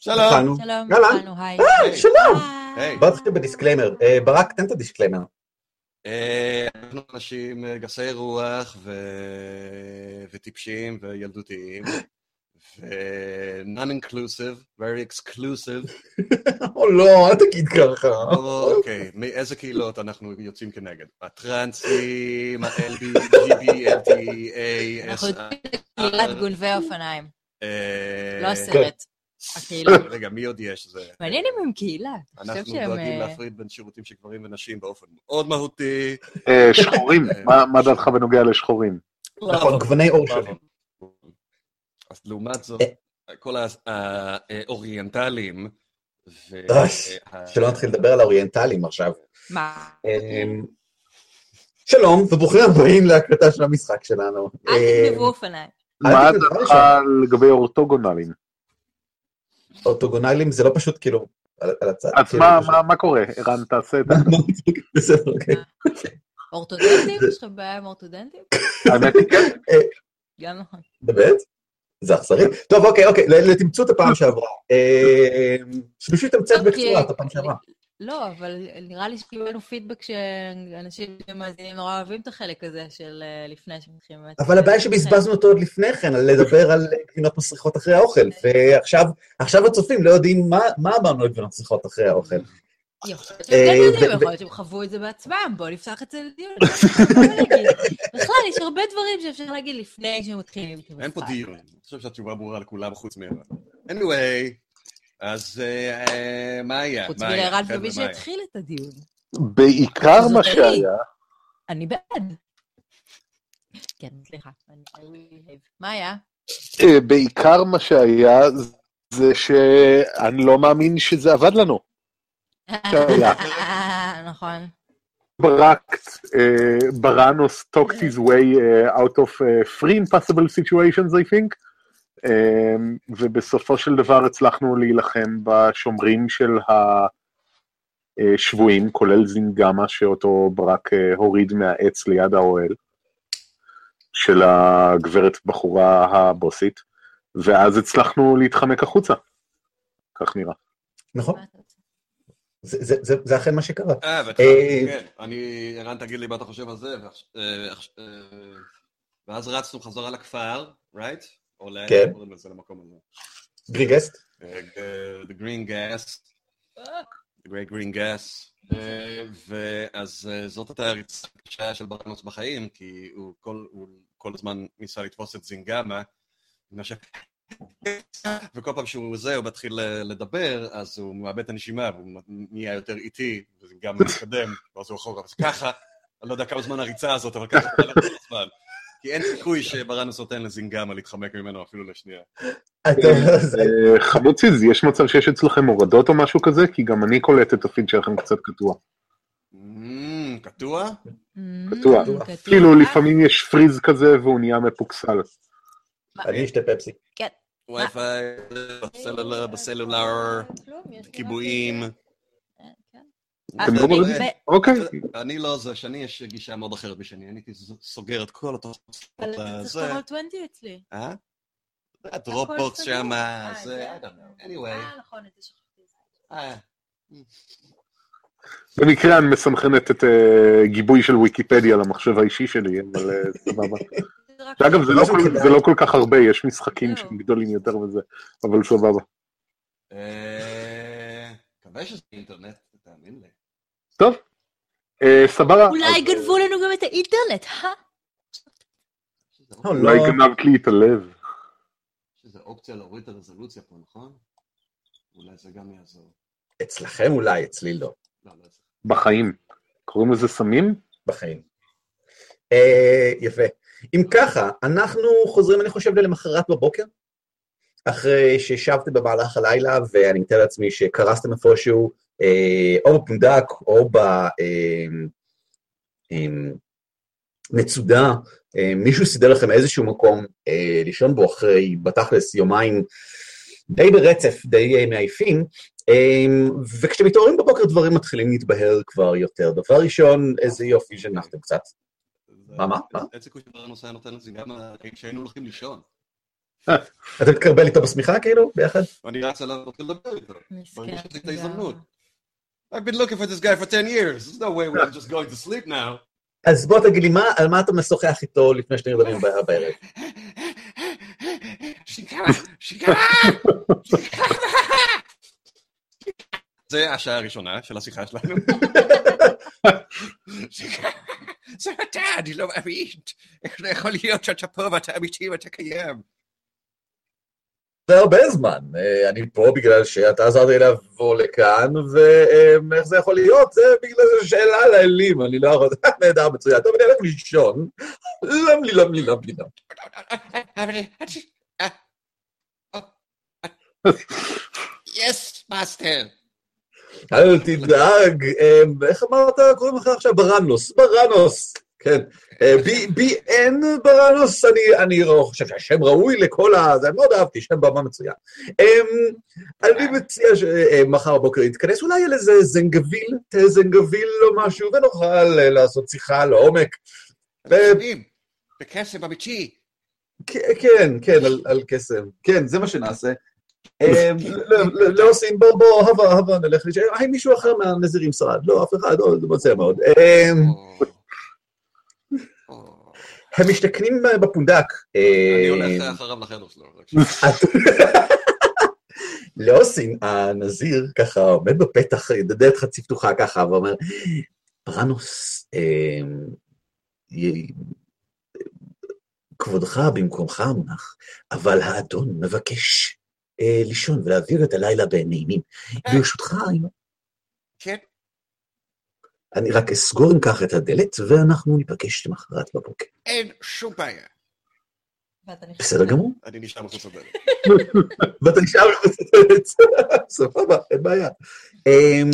שלום. שלום, יאללה. התחלנו, היי. אה, שלום. היי. בוא נתחיל ב disclaimer. אה, ברק, תן את ה disclaimer. אה, אנחנו אנשים אה, גסי רוח וטיפשים וילדותיים, ו-non-inclusive, very exclusive. או לא, אל תגיד ככה. או, אוקיי, מאיזה קהילות אנחנו יוצאים כנגד? הטרנסים, ה-LBGBLTA, אנחנו קהילת גונבי אופניים, לא הסרט, הקהילה. רגע, מי עוד יש? זה... מעניין אם הם קהילה. אנחנו דואגים אה, להפריד בין שירותים של גברים ונשים באופן מאוד מהותי. אה, שחורים, מה- מה דעתך בנוגע לשחורים? נכון, גווני עור שונים. אז לעומת זאת, אה. כל האוריינטלים, שלא נתחיל לדבר על האוריינטלים עכשיו. מה? אמ, שלום, וברוכים הבאים להקלטה של המשחק שלנו. אל אמ, תגנבו אופניים. אל מה דעתך. לגבי אורתוגונלים? אורתוגונלים זה לא פשוט כאילו על על הצד. אז כאילו, מה- פשוט- מה- מה קורה? ערן, תעשה את זה. בסדר, אוקיי. אורתודנטים? יש לך בעיה עם אורתודנטים? האמת היא כן. גם נכון. באמת? זה אכזרי. טוב, אוקיי, אוקיי, לתמצות הפעם שעברה. אמ, שמישהו יתמצת אוקיי. בקצרה את הפעם שעברה. לא, אבל נראה לי שקיבלנו פידבק שאנשים שמאזינים נורא אוהבים את החלק הזה של אה, לפני שמתחילים... אבל הבעיה שבזבזנו אותו עוד לפני כן, על לדבר על גבינות מסריחות אחרי האוכל, ועכשיו עכשיו הצופים לא יודעים מה- מה אמרנו על גבינות מסריחות אחרי האוכל. יכול להיות שהם כן יודעים, יכול להיות שהם חוו את זה בעצמם, בואו נפתח את זה לדיון. בכלל, יש הרבה דברים שאפשר להגיד לפני שמתחילים. אין פה דיון. אני חושב שהתשובה ברורה לכולם חוץ מערן. anyway, אז אה, מה היה? חוץ? מלערן ומי? שהתחיל את הדיון. בעיקר מה אני. שהיה, אני בעד. כן, סליחה. מה היה? אה, בעיקר מה שהיה זה שאני לא מאמין שזה עבד לנו. נכון. ברק, אה, בראנוס talked his way out of three impossible situations, I think. אה, ובסופו של דבר הצלחנו להילחם בשומרים של השבויים, כולל זינגמה, שאותו ברק אה, הוריד מהעץ ליד האוהל, של הגברת בחורה הבוסית, ואז הצלחנו להתחמק החוצה. כך נראה. נכון? זה- זה- זה זה אכן מה שקרה. אה, אה, כן. אני, ערן, תגיד לי מה אתה חושב על זה, אה, ואז רצנו חזרה לכפר, right? או לאן כן. קוראים לזה למקום הזה? גריגסט? אה, The Green Gas, The Great Green Gas, אה, ואז אה, זאת הייתה הריצה הקשה של ברנוס בחיים, כי הוא כל, הוא כל הזמן ניסה לתפוס את זינגמה, וכל פעם שהוא זה, הוא מתחיל אה, לדבר, אז הוא מאבד את הנשימה, והוא נהיה יותר איטי, וזינגמה מתקדם, ואז הוא אחורה, אז ככה, אני לא יודע כמה זמן הריצה הזאת, אבל ככה כל הזמן. כי אין סיכוי שברנוס נותן לזינגמה להתחמק ממנו אפילו לשנייה. אה, חמוציז, יש מצב שיש אצלכם הורדות או משהו כזה? כי גם אני קולט את הפיד שלכם קצת קטוע. קטוע? קטוע. כאילו לפעמים יש פריז כזה והוא נהיה מפוקסל. אני אשתה פפסי. כן. וי-פיי, בסלולר, כיבויים. רק- כן. אתם אה, לא ב- מרגישים? ב- אוקיי, אני לא זה, שאני יש גישה מאוד אחרת משני, אני הייתי סוגר את כל התוצאות אבל אתה צריך לזה. לכתוב על 20 אצלי. אה? הדרופבוקס. שם, אה, זה, זה? I don't know. anyway. אה, נכון, את זה שכחתי. אה, במקרה אני מסנכרנת את אה, גיבוי של ויקיפדיה למחשב האישי שלי, אבל אה, סבבה. זה זה לא כל- זה לא כל כך הרבה, יש משחקים. שהם גדולים יותר וזה, אבל סבבה. אה, מקווה שזה אינטרנט, תאמין לי. טוב, אה, סבבה. אולי אז, גנבו לנו גם את האינטרנט, אה? לא, אולי לא. גנבת לי את הלב. יש איזה אופציה להוריד את הרזולוציה פה, נכון? אולי זה גם יעזור. אצלכם אולי, אצלי לא. לא. בחיים. קוראים לזה סמים? בחיים. אה, יפה. אם ככה, אנחנו חוזרים, אני חושב, למחרת בבוקר, אחרי שישבתם במהלך הלילה, ואני מתאר לעצמי שקרסתם איפשהו, אה, או בפונדק, או במצודה, אה, מישהו סידר לכם איזשהו מקום אה, לישון בו אחרי, בתכלס, יומיים די ברצף, די אה, מעייפים, אמ, וכשאתם מתעוררים בבוקר דברים מתחילים להתבהר כבר יותר. דבר ראשון, איזה יופי שנחתם קצת. מה, מה? אין סיכוי שברנוס היה נותן את זה גם כשהיינו הולכים לישון. אתה מתקרבל איתו בשמיכה כאילו, ביחד? אני רץ אליו ורוצה לדבר איתו. מסכן. מרגיש את ההזדמנות. I've been looking for this guy for 10 years. There's no way we're just going to sleep now. אז בוא תגיד לי, על מה אתה משוחח איתו לפני שאתם נרדמים ב- בערב? שיקרה, שיקרה! זה השעה הראשונה של השיחה שלנו. שיקרה, זה אתה, אני לא מאמין. איך זה יכול להיות שאתה פה ואתה אמיתי ואתה קיים? זה הרבה זמן. אה, אני פה בגלל שאתה עזרת לי לבוא לכאן, ואיך זה יכול להיות? זה בגלל שאלה לאלים, אני לא יכול... נהדר, מצוין. טוב, אני אלך לישון. למלי, למלי, למלי, למלי. Yes, master. אל תדאג, אמ, איך אמרת? קוראים לך עכשיו? ברנוס, ברנוס. כן. אה, בי- אין ברנוס, אני, לא חושב שהשם ראוי לכל ה... זה מאוד אהבתי, שם במה מצוין. אמ, אני מציע שמחר בבוקר נתכנס אולי על איזה זנגוויל, זנגוויל או משהו, ונוכל אה, לעשות שיחה לעומק. אה, בקסם אמיתי. כן, כן, על- קסם. כן, זה מה שנעשה. אמ, לא- עושים, בוא, בוא, הבה, הבה, נלך לשם. האם מישהו אחר מהנזירים שרד? לא, אף אחד, לא, זה מצא מאוד. הם משתכנים בפונדק. אני אמ, הולך אחריו לחדר שלו. לאוסין, הנזיר, ככה עומד בפתח, דלת חצי פתוחה ככה, ואומר, פרנוס, אמ, כבודך במקומך מונח, אבל האדון מבקש אה, לישון ולהעביר את הלילה בנעימים. ברשותך, אם- כן, אני רק אסגור אם כך את הדלת, ואנחנו ניפגש למחרת בבוקר. אין שום בעיה. בסדר גמור? אני נשאר מחוץ לדלת. ואתה נשאר מחוץ לדלת. סבבה, אין בעיה. אמ,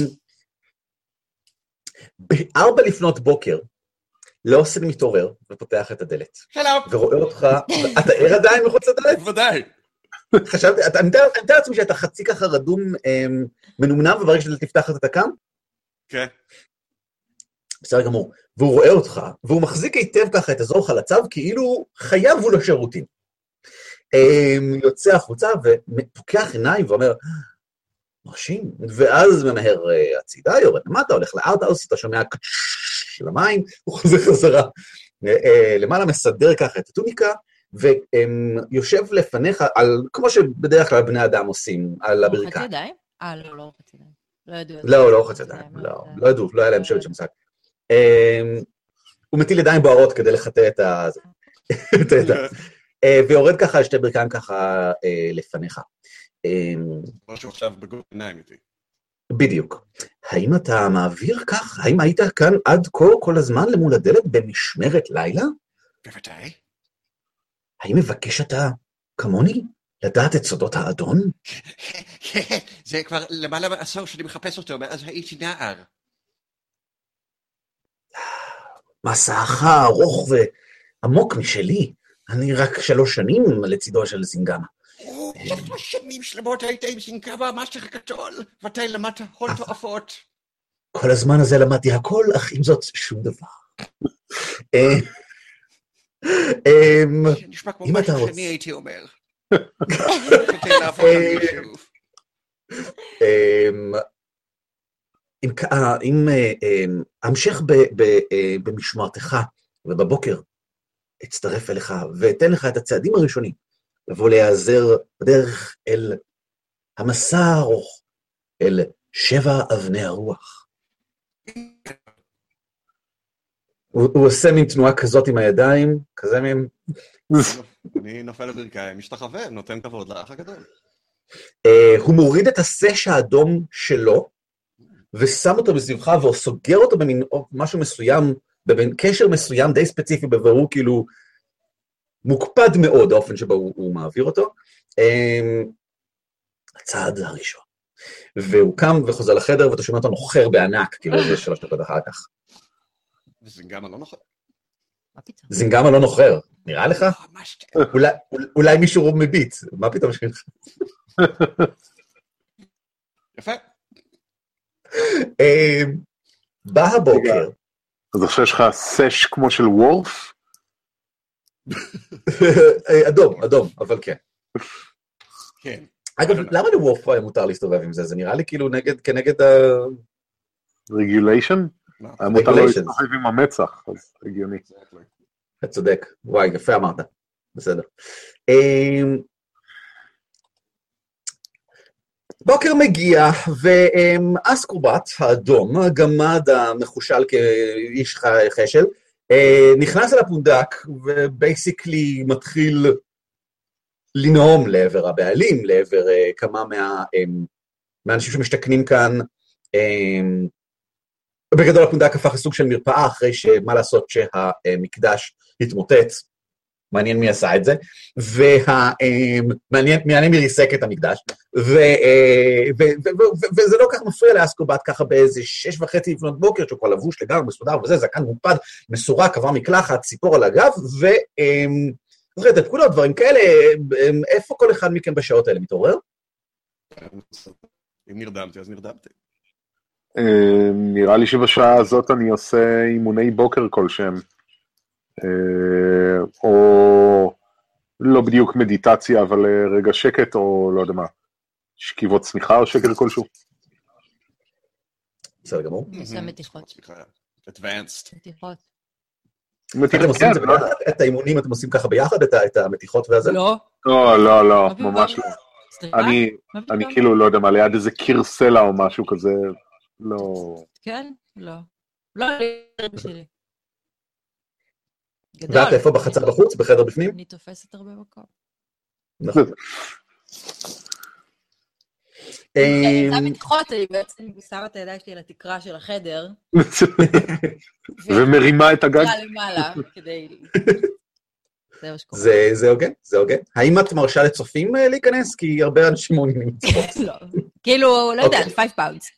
בארבע לפנות בוקר, לאוסן מתעורר ופותח את הדלת, שלום. ורואה אותך, אתה ער עדיין מחוץ לדלת? בוודאי. חשבתי, אתה- אני מתאר לעצמי שאתה חצי ככה רדום, אמ, מנומנם, וברגע שהדלת נפתחת אתה קם? כן. בסדר גמור. והוא רואה אותך, והוא מחזיק היטב ככה את אזור חלציו, כאילו חייו הוא לשירותים. אמ, יוצא החוצה ופוקח עיניים ואומר, מרשים, ואז ממהר אה, הצידה, יורד למטה, הולך לארטהאוס, אתה שומע קצ'ש של המים, הוא חוזר חזרה. אה, אה, למעלה מסדר ככה את הטוניקה, ויושב לפניך, על, כמו שבדרך כלל בני אדם עושים, על רוחץ הברכיים. ידיים? אה, לא, לא רוחץ ידיים. לא ידעו. לא. לא רוחץ זה ידיים, לא, מאוד- לא ידעו, לא היה להם שבט של מושג. אמ, הוא מטיל ידיים בוערות כדי לחטא את ה... אה, ויורד ככה על שתי ברכיים ככה אה, לפניך. אמ, משהו עכשיו בגוף עיניים איתי. בדיוק. האם אתה מעביר כך? האם היית כאן עד כה כל הזמן למול הדלת במשמרת לילה? בוודאי. האם מבקש אתה, כמוני, לדעת את סודות האדון? זה כבר למעלה מעשור שאני מחפש אותו מאז הייתי נער. מסעך ארוך ועמוק משלי. אני רק שלוש שנים לצידו של זינגמה. שלוש שנים שלמות היית עם סינקבה משך גדול, ואתה למדת הון תועפות. כל הזמן הזה למדתי הכל, אך עם זאת שום דבר. אה, אמ, זה נשמע כמו אם משהו אתה שאני רוצה- הייתי אומר. כדי להפוך אה, למישהו. אמ, אם כ- אה, אם אה, אמ, המשך ב- ב- אה, במשמרתך, ובבוקר אצטרף אליך ואתן לך את הצעדים הראשונים, לבוא להיעזר בדרך אל המסע הארוך, אל שבע אבני הרוח. הוא, הוא עושה מין תנועה כזאת עם הידיים, כזה מין... אני נופל לברכיים, משתחווה, נותן כבוד לאח הגדול. הוא מוריד את הסש האדום שלו, ושם אותו בסביבך, וסוגר אותו במין משהו מסוים, במין קשר מסוים די ספציפי, בבירור כאילו מוקפד מאוד האופן שבו הוא, הוא מעביר אותו. אה, הצעד הראשון. והוא קם וחוזר לחדר, ואתה שומע אותו נוחר בענק, כאילו איזה שלוש דקות אחר כך. גם לא פתאום? זינגמה לא נוחר, נראה לך? ממש אולי, אולי מישהו מביט, מה פתאום ש... יפה. אה, בא הבוקר, אז עכשיו יש לך סש כמו של וורף? אה, אדום, אדום, אבל כן. כן. אגב, למה לוורף מותר להסתובב עם זה? זה נראה לי כאילו נגד, כנגד ה... רגוליישן? היה מותר. להסתובב עם המצח, אז הגיוני. אתה צודק. וואי, יפה אמרת. בסדר. בוקר מגיע, ואסקרובט האדום, הגמד המחושל כאיש חשל, אה, נכנס אל הפונדק ובייסיקלי מתחיל לנאום לעבר הבעלים, לעבר אה, כמה מה, אמ, מהאנשים שמשתכנים כאן. בגדול הפונדק הפך לסוג של מרפאה אחרי שמה לעשות שהמקדש התמוטט. מעניין מי עשה את זה, ומעניין מעניין מי ריסק את המקדש, ו, אה, ו, ו, ו, ו, וזה לא כך מפריע לאסקובט ככה באיזה שש וחצי לפנות בוקר, שהוא כבר לבוש לגמרי מסודר וזה, זקן מוקפד, מסורק, עבר מקלחת, ציפור על הגב, ו... אמ, זוכר, תפקודות, דברים כאלה, אמ, איפה כל אחד מכם בשעות האלה מתעורר? אם נרדמתי, אז נרדמתי. אה, נראה לי שבשעה הזאת אני עושה אימוני בוקר כלשהם. אה, או לא בדיוק מדיטציה, אבל אה, רגע שקט, או לא יודע מה, שכיבות צמיחה או שקר כלשהו. בסדר גמור. עושה מתיחות. סליחה. Advanced. מתיחות. את כן, לא-? את האימונים אתם עושים ככה ביחד? את המתיחות והזה? לא. לא, לא, לא? ממש לא. סליחה? אני? אני כאילו, לא יודע מה, ליד איזה קיר סלע או משהו כזה, לא... כן? לא. לא, אני שלי. גדול. ואת איפה? בחצר בחוץ? בחדר בפנים? אני תופסת הרבה מקום. נכון. אני אמ, עושה מתיחות, אני בעצם שמה את הידיים שלי על התקרה של החדר, ומרימה את הגג. למעלה, כדי... זה הוגן, זה הוגן. האם את מרשה לצופים אה, להיכנס? כי הרבה אנשים מעוניינים לצפות. לא. כאילו, לא יודעת, אוקיי. 5 pounds.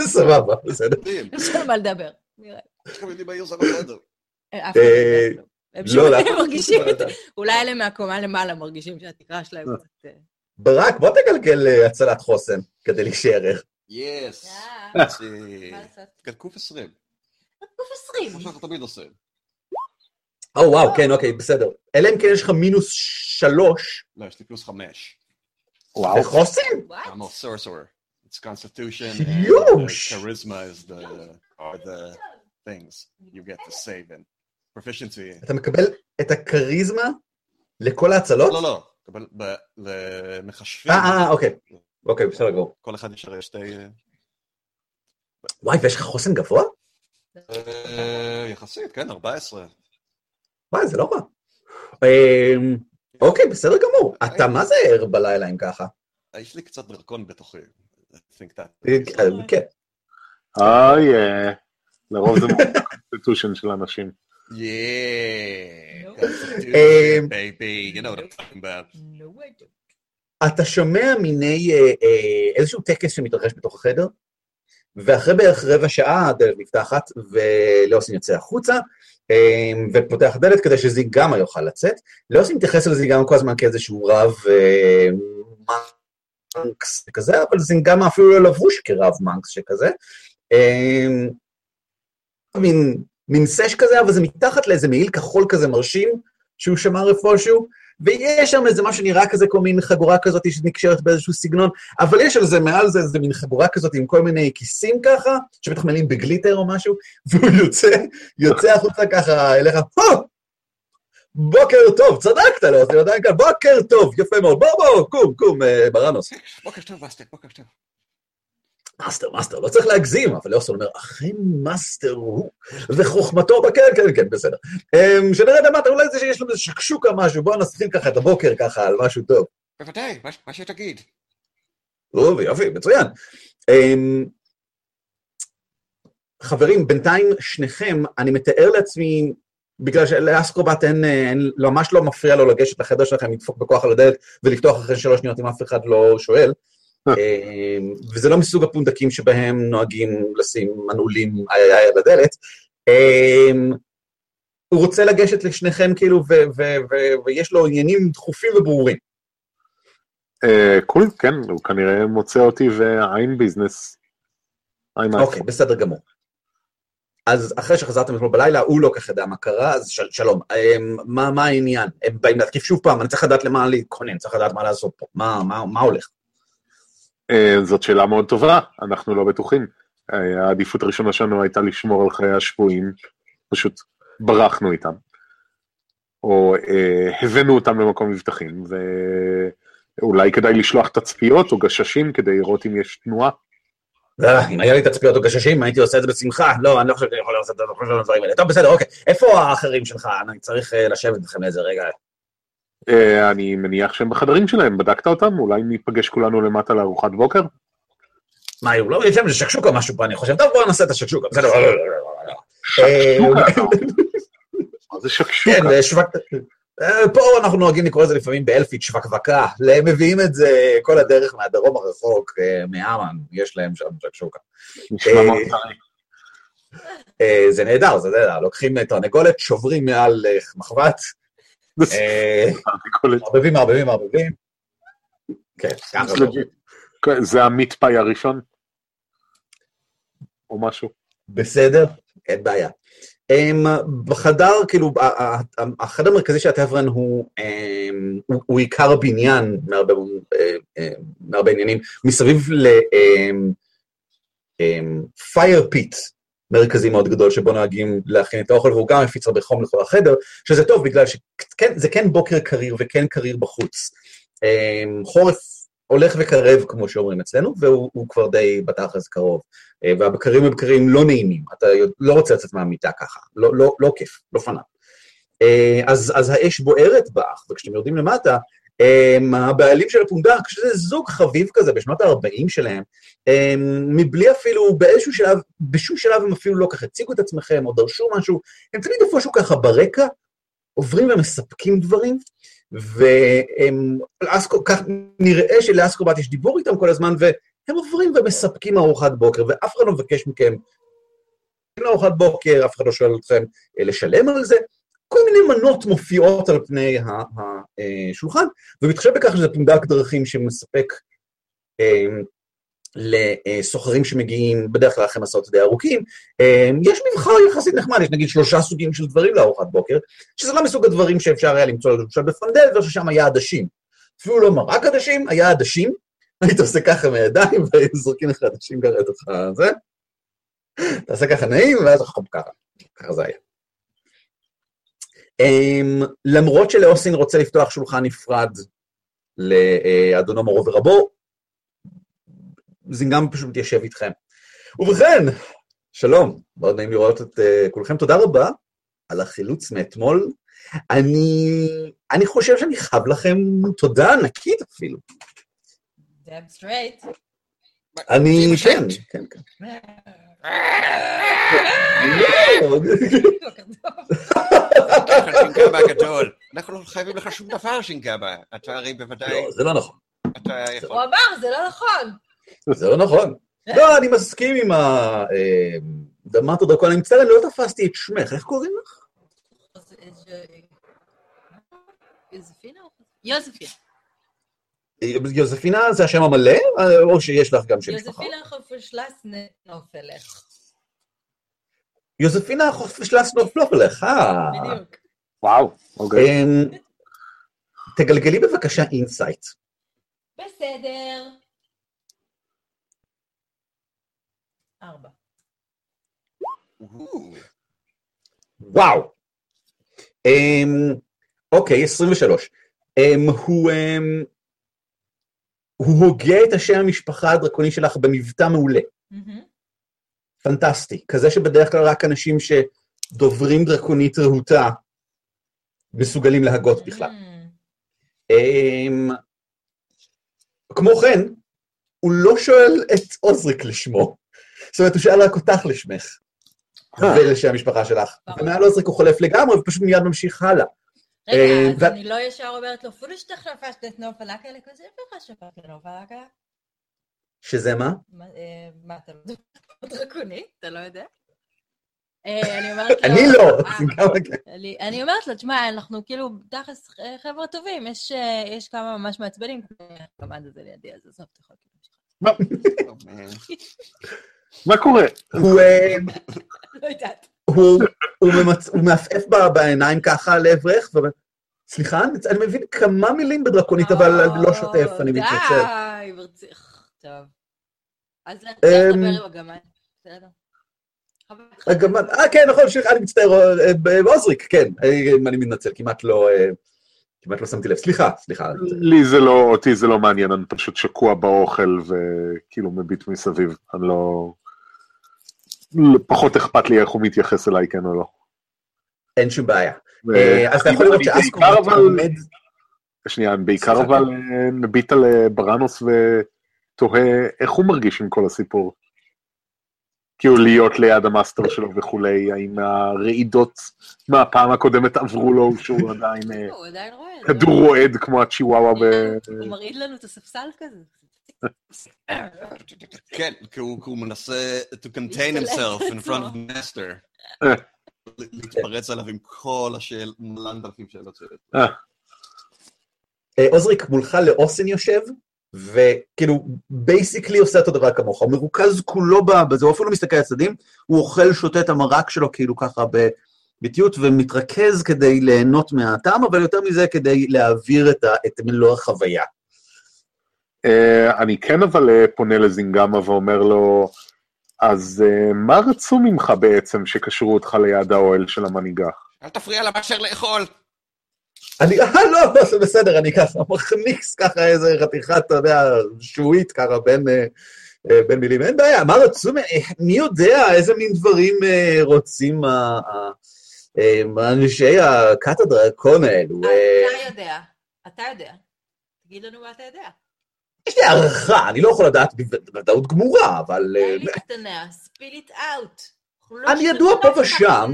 סבבה, בסדר. יש לנו מה לדבר. נראה. יש בעיר. אף אחד לא. הם לא, שומעים, לאף אחד לא. אולי אלה מהקומה למעלה מרגישים שהתקרה שלהם קצת... אה, ברק, בוא תגלגל אה, הצלת חוסן כדי להישאר ער. Yes. אה, מה מה לעשות? קוף 20. קוף 20. כמו שאנחנו תמיד עושים. או וואו, כן, אוקיי, בסדר. אלא אם כן יש לך מינוס שלוש לא, יש לי פלוס חמש. וואו. בחוסן? What? I'm a sorcerer. It's constitution and Huge. uh, charisma is the are the things you get to save in. Proficiency. אתה מקבל את הכריזמה לכל ההצלות? לא, לא. ב- למחשבים. אה, אה, אוקיי. אוקיי, בסדר גמור. כל אחד יש הרי שתי... אה, וואי, ויש לך חוסן גבוה? אה, יחסית, כן, 14. וואי, זה לא רע. אמ, אוקיי, בסדר גמור. אתה מה זה ער בלילה אם ככה? יש לי קצת דרקון בתוכי. I think that. אה, כן. אה, לרוב זה ה constitution של אנשים. Yeah. Nope. Constitution, baby. You know what I'm talking about. No, I don't. אתה שומע מיני אה, אה, איזשהו טקס שמתרחש בתוך החדר, ואחרי בערך רבע שעה הדלת נפתחת, ולאוסין יוצא החוצה, אה, ופותח דלת כדי שזיגמה יוכל לצאת. לאוסין מתייחס לזיגמה כל הזמן כאיזשהו רב אה, מנקס כזה, אבל זיגמה אפילו לא לבוש כרב מנקס שכזה. אה, מין, מין סש כזה, אבל זה מתחת לאיזה מעיל כחול כזה מרשים, שהוא שמר איפשהו, ויש שם איזה מה שנראה כזה, כל מין חגורה כזאת שנקשרת באיזשהו סגנון, אבל יש על זה, מעל זה, איזה מין חגורה כזאת עם כל מיני כיסים ככה, שבטח מלאים בגליטר או משהו, והוא יוצא, יוצא החוצה ככה אליך, "הו! בוקר טוב, צדקת לו, זה עדיין כאן, בוקר טוב, יפה מאוד, בוא בוא, קום, קום, אה, ברנוס. בוקר טוב, מאסטר, בוקר טוב. מאסטר, מאסטר, לא צריך להגזים, אבל לאוסון אומר, אכן מאסטר הוא, וחוכמתו, כן, כן, כן, בסדר. אמ, שנראה למטה, אולי זה שיש לנו איזה שקשוקה משהו, בואו נתחיל ככה את הבוקר ככה על משהו טוב. בוודאי, מה- מה שתגיד. טוב, יופי, מצוין. אמ, חברים, בינתיים שניכם, אני מתאר לעצמי, בגלל שלאסקרובט אין, אין, ממש לא מפריע לו לגשת לחדר שלכם, לדפוק בכוח על הדלת ולפתוח אחרי שלוש שניות אם אף אחד לא שואל. אמ, וזה לא מסוג הפונדקים שבהם נוהגים לשים מנעולים על הדלת. אמ, הוא רוצה לגשת לשניכם כאילו, ויש לו עניינים דחופים וברורים. אה, קול, כן, הוא כנראה מוצא אותי ועין ביזנס. אוקיי, בסדר גמור. אז אחרי שחזרתם אתמול בלילה, הוא לא כך ידע מה קרה, אז של, שלום. אמ, מה, מה העניין? הם באים להתקיף שוב פעם, אני צריך לדעת למה להתכונן, צריך לדעת מה לעשות פה. מה, מה, מה הולך? אה, זאת שאלה מאוד טובה, אנחנו לא בטוחים. אה, העדיפות הראשונה שלנו הייתה לשמור על חיי השבויים, פשוט ברחנו איתם. או אה, הבאנו אותם למקום מבטחים, ואולי כדאי לשלוח תצפיות או גששים כדי לראות אם יש תנועה. אה, אם היה לי תצפיות או גששים, הייתי עושה את זה בשמחה. לא, אני לא חושב שאני יכול לעשות את הדברים האלה. טוב, בסדר, אוקיי. איפה האחרים שלך? אני צריך אה, לשבת איתכם איזה רגע. אה, אני מניח שהם בחדרים שלהם, בדקת אותם? אולי ניפגש כולנו למטה לארוחת בוקר? מה, היו לא, יש להם איזה שקשוקה משהו פה, אני חושב. טוב, בואו נעשה את השקשוקה, בסדר. שקשוקה? מה זה שקשוקה? כן, שווק... אה, פה אנחנו נוהגים לקרוא לזה לפעמים באלפית שווקבקה. הם מביאים את זה כל הדרך מהדרום הרחוק, אה, מאמן, יש להם שם שקשוקה. אה, זה נהדר, זה נהדר. לוקחים תרנגולת, שוברים מעל אה, מחבת, אה. מערבבים, מערבבים, מערבבים. כן, זה. כן, זה המיטפאי הראשון? או משהו? בסדר, אין בעיה. Um, בחדר, כאילו, החדר המרכזי של הטברן הוא, um, הוא, הוא עיקר הבניין מהרבה, uh, מהרבה עניינים, מסביב ל-fire pit מרכזי מאוד גדול שבו נוהגים להכין את האוכל, והוא גם מפיץ הרבה חום לכל החדר, שזה טוב בגלל שזה כן בוקר קריר וכן קריר בחוץ. Um, חורף הולך וקרב, כמו שאומרים אצלנו, והוא הוא כבר די בתכלס קרוב. אה, והבקרים הם בקרים לא נעימים, אתה לא רוצה לצאת מהמיטה ככה, לא, לא, לא כיף, לא פנאט. אה, אז, אז האש בוערת באח, וכשאתם יורדים למטה, הבעלים של הפונדק, שזה זוג חביב כזה בשנות ה-40 שלהם, מבלי אפילו, באיזשהו שלב, בשום שלב הם אפילו לא ככה הציגו את עצמכם או דרשו משהו, הם תמיד איפשהו ככה ברקע, עוברים ומספקים דברים, וכך נראה שלאסקרובט יש דיבור איתם כל הזמן, והם עוברים ומספקים ארוחת בוקר, ואף אחד לא מבקש מכם לארוחת בוקר, אף אחד לא שואל אתכם אה, לשלם על זה. כל מיני מנות מופיעות על פני השולחן, ומתחשב בכך שזה פונדק דרכים שמספק אה, לסוחרים שמגיעים בדרך כלל אחרי מסעות די ארוכים, אה, יש מבחר יחסית נחמד, יש נגיד שלושה סוגים של דברים לארוחת בוקר, שזה לא מסוג הדברים שאפשר היה למצוא למשל בפרנדל, וששם היה עדשים. אפילו לא מרק עדשים, היה עדשים, היית עושה ככה מידיים, והיו זורקים לך עדשים ככה לתוך זה, תעשה ככה נעים, ואז ככה, ככה זה היה. Um, למרות שלאוסין רוצה לפתוח שולחן נפרד לאדונו מורו ורבו, זה גם פשוט מתיישב איתכם. ובכן, שלום, מאוד נעים לראות את uh, כולכם. תודה רבה על החילוץ מאתמול. אני, אני חושב שאני חייב לכם תודה ענקית אפילו. damn straight. אני, כן, כן, כן. שינקאבה הגדול. אנחנו לא חייבים לך שום דבר, שינקאבה. אתה הרי בוודאי, לא, זה לא נכון. הוא אמר, זה לא נכון. זה לא נכון. לא, אני מסכים עם ה... דמרת דרקון, אני מצטער, אני לא תפסתי את שמך, איך קוראים לך? יוזפינה? יוזפינה. יוזפינה זה השם המלא, או שיש לך גם שם משפחה? יוזפינה חופשלס נופלך. יוזפינה חופשלס נופלופלך, אה. בדיוק. וואו, אוקיי. אמ, תגלגלי בבקשה insight. בסדר. ארבע. וואו. אמ, אוקיי, 23. אמ, הוא הוא הוגה את השם המשפחה הדרקוני שלך במבטא מעולה. פנטסטי. כזה שבדרך כלל רק אנשים שדוברים דרקונית רהוטה מסוגלים להגות בכלל. Mm. אמ, כמו כן, הוא לא שואל את עוזריק לשמו. זאת אומרת, הוא שאל רק אותך לשמך. אה. ולשם המשפחה שלך. ומעל עוזריק הוא חולף לגמרי, ופשוט מיד ממשיך הלאה. רגע, אה, אז אני לא ישר אומרת לו, אפילו שתחלפשת את נוף הלקה, אלא כזה לך שפעת לנוף הלקה. שזה מה? מה, אה, אתה לא יודע? דרקוני? אתה לא יודע? אה, אני אומרת לו... אני לא, זה. אני, אומרת לו, תשמע, אנחנו כאילו, תכלס חבר'ה טובים, יש, יש כמה ממש מעצבנים, כמו המד הזה לידי, אז עזוב, אתה יכול כאילו. מה קורה? הוא... לא יודעת. הוא, הוא, ממצ... הוא מעפעף ב- בעיניים ככה לעברך, ואומר, סליחה, אני, אני מבין כמה מילים בדרקונית, אבל לא שוטף, אני מתנצל. די, ברציך. טוב. אז לך לך אמ, לדבר עם הגמל. בסדר. הגמל, אה, כן, נכון, סליחה, אני מצטער, אה, ב- עוזריק, כן, אה, אני מתנצל, כמעט לא, אה, כמעט לא שמתי לב, סליחה, סליחה. לי זה לא, אותי זה לא מעניין, אני פשוט שקוע באוכל וכאילו מביט מסביב. אני לא... פחות אכפת לי איך הוא מתייחס אליי, כן או לא. אין שום בעיה. אה, אז אתה יכול לראות שאסקו עומד, שנייה, אני בעיקר אבל אה, מביט על אה, בראנוס ותוהה איך הוא מרגיש עם כל הסיפור. כאילו להיות ליד המאסטר שלו וכולי, האם הרעידות מהפעם הקודמת עברו לו שהוא עדיין אה. כדור רועד כמו הצ'יוואווה ב... הוא מרעיד לנו את הספסל כזה. כן, כי הוא כי הוא מנסה to contain himself in front of the master. אה. להתפרץ עליו עם כל השאל, מלן אלפים שאלות שאלות. אה, עוזריק מולך לאוסן יושב, וכאילו basically עושה אותו דבר כמוך, הוא מרוכז כולו בזה, הוא אפילו מסתכל לצדדים, הוא אוכל, שותה את המרק שלו כאילו ככה באיטיות, ומתרכז כדי ליהנות מהטעם, אבל יותר מזה כדי להעביר את, ה, את מלוא החוויה. אה, אני כן אבל אה, פונה לזינגמה ואומר לו, אז אה, מה רצו ממך בעצם שקשרו אותך ליד האוהל של המנהיגה? אל תפריע לה באמצע לאכול. אני, אה, לא, לא, זה בסדר, אני ככה מכניס ככה איזה חתיכת, אתה יודע, שועית ככה בין, בין מילים, אין בעיה, מה רצו, מי יודע איזה מין דברים רוצים אנשי הכת הדרקון האלו. אתה יודע. אתה יודע. תגיד לנו מה אתה יודע. יש לי הערכה, אני לא יכול לדעת בוודאות גמורה, אבל... אין לי קטנה, spill it out. אנחנו לא אני ידוע פה ושם.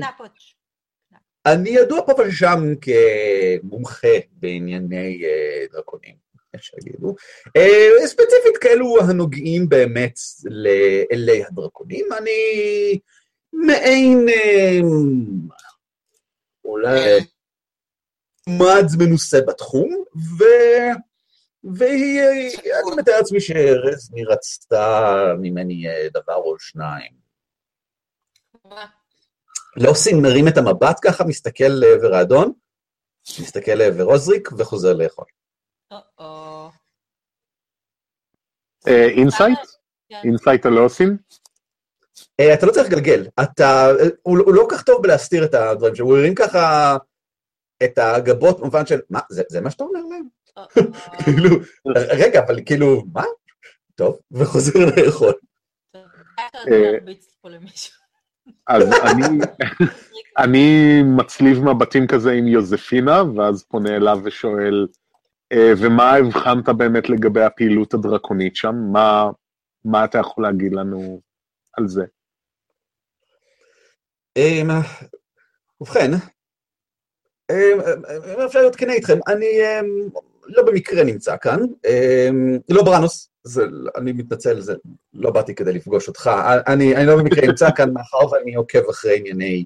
אני ידוע פה ושם כמומחה בענייני אה, דרקונים, יש שיגידו. אה, ספציפית כאלו הנוגעים באמת לאלי הדרקונים. אני מעין אה, אולי מד מנוסה בתחום, ו... והיא, אני מתאר לעצמי שרזמי רצתה ממני אה, דבר או שניים. מה? אוסין מרים את המבט ככה, מסתכל לעבר האדון, מסתכל לעבר עוזריק וחוזר לאכול. insight? insight על אוסין? אה, אתה לא צריך לגלגל, אתה, אה, הוא, הוא לא כל כך טוב בלהסתיר את הדברים שלו, הוא הרים ככה את הגבות במובן של, מה, זה, זה מה שאתה אומר להם? כאילו, רגע, אבל כאילו, מה? טוב, וחוזר לאכול. אה. אז אני, מצליב מבטים כזה עם יוזפינה, ואז פונה אליו ושואל, "אה, ומה הבחנת באמת לגבי הפעילות הדרקונית שם? מה, מה אתה יכול להגיד לנו על זה? אמ, ובכן, אמ, אם אפשר להיות כנה איתכם, אני אמ, לא במקרה נמצא כאן, אמ, לא בראנוס, זה, אני מתנצל, זה, לא באתי כדי לפגוש אותך, אני, אני לא במקרה נמצא כאן, מאחר ואני עוקב אחרי ענייני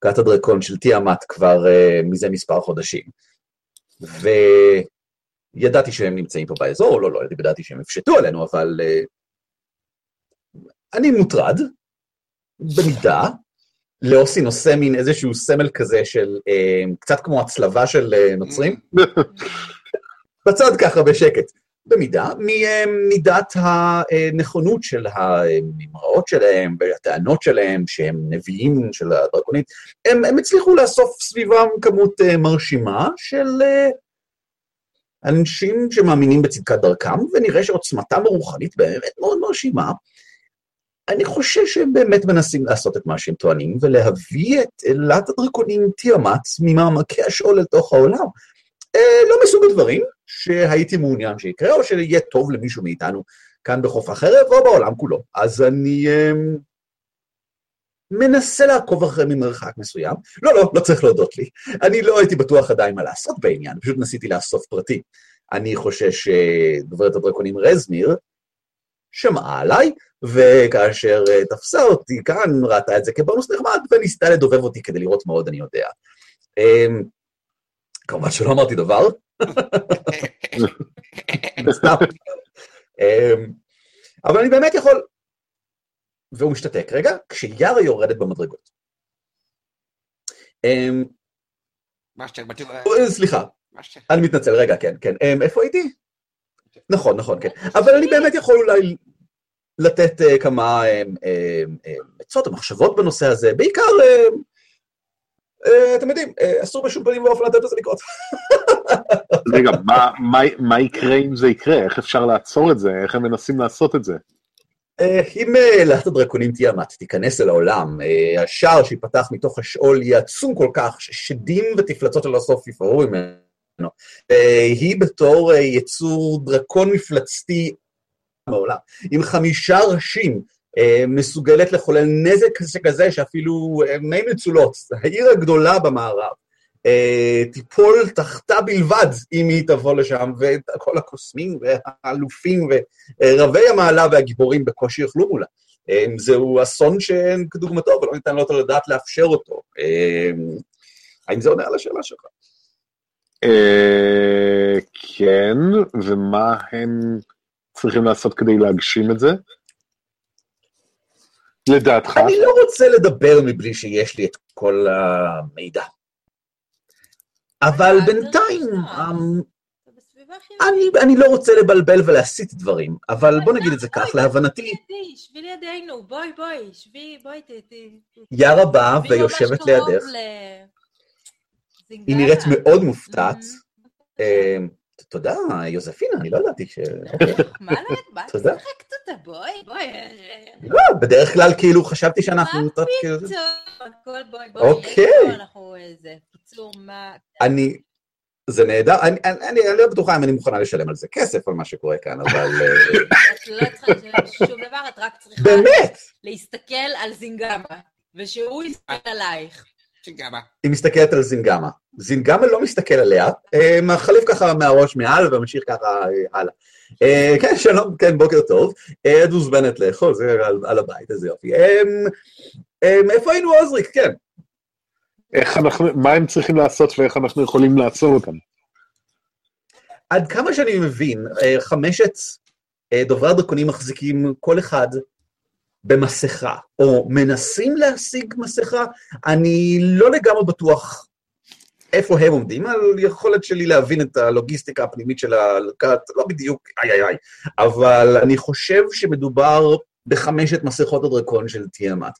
כת הדרקון של תיאמת כבר uh, מזה מספר חודשים. וידעתי שהם נמצאים פה באזור, לא, לא, ידעתי שהם הפשטו עלינו, אבל uh, אני מוטרד, במידה, לאוסי נושא מין איזשהו סמל כזה של, אה, קצת כמו הצלבה של אה, נוצרים, בצד ככה בשקט. במידה, ממידת הנכונות של הנמראות שלהם והטענות שלהם שהם נביאים של הדרקונית, הם, הם הצליחו לאסוף סביבם כמות אה, מרשימה של אה, אנשים שמאמינים בצדקת דרכם, ונראה שעוצמתם הרוחנית באמת מאוד מרשימה. אני חושב שהם באמת מנסים לעשות את מה שהם טוענים, ולהביא את אלת הדרקונים תיאמת ממעמקי השאול אל תוך העולם. אה, לא מסוג הדברים שהייתי מעוניין שיקרה, או שיהיה טוב למישהו מאיתנו כאן בחוף החרב, או בעולם כולו. אז אני אה, מנסה לעקוב אחרי ממרחק מסוים. לא, לא, לא צריך להודות לי. אני לא הייתי בטוח עדיין מה לעשות בעניין, פשוט ניסיתי לאסוף פרטים. אני חושש שדוברת הדרקונים רזמיר שמעה עליי, וכאשר אה, תפסה אותי כאן, ראתה את זה כבונוס נחמד, וניסתה לדובב אותי כדי לראות מה עוד אני יודע. אמ, כמובן שלא אמרתי דבר. אמ, אבל אני באמת יכול והוא משתתק רגע, כשיארה יורדת במדרגות. אמ. אה, סליחה. אני מתנצל, רגע, כן, כן. אמ, איפה הייתי? נכון, נכון, כן. אבל אני באמת יכול אולי לתת אה, כמה עצות או מחשבות בנושא הזה, בעיקר, אתם יודעים, אה, אסור בשום פנים ואופן לתת לזה לקרות. רגע, מה- יקרה אם זה יקרה? איך אפשר לעצור את זה? איך הם מנסים לעשות את זה? אה, אם אה, להט הדרקונים תיאמת תיכנס אל העולם, אה, השער שיפתח מתוך השאול יהיה עצום כל כך, ששדים ותפלצות ללא סוף יפרעו ממנו. אה, היא בתור אה, יצור דרקון מפלצתי מעולם, עם חמישה ראשים, אה, מסוגלת לחולל נזק שכזה שאפילו אה, מי מצולות, העיר הגדולה במערב, אה, תיפול תחתה בלבד אם היא תבוא לשם, וכל הקוסמים והאלופים ורבי המעלה והגיבורים בקושי יוכלו מולה. אה, זהו אסון שאין כדוגמתו ולא ניתן לו את הדעת לאפשר אותו. אה, האם זה עונה על השאלה שלך? אה, כן, ומה הם צריכים לעשות כדי להגשים את זה? לדעתך? אני לא רוצה לדבר מבלי שיש לי את כל המידע. אבל בינתיים, נשמע. אמ. אני, אני לא רוצה לבלבל ולהסיט דברים, אבל בוא נגיד את זה כך, להבנתי, שבי לידינו, בואי, בואי, שבי, בואי, ת... ת- יארה באה ויושבת לידך. היא נראית מאוד מופתעת. תודה, יוזפינה, אני לא ידעתי ש... אוקיי. מה מה את תודה. משחקת אותה? בואי, בואי. לא, בדרך כלל כאילו חשבתי שאנחנו... מה כאילו- פתאום? הכל בואי, בואי. אוקיי. אנחנו איזה... קיצור, מה... אני... זה נהדר, אני, אני, אני אני לא בטוחה אם אני מוכנה לשלם על זה כסף על מה שקורה כאן, אבל אה, את לא צריכה לשלם שום דבר, את רק צריכה באמת, להסתכל על זינגמה, ושהוא יסתכל עלייך. שיגמה. היא מסתכלת על זינגמה. זינגמה לא מסתכל עליה, אה, מחליף ככה מהראש מעל וממשיך ככה אה, הלאה. אה, כן, שלום, כן, בוקר טוב. את מוזמנת לאכול, זה על, על הבית, איזה יופי. איפה היינו עוזריק? כן. איך אנחנו, מה הם צריכים לעשות ואיך אנחנו יכולים לעצור אותם? עד כמה שאני מבין, חמשת דוברי הדרקונים מחזיקים כל אחד במסכה, או מנסים להשיג מסכה, אני לא לגמרי בטוח איפה הם עומדים, על יכולת שלי להבין את הלוגיסטיקה הפנימית של הלקט, לא בדיוק, איי איי איי, אבל אני חושב שמדובר בחמשת מסכות הדרקון של תיאמת.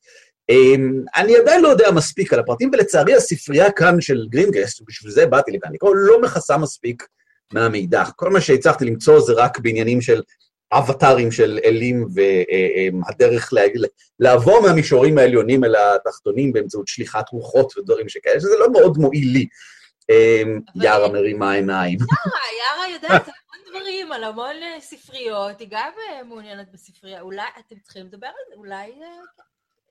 אמ, אני עדיין לא יודע מספיק על הפרטים, ולצערי הספרייה כאן של גרינגסט, ובשביל זה באתי לכאן לקרוא, לא מכסה מספיק מהמידע. כל מה שהצלחתי למצוא זה רק בעניינים של אבטארים של אלים והדרך לה, לעבור מהמישורים העליונים אל התחתונים באמצעות שליחת רוחות ודברים שכאלה, שזה לא מאוד מועיל לי. אמ, יארה מרימה עיניים. יארה, יארה יודעת המון דברים על המון אה, ספריות, היא גם אה, מעוניינת בספרייה. אולי אתם צריכים לדבר על זה, אולי... אה,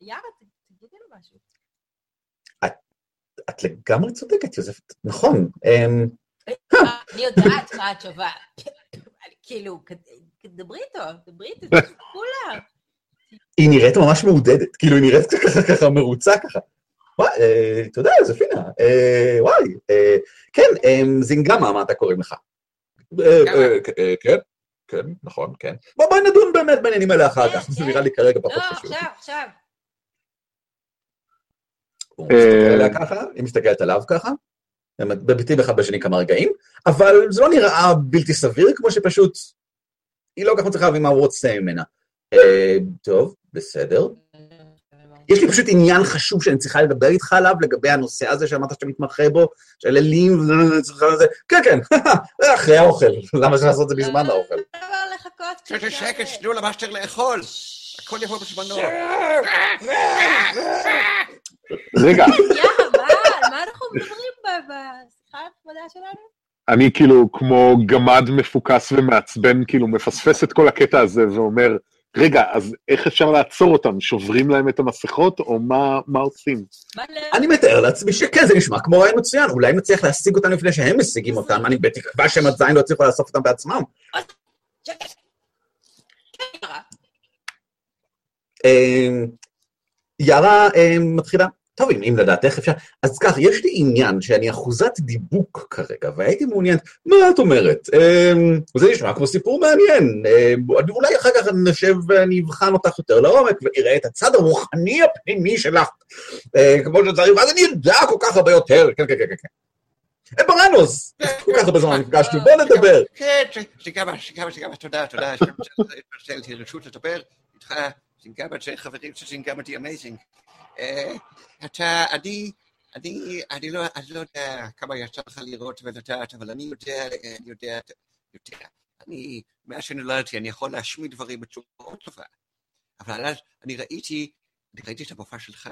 יארה, תגידי לו משהו. את לגמרי צודקת, יוזף, נכון. אמ, אני יודעת מה התשובה. כאילו, דברי איתו, דברי איתו, כולה. היא נראית ממש מעודדת, כאילו היא נראית ככה ככה מרוצה ככה. וואי, אה, תודה, יוזפינה, אה, וואי, אה, כן, זינגמה, מה אתה קוראים לך? כן, כן, נכון, כן. בוא, בואי נדון באמת בעניינים האלה אחר כן, כך, זה כן. נראה לי כרגע לא, פחות חשוב. עכשיו, עכשיו. הוא מסתכל עליה ככה, היא מסתכלת עליו ככה, הם מביטים אחד בשני כמה רגעים, אבל זה לא נראה בלתי סביר, כמו שפשוט היא לא כל כך מצליחה להבין מה הוא רוצה ממנה. אה, טוב, בסדר. יש לי פשוט עניין חשוב שאני צריכה לדבר איתך עליו, לגבי הנושא הזה שאמרת שאתה מתמחה בו, של אלים וזה, כן, כן, אחרי האוכל, למה צריך לעשות את זה בזמן האוכל? אבל לחכות קצת. שקט, שקט, שתנו למאשטר לאכול. הכל יבוא בזמנו. רגע, יאללה, מה, אנחנו מדברים בשיחה הנחמדה שלנו? אני כאילו כמו גמד מפוקס ומעצבן, כאילו מפספס את כל הקטע הזה ואומר, רגע, אז איך אפשר לעצור אותם? שוברים להם את המסכות, או מה, מה עושים? אני מתאר לעצמי שכן, זה נשמע כמו רעיון מצוין, אולי נצליח להשיג אותם לפני שהם משיגים אותם, אני בתקווה שהם עדיין לא יצליחו לאסוף אותם בעצמם. כן, יארה. אמ, מתחילה, טוב, אם, אם לדעת איך אפשר, אז כך, יש לי עניין שאני אחוזת דיבוק כרגע, והייתי מעוניין, מה את אומרת? אמ, זה נשמע כמו סיפור מעניין, אמ, אולי אחר כך נשב ואני אבחן אותך יותר לעומק, ואראה את הצד הרוחני הפנימי שלך, אה, כמו שצריך, ואז אני אדע כל כך הרבה יותר, כן, כן, כן, כן. אה, ברנוס, כל כך הרבה זמן נפגשנו, בוא נדבר. כן, שגבה, שגבה, שגבה, תודה, תודה, שנתתי רשות לדבר איתך, שגבה, שחברים של די אמייזינג. אתה, אני, אני, אני לא, אני לא יודע כמה יצא לך לראות ולדעת, אבל אני יודע, אני יודע, יודע. אני, מאז שנולדתי, אני יכול להשמיד דברים בצורה מאוד טובה. אבל אז אני ראיתי, אני ראיתי את המופע שלך,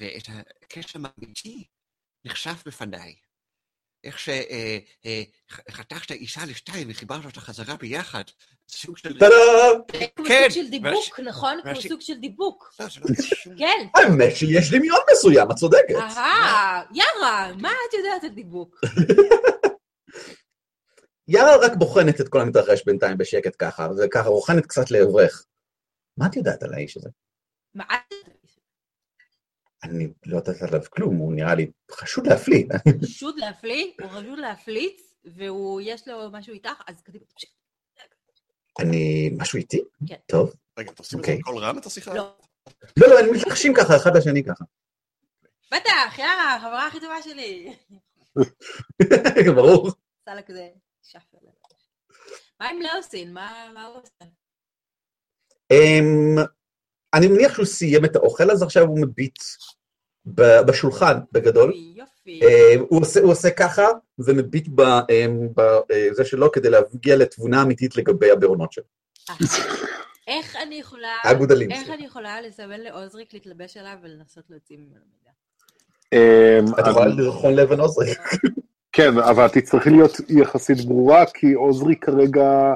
ואת הקשר האמיתי נחשף בפניי. איך שחתכת אישה לשתיים וחיברת אותה חזרה ביחד. סוג של... טאדה! זה כמו כן, סוג של דיבוק, נכון? כמו סוג של דיבוק. לא, זה לא. כן. האמת שיש דמיון מסוים, את צודקת. אהה, יארה, מה את יודעת על דיבוק? יארה רק בוחנת את כל המתרחש בינתיים בשקט ככה, וככה בוחנת קצת לעברך. מה את יודעת על האיש הזה? מה את? אני לא יודעת עליו כלום, הוא נראה לי חשוד להפליא. חשוד להפליא, הוא חשוד להפליץ, והוא, יש לו משהו איתך, אז קדימה, תמשיך. אני... משהו איתי? כן. טוב. רגע, אתה עושים את זה אוקיי. בקול רם את השיחה? לא. לא, לא, הם מתלחשים ככה, אחד לשני ככה. בטח, יאללה, החברה הכי טובה שלי. ברור. עשה לה כזה שפל. מה עם לאוסין? מה מה הוא עושה? אני מניח שהוא סיים את האוכל, אז עכשיו הוא מביט בשולחן בגדול. יופי. אמ, הוא עושה- הוא עושה ככה, ומביט בזה שלו כדי להגיע לתבונה אמיתית לגבי הבעונות שלו. אה, איך אני יכולה... האגודלים. איך אני יכולה לסמן לעוזריק להתלבש עליו ולנסות להוציא ממנו מידע? אמ, את יכולה לרחון לבן עוזרי. כן, אבל תצטרכי להיות יחסית ברורה, כי עוזרי כרגע,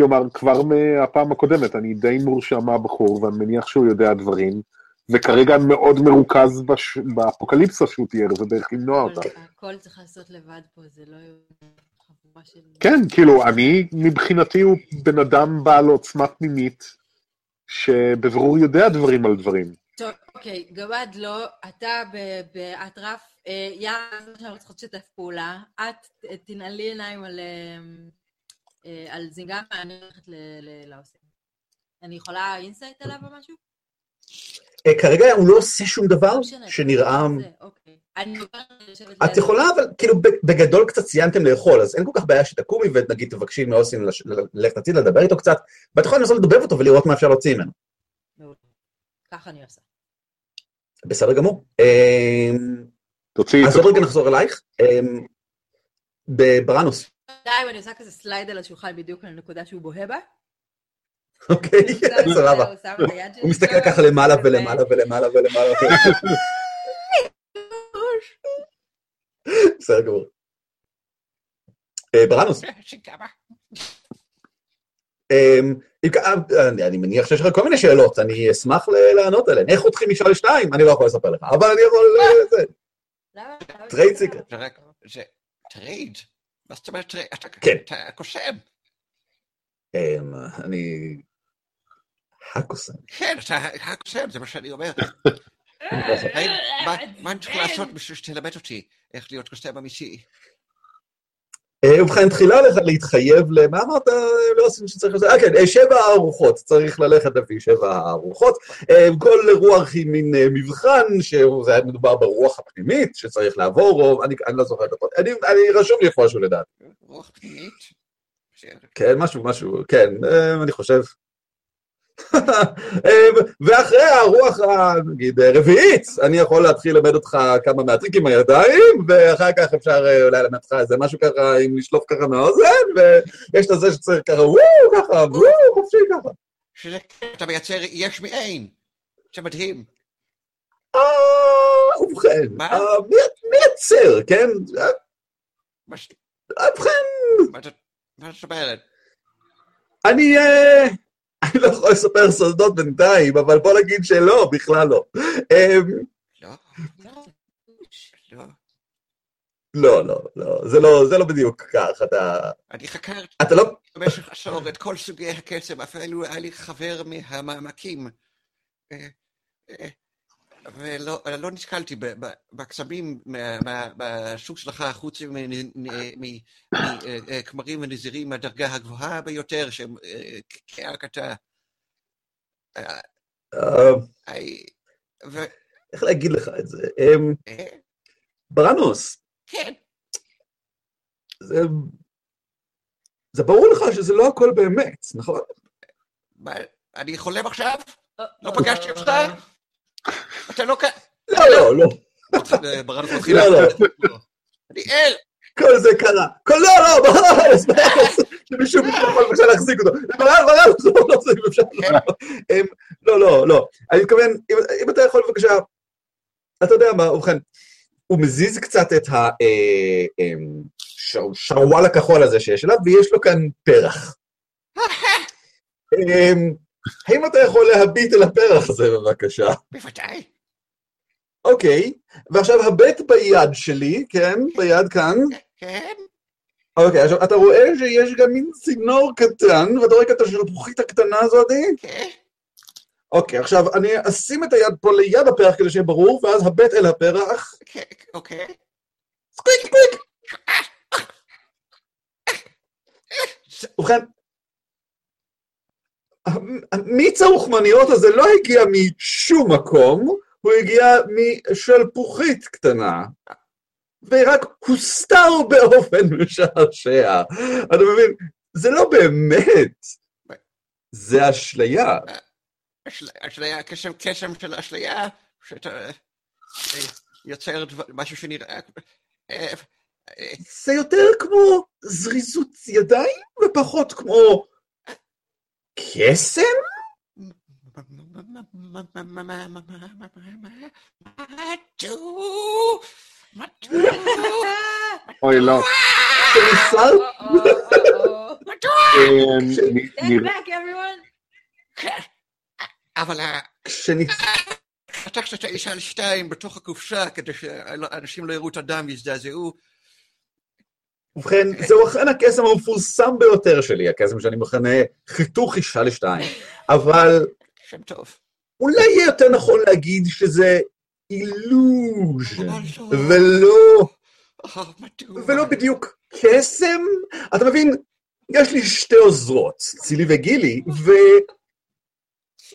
כלומר, כבר מהפעם הקודמת, אני די מורשע מהבחור, ואני מניח שהוא יודע דברים, וכרגע מאוד מרוכז בש... באפוקליפסה שהוא תיאר, ובאיך למנוע אותה. הכל- צריך לעשות לבד פה, זה לא חבורה של... כן, כאילו, אני, מבחינתי הוא בן אדם בעל עוצמה פנימית, שבבירור יודע דברים על דברים. טוב, אוקיי, גמד לא, אתה באטרף, אה, יאללה, זה שאנחנו צריכות לשתף פעולה. את תנעלי עיניים על, אה, על זינגה, ואני הולכת ל- ל- לאוסין. אני יכולה insight עליו או משהו? אה, כרגע הוא לא עושה שום דבר לא. שנראה... אוקיי. את יכולה, אבל כאילו בגדול קצת סיימתם לאכול, אז אין כל כך בעיה שתקומי ונגיד תבקשי מאוסין ללכת הצידה, לדבר איתו קצת, ואת יכולה לנסות לדובב אותו ולראות מה אפשר להוציא ממנו. ככה אני עושה. בסדר גמור. אמ, תוציאי אז את עוד רגע נחזור אלייך. אמ, די, ואני עושה כזה סלייד על השולחן בדיוק על הנקודה שהוא בוהה בה. אוקיי, סבבה. הוא מסתכל ככה למעלה ולמעלה ולמעלה ולמעלה. בסדר גמור. אה, ברנוס, שגבה. אמ, אה, אני- אני מניח שיש לך כל מיני שאלות, אני אשמח לענות עליהן. איך חותכים אישה לשתיים? אני לא יכול לספר לך, אבל אני יכול... trade secret. trade? מה זאת אומרת? אתה כן. קוסם. אמ, אני... הקוסם. כן, אתה הקוסם, זה מה שאני אומר. מה אני צריך לעשות בשביל שתלמד אותי איך להיות קוסם אמיתי? אה, ובכן, תחילה לך להתחייב למה אמרת? לא עשינו שצריך לעשות? אה, כן, אה, שבע ארוחות. צריך ללכת לפי שבע ארוחות. אה, כל רוח היא מין אה, מבחן, שזה היה מדובר ברוח הפנימית, שצריך לעבור, או אני אני לא זוכר את הפרט. אני אני- רשום לי איפשהו לדעת. רוח פנימית? כן, משהו, משהו, כן, אה, אני חושב. אה, ואחרי הרוח, נגיד, הרביעית, אני יכול להתחיל ללמד אותך כמה מהטריקים הידיים, ואחר כך אפשר אה, אולי ללמד אותך איזה משהו ככה, עם לשלוף ככה מהאוזן, ויש את הזה שצריך ככה, וואו, ככה, וואו, חופשי ככה. שזה אתה מייצר יש מאין. זה מדהים. אה, ובכן? אה, מייצר, כן? אה, ובכן, מה זאת אומרת? אני, אה, אני לא יכול לספר סודות בינתיים, אבל בוא נגיד שלא, בכלל לא. אה, לא, לא, לא. לא, לא, לא, זה לא, זה לא בדיוק כך, אתה, אני חקרתי אתה לא, במשך עשור את כל סוגי הקסם, אפילו היה לי חבר מהמעמקים. אה, אה, ולא לא ב- בקסמים מה- מה- מהסוג שלך, חוץ מכמרים ונזירים מהדרגה הגבוהה ביותר, שהם אה. אה, אה, ו- איך להגיד לך את זה? אמ, אה, בראנוס, כן, זה... ברור לך שזה לא הכל באמת, נכון? אני חולם עכשיו? אה, לא פגשתי אותך? אתה לא כ... לא, לא, לא. ברנוס מתחיל... לא, לא. אני אל! כל זה קרה. כל לא, לא, בראנוס, בראנוס, שמישהו יכול בבקשה להחזיק אותו. בראנוס, בראנוס, לא, לא, זה אפשר. אמ, לא, לא, לא. אני מתכוון, אם- אם אתה יכול בבקשה, אתה יודע מה, ובכן, הוא מזיז קצת את השרוואל הכחול הזה שיש עליו, ויש לו כאן פרח. אמ, האם אתה יכול להביט אל הפרח הזה בבקשה? בוודאי. אוקיי, ועכשיו הבט ביד שלי, כן, ביד כאן. כן? אוקיי, עכשיו אתה רואה שיש גם מין צינור קטן, ואתה רואה את השלפוחית הקטנה הזאתי? כן? אוקיי, עכשיו אני אשים את היד פה ליד הפרח כדי שיהיה ברור, ואז הבט אל הפרח. כן, אוקיי. סקוויק סקוויק! ובכן, מיץ הרוחמניות הזה לא הגיע משום מקום, הוא הגיע משלפוחית קטנה, ורק הוסתר באופן משעשע. אתה מבין? זה לא באמת, זה אשליה. אשל- אשליה, קסם, קסם של אשליה, שאתה אה, יוצר משהו שנראה... אה, אה, זה יותר כמו זריזות ידיים ופחות כמו קסם? אוי, לא. כן. אבל. חתכת את האישה על שתיים בתוך הקופסה כדי שאנשים לא יראו את הדם ויזדעזעו. ובכן, זהו אכן הקסם המפורסם ביותר שלי, הקסם שאני מכנה חיתוך אישה לשתיים. אבל שם טוב. אולי יהיה יותר נכון להגיד שזה אילוז'ן, אבל לא. ולא, אה? ולא בדיוק קסם. אתה מבין, יש לי שתי עוזרות, צילי וגילי,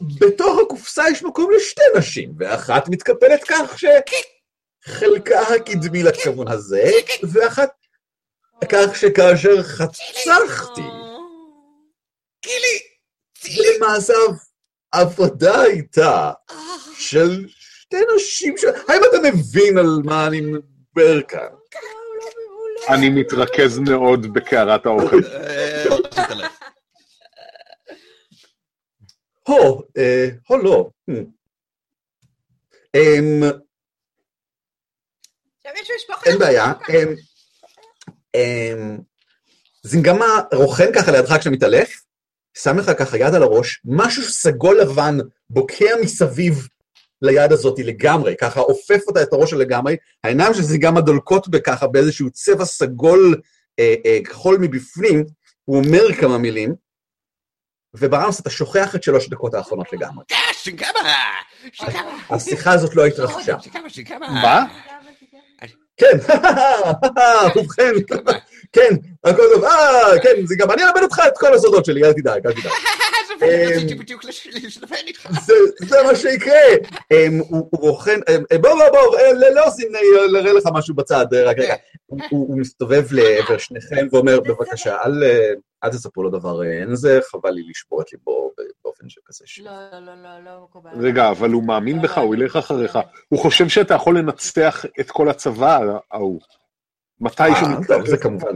ובתוך הקופסה יש מקום לשתי נשים, ואחת מתקפלת כך שחלקה הקדמי לכיוון הזה, ואחת כך שכאשר חצחתי, גילי! עבודה הייתה אה, של שתי נשים ש... האם אתה מבין על מה אני מדבר כאן? אני מתרכז מאוד בקערת האוכל. אה. הו, אה, הו לא. Hmm. אמ, אין בעיה. אמ, אמ, זינגמה רוכן ככה לידך כשאתה מתעלף, שם לך ככה יד על הראש, משהו סגול לבן בוקע מסביב ליד הזאת לגמרי, ככה עופף אותה את הראש לגמרי, העיניים של זינגמה דולקות בככה באיזשהו צבע סגול אה, אה, כחול מבפנים, הוא אומר כמה מילים, ובראמוס אתה שוכח את שלוש דקות האחרונות לגמרי. אה, שינגמה! שינגמה! השיחה הזאת לא התרחשה. מה? כן, ובכן, כן, הכל טוב, אה, כן, זה גם אני אלמד אותך את כל הסודות שלי, אל תדאג, אל תדאג. זה איתך. זה, מה שיקרה. אמ, הוא בוחן, אמ, בוא בוא בוא, אה, לא לא עושים, אה, נראה לך משהו בצד, אה, רק רגע. הוא- הוא מסתובב לעבר שניכם ואומר, בבקשה, אל אה, אל תספרו לו דבר, אה, אין זה, חבל לי לשבור את ליבו באופן שכזה. ש- לא, לא, לא, לא, לא מקובל. רגע, אבל הוא מאמין בך, הוא ילך אחריך. הוא חושב שאתה יכול לנצח את כל הצבא ההוא. מתישהו אה, טוב, זה כמובן.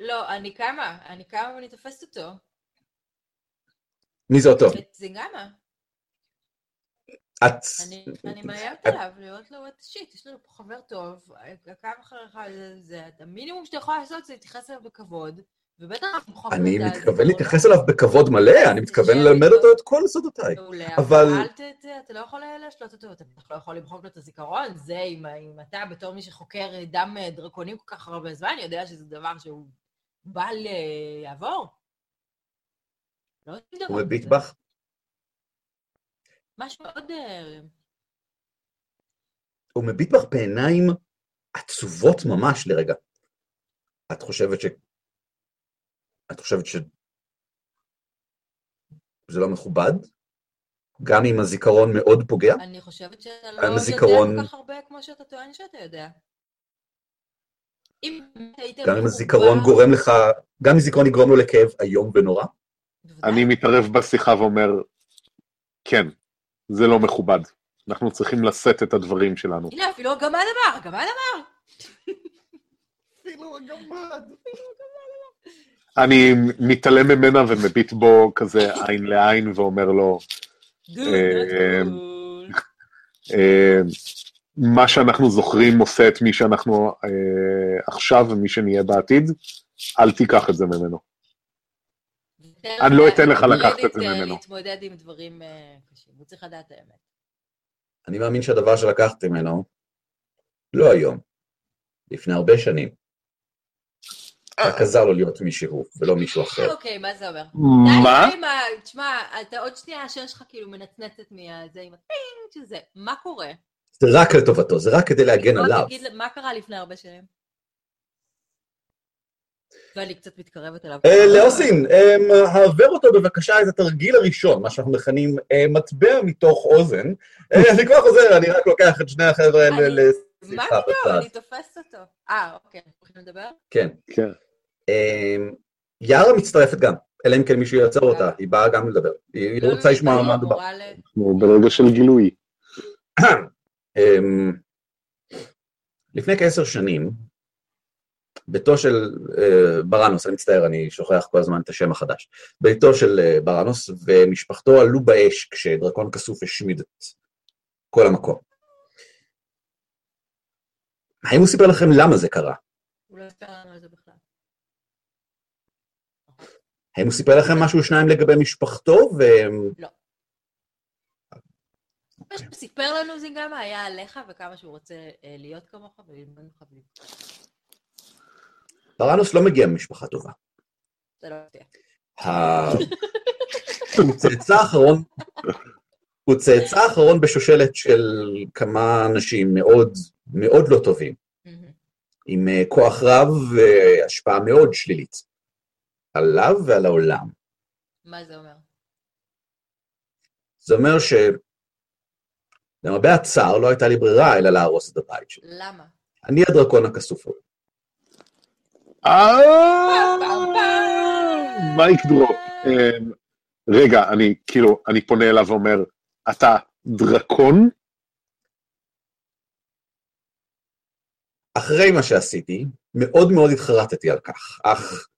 לא, אני קמה, אני קמה ואני תופסת אותו. מי זה אותו? את זינגמה. את... אני אני מאיימת עליו, לראות לו את השיט, יש לנו פה חבר טוב, עקב אחריך, זה- זה, המינימום שאתה יכול לעשות זה להתייחס אליו בכבוד, ובטח אנחנו. אני מתכוון להתייחס אליו בכבוד מלא, אני מתכוון ללמד אותו את כל סודותיי. מעולה, אבל- אתה לא יכול להשלות אותו, אתה בטח לא יכול למחוק לו את הזיכרון, זה אם אתה בתור מי שחוקר דם אה, דרקונים כל כך הרבה זמן, יודע שזה דבר שהוא בל אה, יעבור. לא הוא מביט. בך, משהו מאוד... אה, הוא מביט בך בעיניים עצובות ממש לרגע. את חושבת ש... את חושבת ש... זה לא מכובד? גם אם הזיכרון מאוד פוגע? אני חושבת שאתה לא יודע הזיכרון- כל כך הרבה כמו שאתה טוען שאתה יודע. אם היית גם אם הזיכרון גורם לך, גם אם זיכרון יגרום לו לכאב איום ונורא? אני מתערב בשיחה ואומר, כן, זה לא מכובד. אנחנו צריכים לשאת את הדברים שלנו. הנה, אפילו הגמד אמר, הגמד אמר. אפילו הגמד. אני מתעלם ממנה ומביט בו כזה עין לעין ואומר לו, אה. אה, מה שאנחנו זוכרים עושה את מי שאנחנו אה, עכשיו ומי שנהיה בעתיד, אל תיקח את זה ממנו. אני לא אתן לך לקחת את זה ממנו. להתמודד עם דברים קשים, הוא צריך לדעת האמת. אני מאמין שהדבר שלקחתי ממנו, לא היום, לפני הרבה שנים, רק עזר לו להיות מישהו ולא מישהו אחר. אוקיי, מה זה אומר? מה? תשמע, אתה עוד שנייה השם שלך כאילו מנצנצת מהזה עם הפינג שזה, מה קורה? זה רק לטובתו, זה רק כדי להגן בוא עליו. תגיד, מה קרה לפני הרבה שנים? ואני קצת מתקרבת אליו. אה, לאוסין, אה, העבר אותו בבקשה את התרגיל הראשון, מה שאנחנו מכנים אה, מטבע מתוך אוזן. אה, אני כבר חוזר, אני רק לוקח את שני החבר'ה האלה מה פתאום? אני תופסת אותו. אה, אוקיי, הולכים לדבר? כן. כן. אה, יארה מצטרפת גם, אלא אם כן מישהו יעצר אותה, היא באה גם לדבר. היא היא לא, רוצה לא, לשמוע מה מדובר. אנחנו ברגע של גילוי. אמ, לפני כעשר שנים, ביתו של אה, ברנוס, אני מצטער, אני שוכח כל הזמן את השם החדש, ביתו של אה, ברנוס ומשפחתו עלו באש כשדרקון כסוף השמיד את כל המקום. האם הוא סיפר לכם למה זה קרה? הוא לא יספר לנו על זה בכלל. האם הוא סיפר לכם משהו שניים לגבי משפחתו? ו... מה שהוא סיפר לנו זה גם היה עליך וכמה שהוא רוצה אה, להיות כמוך וללמוד ממך בלי... ברנוס לא מגיע ממשפחה טובה. זה לא מפתיע. הוא צאצא האחרון, הוא צאצא האחרון בשושלת של כמה אנשים מאוד מאוד לא טובים, מהמם. עם אה, כוח רב והשפעה מאוד שלילית. עליו ועל העולם. מה זה אומר? זה אומר ש... למרבה הצער לא הייתה לי ברירה אלא להרוס את הבית שלי. למה? אני הדרקון הכסוף ההוא. מייק דרופ. רגע, אני כאילו, אני פונה אליו ואומר, אתה דרקון? אחרי מה שעשיתי, מאוד מאוד התחרטתי על כך, אך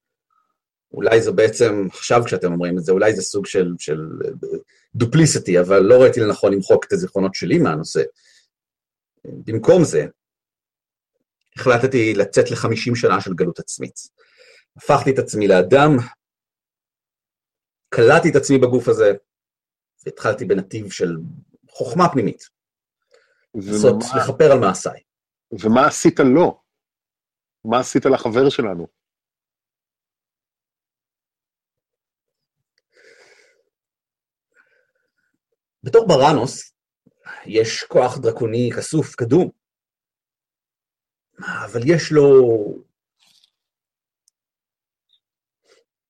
אולי זה בעצם, עכשיו כשאתם אומרים את זה, אולי זה סוג של, של דופליסיטי, אבל לא ראיתי לנכון למחוק את הזיכרונות שלי מהנושא. במקום זה, החלטתי לצאת לחמישים שנה של גלות עצמית. הפכתי את עצמי לאדם, קלעתי את עצמי בגוף הזה, והתחלתי בנתיב של חוכמה פנימית, לנסות לכפר על מעשיי. ומה עשית לו? מה עשית לחבר שלנו? בתור בראנוס, יש כוח דרקוני כסוף, קדום, אבל יש לו...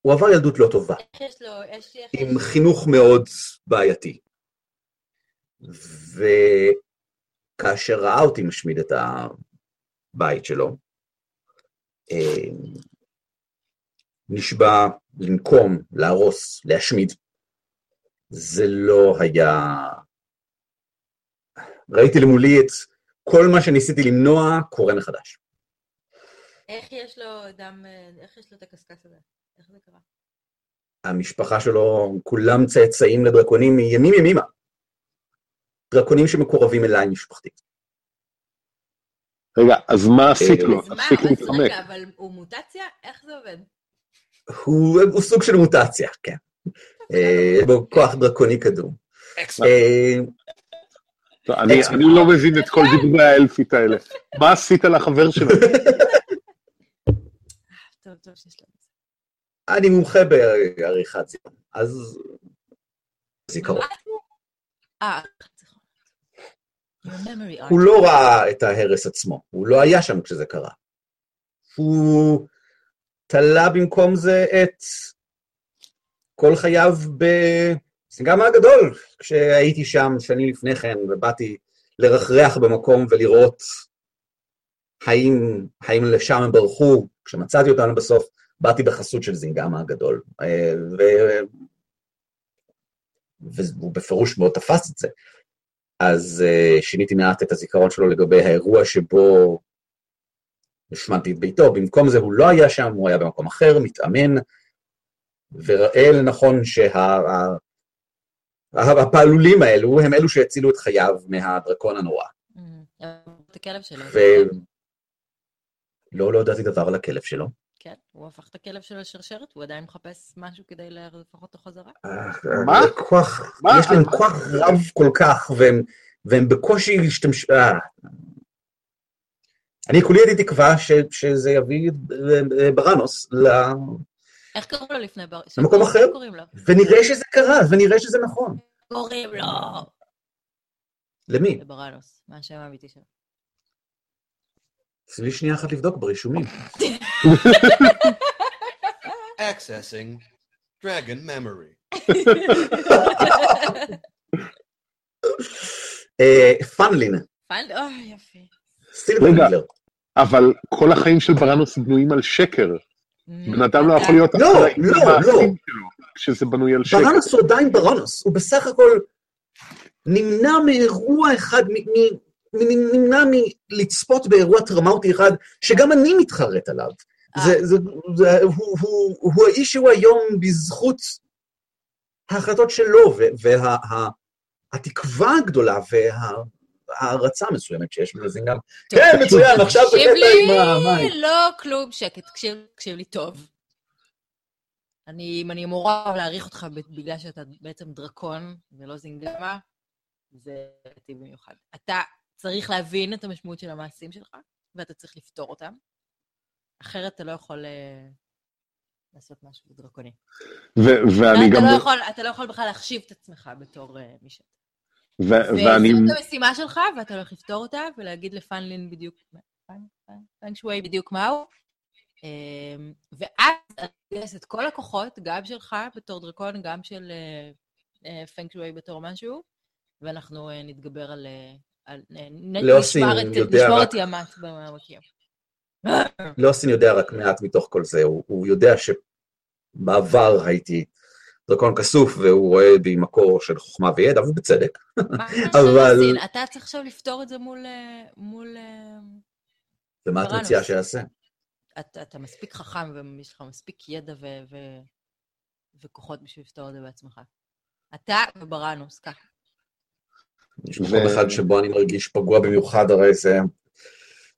הוא עבר ילדות לא טובה, יש לו, יש... איך עם חינוך מאוד בעייתי. וכאשר ראה אותי משמיד את הבית שלו, אה, נשבע לנקום, להרוס, להשמיד. זה לא היה... ראיתי למולי את כל מה שניסיתי למנוע קורה מחדש. איך יש לו דם, אה, איך יש לו את הקשקש הזה? איך זה קרה? המשפחה שלו, כולם צאצאים לדרקונים מימים ימימה. דרקונים שמקורבים אליי משפחתית. רגע, אז מה עשית אה, לו? אז מה, תפסיק להתחמק. אבל הוא מוטציה? איך זה עובד? הוא, סוג של מוטציה, כן. אה, יש בו כוח דרקוני קדום. אה, לא, אני לא מבין את כל דברי האלפית האלה. מה עשית לחבר שלנו? זה. אני מומחה בעריכת זיכרון, אז זיכרון. אה, הוא. לא ראה את ההרס עצמו, הוא לא היה שם כשזה קרה. הוא תלה במקום זה את כל חייו בסינגמה הגדול, כשהייתי שם שנים לפני כן ובאתי לרחרח במקום ולראות האם, האם לשם הם ברחו, כשמצאתי אותנו בסוף, באתי בחסות של זינגמה הגדול. אה, ו... והוא בפירוש מאוד תפס את זה. אז uh, שיניתי מעט את הזיכרון שלו לגבי האירוע שבו השמדתי את ביתו, במקום זה הוא לא היה שם, הוא היה במקום אחר, מתאמן, וראה לנכון שהפעלולים שה, האלו הם אלו שהצילו את חייו מהדרקון הנורא. Mm, את הכלב שלו. ו... לא, לא ידעתי דבר על הכלב שלו. כן, הוא הפך את הכלב שלו לשרשרת, הוא עדיין מחפש משהו כדי להפוך אותו חזרה. מה? כוח? יש להם כוח רב כל כך, והם, והם בקושי השתמש... אה. אני כולי הייתי תקווה ש, שזה יביא אה, בראנוס, ל... איך קראו לו לפני בר... למקום אחר. ונראה שזה קרה, ונראה שזה נכון. קוראים לו! למי? לבראנוס, מה השם האמיתי שלו. תן לי שנייה אחת לבדוק ברישומים. Accessing Dragon Memory. פאנלין, פיינד, אוי, רגע. מילר. אבל כל החיים של בראנוס בנויים על שקר. בן אדם לא יכול להיות לא, אחראי לא, למעשים לא. שלו, כשזה בנוי על שקר. בראנוס הוא עדיין בראנוס, הוא בסך הכל נמנע מאירוע אחד, נמנע מלצפות באירוע טראומטי אחד, שגם אני מתחרט עליו. אה. זה, זה, זה, הוא, הוא, הוא האיש שהוא היום בזכות ההחלטות שלו, והתקווה הגדולה וההערצה המסוימת שיש לזה גם. כן, מצוין, עכשיו תקשיב בקטע עם המים. לי, לא כלום, שקט, תקשיב, תקשיב לי טוב. אני, אם אני אמורה להעריך אותך בגלל שאתה בעצם דרקון ולא זינגמה, זה אותי במיוחד. אתה צריך להבין את המשמעות של המעשים שלך, ואתה צריך לפתור אותם. אחרת אתה לא יכול אה, לעשות משהו דרקוני. ו- ואני אתה גם... לא יכול, אתה לא יכול בכלל להחשיב את עצמך בתור אה, מי שאתה. ו- ואני... וזאת המשימה שלך, ואתה הולך לפתור אותה, ולהגיד לפאנלין בדיוק, פאנג שווי בדיוק מהו. אמ, ואז אני אגייס את כל הכוחות, גם שלך בתור דרקון, גם של פאנג שווי בתור משהו, ואנחנו אה, נתגבר על... אה, על נ- לאוסי נשמר את- יודע רק-. לוסין יודע רק מעט מתוך כל זה, הוא, הוא יודע שבעבר הייתי דרקון כסוף, והוא רואה בי מקור של חוכמה וידע, ובצדק. מה אבל-. אתה צריך עכשיו לפתור את זה מול... אה, מול... אה, ומה את. מציעה שיעשה? אתה, אתה מספיק חכם ויש לך מספיק ידע ו, ו, וכוחות בשביל לפתור את זה בעצמך. אתה ובראנוס, ככה. יש ו- מקום אחד שבו אני מרגיש פגוע במיוחד, הרי זה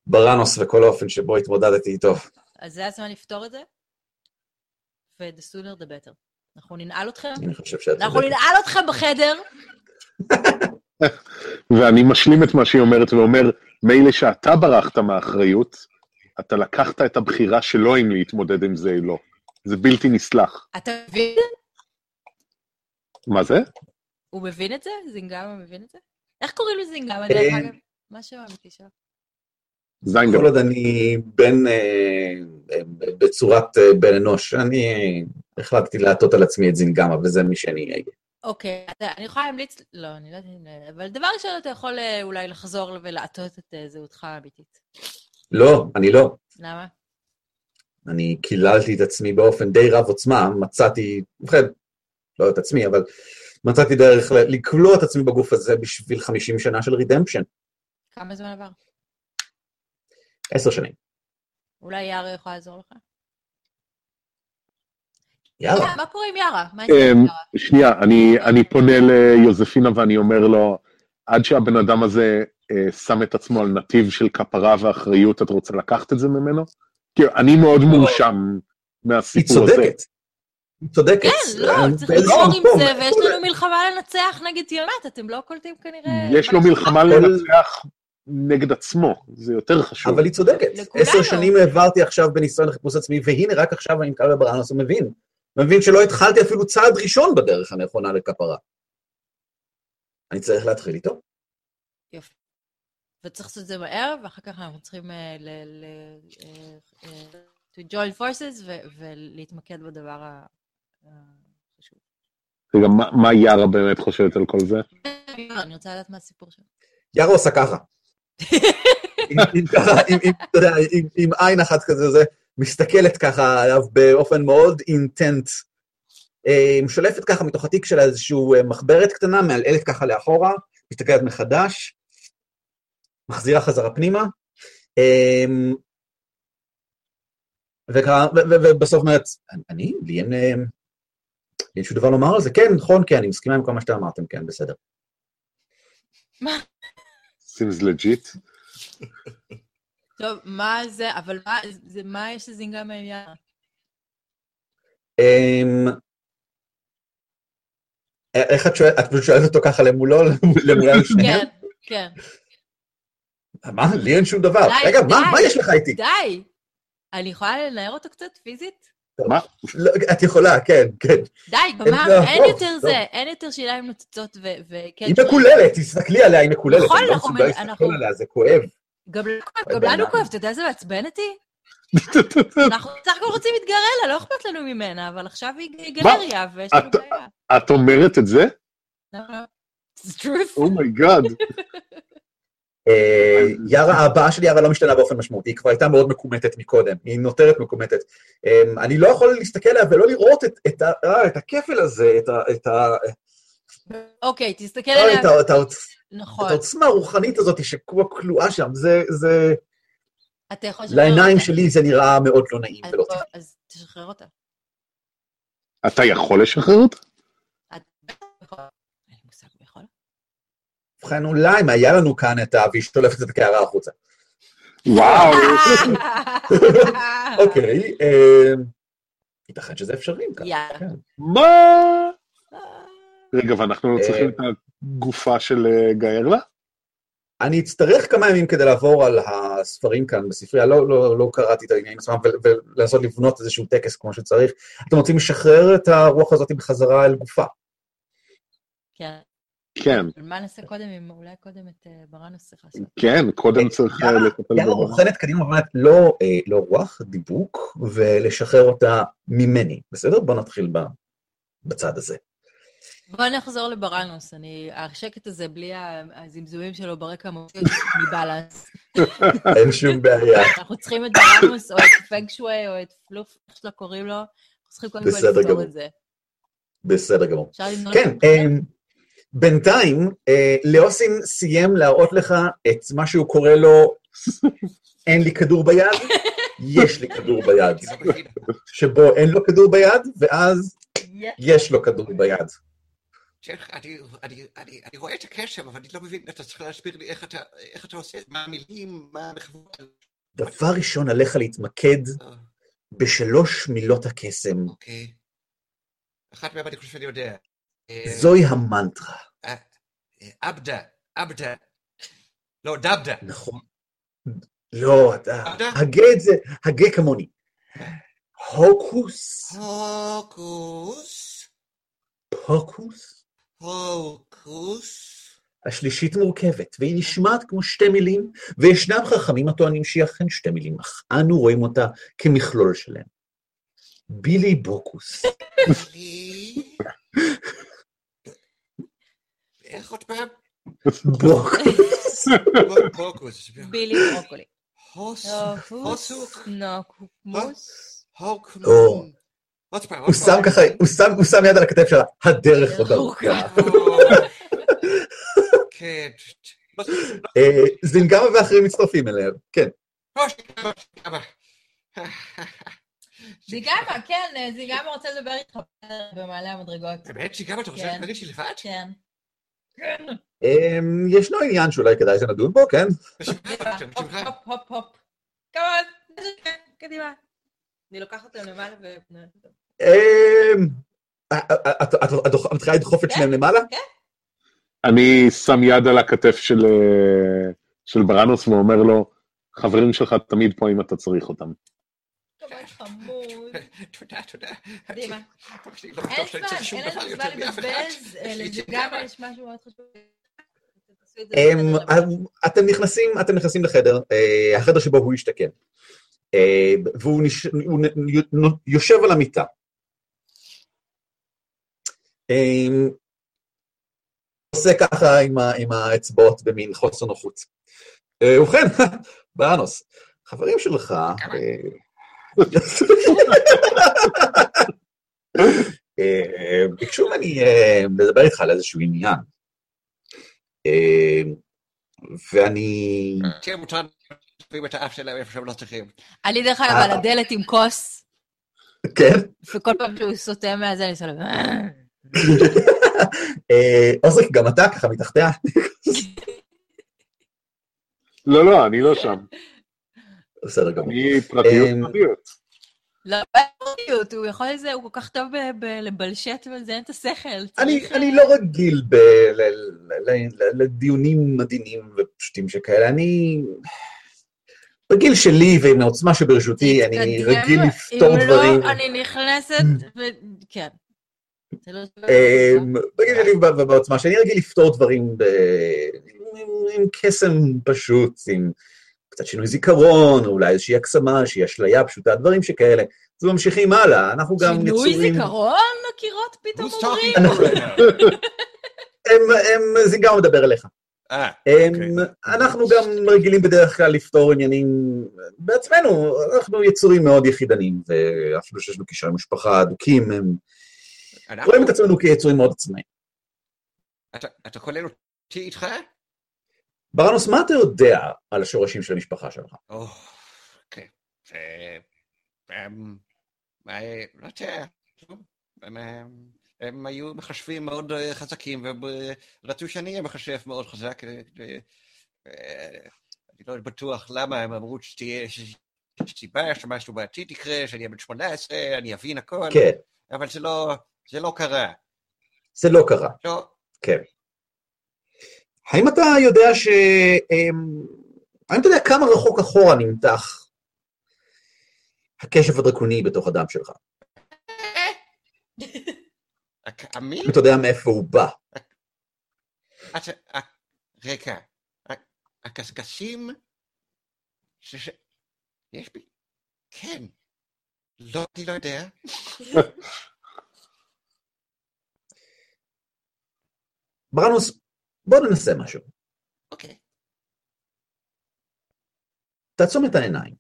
בראנוס וכל האופן שבו התמודדתי איתו. אז זה הזמן לפתור את זה, ו-the sooner the better. אנחנו ננעל אתכם, אני חושב שאת אנחנו. ננעל אתכם בחדר, ואני משלים את מה שהיא אומרת ואומר, מילא שאתה ברחת מהאחריות, אתה לקחת את הבחירה שלו אם להתמודד עם זה או לא. זה בלתי נסלח. אתה מבין? מה זה? הוא מבין את זה? זינגמה מבין את זה? איך קוראים לזינגמה, אה, דרך אגב? מה השם האמיתי שלו? זיינגר. כל עוד אני בן, אה, אה, בצורת אה, בן אנוש, אני החלטתי להטות על עצמי את זינגמה, וזה מי שאני אהיה. אוקיי, אני יכולה להמליץ, לא, אני לא יודעת, אם- אבל דבר ראשון, אתה יכול אה, אולי לחזור ולעטות את אה, זהותך האמיתית. לא, אני לא. למה? אני קיללתי את עצמי באופן די רב עוצמה, מצאתי, ובכן, לא את עצמי, אבל מצאתי דרך לכלוא את עצמי בגוף הזה בשביל 50 שנה של רידמפשן. כמה זמן עבר? עשר שנים. אולי יארה יכולה לעזור לך? יאללה, מה קורה עם יארה? מה אמ, יארה? שנייה, אני, אני פונה ליוזפינה ואני אומר לו, עד שהבן אדם הזה אה, שם את עצמו על נתיב של כפרה ואחריות, את רוצה לקחת את זה ממנו? כי אני מאוד מורשם היא מהסיפור הזה. היא צודקת. כן, לא, אה, צריך באיזשהו לגמור עם זה, ויש לנו מלחמה לנצח נגד תיאמת, אתם לא קולטים כנראה... יש לו מה מלחמה לנצח נגד עצמו, זה יותר חשוב. אבל היא צודקת. עשר שנים העברתי עכשיו בניסיון לחיפוש עצמי, והנה רק עכשיו אני נתקל בבראנוס ומבין. מבין שלא התחלתי אפילו צעד ראשון בדרך הנכונה לכפרה. אני צריך להתחיל איתו. יופי. וצריך לעשות את זה מהר, ואחר כך אנחנו צריכים אה, ל... אה, to join forces ו- ולהתמקד בדבר החשוב. רגע, מה- יארה באמת חושבת על כל זה? אני רוצה לדעת מה הסיפור שלו. יארה עושה ככה. עם- עם ככה, עם- עם- אתה יודע, עם- עם עין אחת כזה, זה, מסתכלת ככה עליו באופן מאוד אינטנט. אה, שולפת ככה מתוך התיק שלה איזושהי אה, מחברת קטנה, מעלעלת ככה לאחורה, מסתכלת מחדש, מחזירה חזרה פנימה, אה, ובסוף אומרת, אני? לי אין אה, אין שום דבר לומר על זה? כן, נכון, כן, אני מסכימה עם כל מה שאתם אמרתם, כן, בסדר. seems legit. טוב, מה זה, אבל מה, זה, מה יש לזינגה מהעניין? אמ, איך את שואלת? את פשוט שואלת אותו ככה למולו, למולה לשניהם? כן, כן. מה? לי אין שום דבר. רגע, מה. מה יש לך איתי? די! אני יכולה לנער אותו קצת פיזית? מה? לא, את יכולה, כן, כן. די, גמר, לא, אין טוב, יותר. זה, אין יותר שיניים נוצצות ו- וכן. היא מקוללת, תסתכלי עליה, היא מקוללת. נכון, אני לא אנחנו- מסוגל להסתכל אנחנו- עליה, זה כואב. גם לנו כואב, אוי, גם לנו בעיניים. כואב, אתה יודע איזה מעצבן אותי? אנחנו בסך הכל רוצים את גרלה, לא אכפת לנו ממנה, אבל עכשיו היא גלריה, ויש לנו בעיה. את אומרת את זה? לא, לא. It's truth. oh my god. אה, יארה, הבעה של יארה לא משתנה באופן משמעותי, היא כבר הייתה מאוד מקומטת מקודם, היא נותרת מקומטת. אמ, אני לא יכול להסתכל עליה ולא לראות את- אה, את הכפל הזה, את ה- אוקיי, תסתכל לא, עליה. נכון. את העוצמה הרוחנית הזאת שכלואה שם, זה, זה, אתה יכול לשחרר לעיניים. שלי זה נראה מאוד לא נעים ולא טבעי. אז תשחרר אותה. אתה יכול לשחרר אותה? ובכן, אולי אם היה לנו כאן את ה... והיא שולפת את הקערה החוצה. וואו. אוקיי, אמ, ייתכן שזה אפשרי. ככה. יאללה. כן. מה? רגע, ואנחנו לא אה, צריכים את הגופה של אה, גאירלה? אני אצטרך כמה ימים כדי לעבור על הספרים כאן בספרייה, לא, לא, לא קראתי את העניינים עצמם, ול- ולנסות לבנות איזשהו טקס כמו שצריך. אתם רוצים לשחרר את הרוח הזאת בחזרה אל גופה. כן. כן, אבל מה נעשה קודם, אם אולי קודם את ברנוס צריך לעשות? כן, קודם צריך אה, יאללה, לטפל יאללה בזה. רוחנת קדימה ואומרת, לא, אה, לא רוח, דיבוק, ולשחרר אותה ממני, בסדר? בוא נתחיל ב- בצד הזה. בוא נחזור לברנוס, אני, השקט הזה בלי הזמזומים שלו ברקע מוציא אותי מבלנס. אין שום בעיה. אנחנו צריכים את ברנוס, או את פנג שווי, או את פלוף, איך שלא קוראים לו, אנחנו צריכים קודם כל בסדר לפתור. את זה. בסדר גמור. כן, את זה? אמ, בינתיים, אה, לאוסין סיים להראות לך את מה שהוא קורא לו, אין לי כדור ביד, יש לי כדור ביד. שבו אין לו כדור ביד, ואז יש. לו כדור ביד. אני- אני- אני אני רואה את הקשר, אבל אני לא מבין, אתה צריך להסביר לי איך אתה- איך אתה עושה, מה המילים, מה המחוות. דבר ראשון, עליך להתמקד אה, בשלוש מילות הקסם. אוקיי. אחת מהן אני חושב שאני יודע. אה, זוהי המנטרה, אה, עבדה, עבדה. לא, דבדה. נכון? לא, אתה... עבדה? הגה את זה, הגה כמוני. הוקוס הוקוס, פוקוס. הוקוס. השלישית מורכבת, והיא נשמעת כמו שתי מילים, וישנם חכמים הטוענים שהיא אכן שתי מילים, אך אנו רואים אותה כמכלול שלהם. בילי בוקוס. הוסוק. נוקמוס. הוקוס. או. עוד פעם, עוד הוא שם ככה, הוא שם- הוא שם יד על הכתף שלה, הדרך עוד ארוכה. כן. אה, זינגמה ואחרים מצטרפים אליהם, כן. זיגמה, כן, אה, זיגמה רוצה לדבר איתך במעלה המדרגות. באמת שגם אתה רוצה כן. לדבר איתי לבד? כן. אה, ישנו עניין שאולי כדאי שנדון בו, כן? הופ, הופ, הופ. כמובן, כן, קדימה. אני לוקחת אותם למעלה ו... אה, את- מתחילה לדחוף את שניהם למעלה? אני שם יד על הכתף של, אה, ברנוס ואומר לו, חברים שלך תמיד פה אם אתה צריך אותם. חמוד. תודה, תודה. אין זמן, אין לנו זמן. לבזבז, לי לזיגמה יש משהו מאוד חשוב. אמ. אתם נכנסים, אתם נכנסים לחדר, אה, החדר שבו הוא השתכן. אה, והוא יושב על המיטה. אמ, עושה ככה עם ה- עם האצבעות במין חוסר נוחות. אה, ובכן, באנוס, חברים שלך... אה, ביקשו ממני אה, לדבר איתך על איזשהו עניין. אה, ואני... כן, מותר להביא את האף שלהם איפה שהם לא צריכים. אני דרך אגב. על הדלת עם כוס, כן? וכל פעם שהוא סוטה מהזה אני עושה לו... עוזריק, גם אתה ככה מתחתיה? לא, לא, אני לא שם. בסדר גמור. אני פרטיות אמ, פרטיות. לא, אין פרטיות, הוא יכול לזה, הוא כל כך טוב לבלשט ולזיין את השכל. אני, אה, לא רגיל ב, ל, ל, ל, לדיונים מדהימים ופשוטים שכאלה, אני... בגיל שלי ועם העוצמה שברשותי, אני. רגיל לפתור אם דברים. לא, אני נכנסת, ו... כן. בגיל שלי וב- ובעוצמה שאני רגיל לפתור דברים עם קסם פשוט, עם קצת שינוי זיכרון, או אולי איזושהי הקסמה, איזושהי אשליה פשוטה, דברים שכאלה. אז ממשיכים הלאה, אנחנו גם שינוי יצורים... זיכרון? הקירות פתאום אומרים? now? הם, הם, זה גם מדבר אליך. אה, אוקיי. אנחנו גם רגילים בדרך כלל לפתור עניינים בעצמנו, אנחנו יצורים מאוד יחידניים, ואפילו שיש לנו קשרי משפחה הדוקים, הם אנחנו- רואים את עצמנו כיצורים מאוד עצמאיים. אתה- אתה כולל אותי איתך? ברנוס, מה אתה יודע על השורשים של המשפחה שלך? או, אוקיי. אה, לא יודע. הם, היו מחשבים מאוד אה, חזקים, ורצו שאני אהיה מחשב מאוד חזק. אה, אה, אה, אני לא בטוח למה הם אמרו שתהיה סיבה שמשהו בעתיד יקרה, שאני אהיה בן 18, אני אבין הכל, כן, אבל זה לא, זה לא קרה. זה לא קרה. לא, כן. האם אתה יודע ש... אמ, האם אתה יודע כמה רחוק אחורה נמתח הקשב הדרקוני בתוך הדם שלך? אמין? אם אתה יודע מאיפה הוא בא. אתה, ה- רגע, ה- הקשקשים? יש בי... כן. לא, אני לא יודע. ברנוס, בוא ננסה משהו. אוקיי. תעצום את העיניים.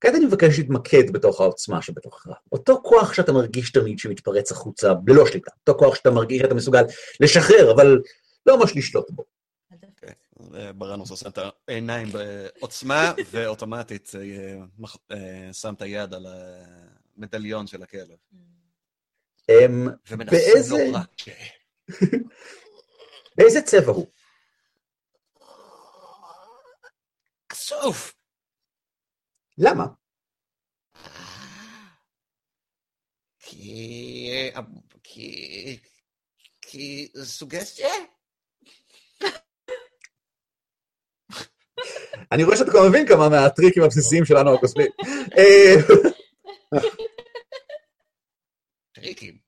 כעת אני מבקש להתמקד בתוך העוצמה שבתוכך. אותו כוח שאתה מרגיש תמיד שמתפרץ החוצה ללא שליטה. אותו כוח שאתה מרגיש שאתה מסוגל לשחרר, אבל לא ממש לשלוט בו. ברנוס עושה את העיניים בעוצמה, ואוטומטית אה, אה, שם את היד על המדליון של הכלב. אמ, ומנסה נורא. באיזה צבע הוא? כסוף! למה? כי... אה, כי... כי סוגסטיה? אני רואה שאתה כבר מבין כמה מהטריקים הבסיסיים שלנו הקוסמים. אה, טריקים.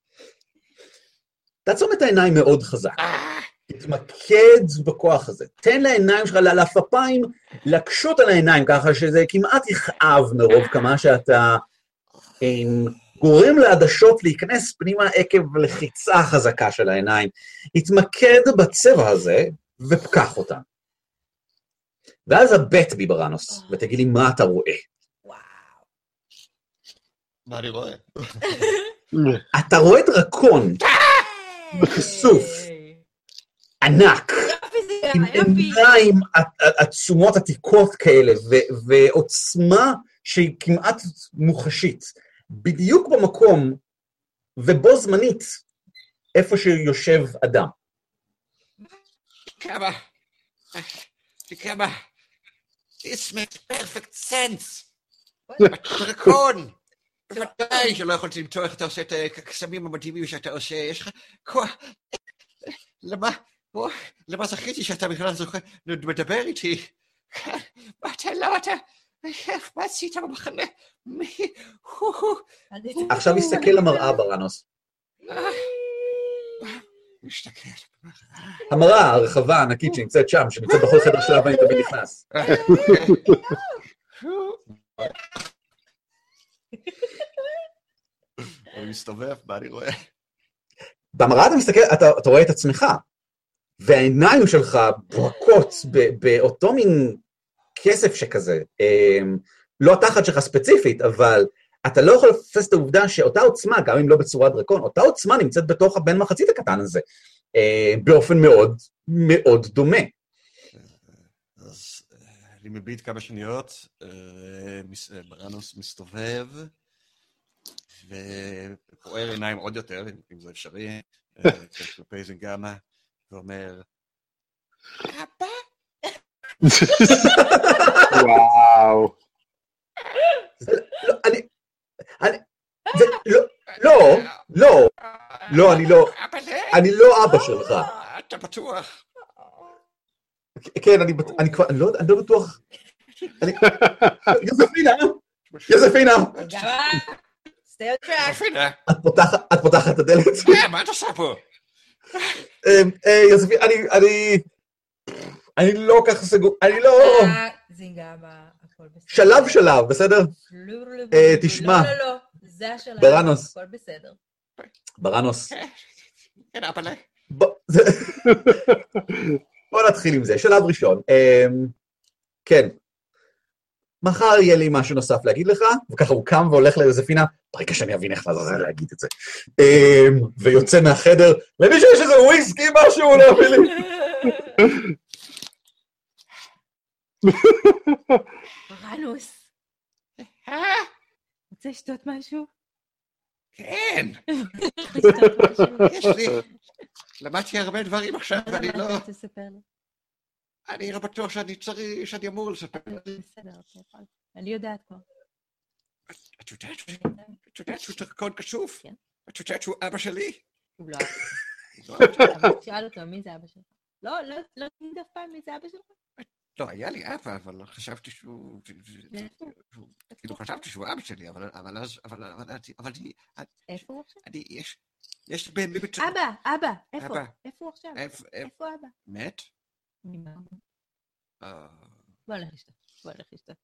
תעצום את העיניים מאוד חזק. אה, תתמקד בכוח הזה. תן לעיניים שלך, לעפעפיים, להקשות על העיניים ככה שזה כמעט יכאב מרוב כמה שאתה אמ, גורם לעדשות להיכנס פנימה עקב לחיצה חזקה של העיניים. התמקד בצבע הזה ופקח אותם. ואז הבט בי ברנוס, ותגיד לי מה אתה רואה. וואו. מה אני רואה? אתה רואה דרקון חשוף. ענק, עם. עיניים עצומות עתיקות כאלה, ו- ועוצמה שהיא כמעט מוחשית, בדיוק במקום, ובו זמנית, איפה שיושב אדם. כמה... כמה... This makes perfect sense. דרקון! בוודאי שלא יכולתי למצוא איך אתה עושה את הקסמים המדהימים שאתה עושה, יש לך כוח... למה... בוא, למה זכיתי שאתה בכלל זוכר, מדבר איתי? מה אתה לא, אתה... מה עשית במחנה? עכשיו הסתכל למראה ברנוס. המראה הרחבה הענקית שנמצאת שם, שנמצאת בכל חדר שלה ואני תמיד נכנס. אני מסתובב, מה אני רואה? במראה אתה מסתכל, אתה, אתה רואה את עצמך, והעיניים שלך בוהקות באותו מין כסף שכזה. אמ, לא התחת שלך ספציפית, אבל אתה לא יכול לפספס את העובדה שאותה עוצמה, גם אם לא בצורת דרקון, אותה עוצמה נמצאת בתוך הבן מחצית הקטן הזה, אה, באופן מאוד מאוד דומה. אה, אני מביט כמה שניות, אה, מס- אה, בראנוס מסתובב, ופוער עיניים עוד יותר, אם- זה אפשרי, אה, כלפי זינגמה, ואומר, אבא? וואו. לא, אני... אני... זה... לא, לא, לא, אני לא, אני לא אבא שלך. אתה בטוח? כן, אני כבר, אני לא אני לא בטוח. אני... יוזפינה, יוזפינה, גמא, stay on track. יופינה, את פותחת- את פותחת את הדלת? אה, מה את עושה פה? אמ, אה, יוזפינה, אני, אני, אני לא ככה סגור, אני לא... שלב שלב, בסדר? אה, תשמע. לא, לא, לא, זה השלב. בראנוס. הכל בסדר. בראנוס. כן, אבא בוא זה- בוא נתחיל עם זה. שלב ראשון. אמ, כן. מחר יהיה לי משהו נוסף להגיד לך, וככה הוא קם והולך ליוזפינה, ברגע שאני אבין איך לעזאזל להגיד את זה. אמ, ויוצא מהחדר, למישהו יש איזה וויסקי משהו להביא לי. בראנוס, אה, רוצה לשתות משהו? כן? יש לי. למדתי הרבה דברים עכשיו, ואני לא... לי? אני לא בטוח שאני צריך, שאני אמור לספר. בסדר, אתה יכול. אני יודעת כבר. את יודעת את יודעת שהוא דרכון כסוף? כן. את יודעת שהוא אבא שלי? הוא לא לא, אבל תשאל אותו, מי זה אבא שלך? לא, לא, לא תגיד אף פעם מי זה אבא שלך? לא, היה לי אבא, אבל חשבתי שהוא... כאילו, חשבתי שהוא אבא שלי, אבל אז... אבל אני... איפה הוא עכשיו? אני... יש... יש בין... אבא, אבא, איפה? אבא. איפה הוא עכשיו? איפה... אבא? מת? אה, בוא נלך לשתות. בוא נלך לשתות.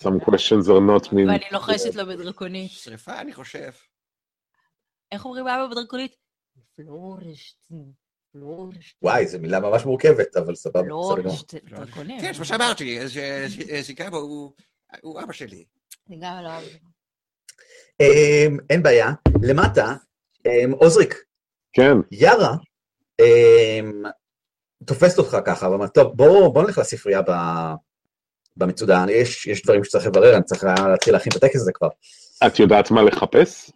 Some questions are not mean. ואני לוחשת לו בדרקונית. שריפה, אני חושב. איך אומרים אבא בדרקונית? פלורשטין. פלורשטין. וואי, זו מילה ממש מורכבת, אבל סבבה. דרקונים. כן, זה מה שאמרתי, זיקאבו הוא אבא שלי. זה גם לא אבא. אמ, אין בעיה. למטה, אמ, עוזריק, כן, יארה אמ, תופסת אותך ככה, ואומרת, טוב, בוא, בוא נלך לספרייה ב, במצודה, יש, יש דברים שצריך לברר, אני צריך להתחיל להכין את הטקס הזה כבר. את יודעת מה לחפש?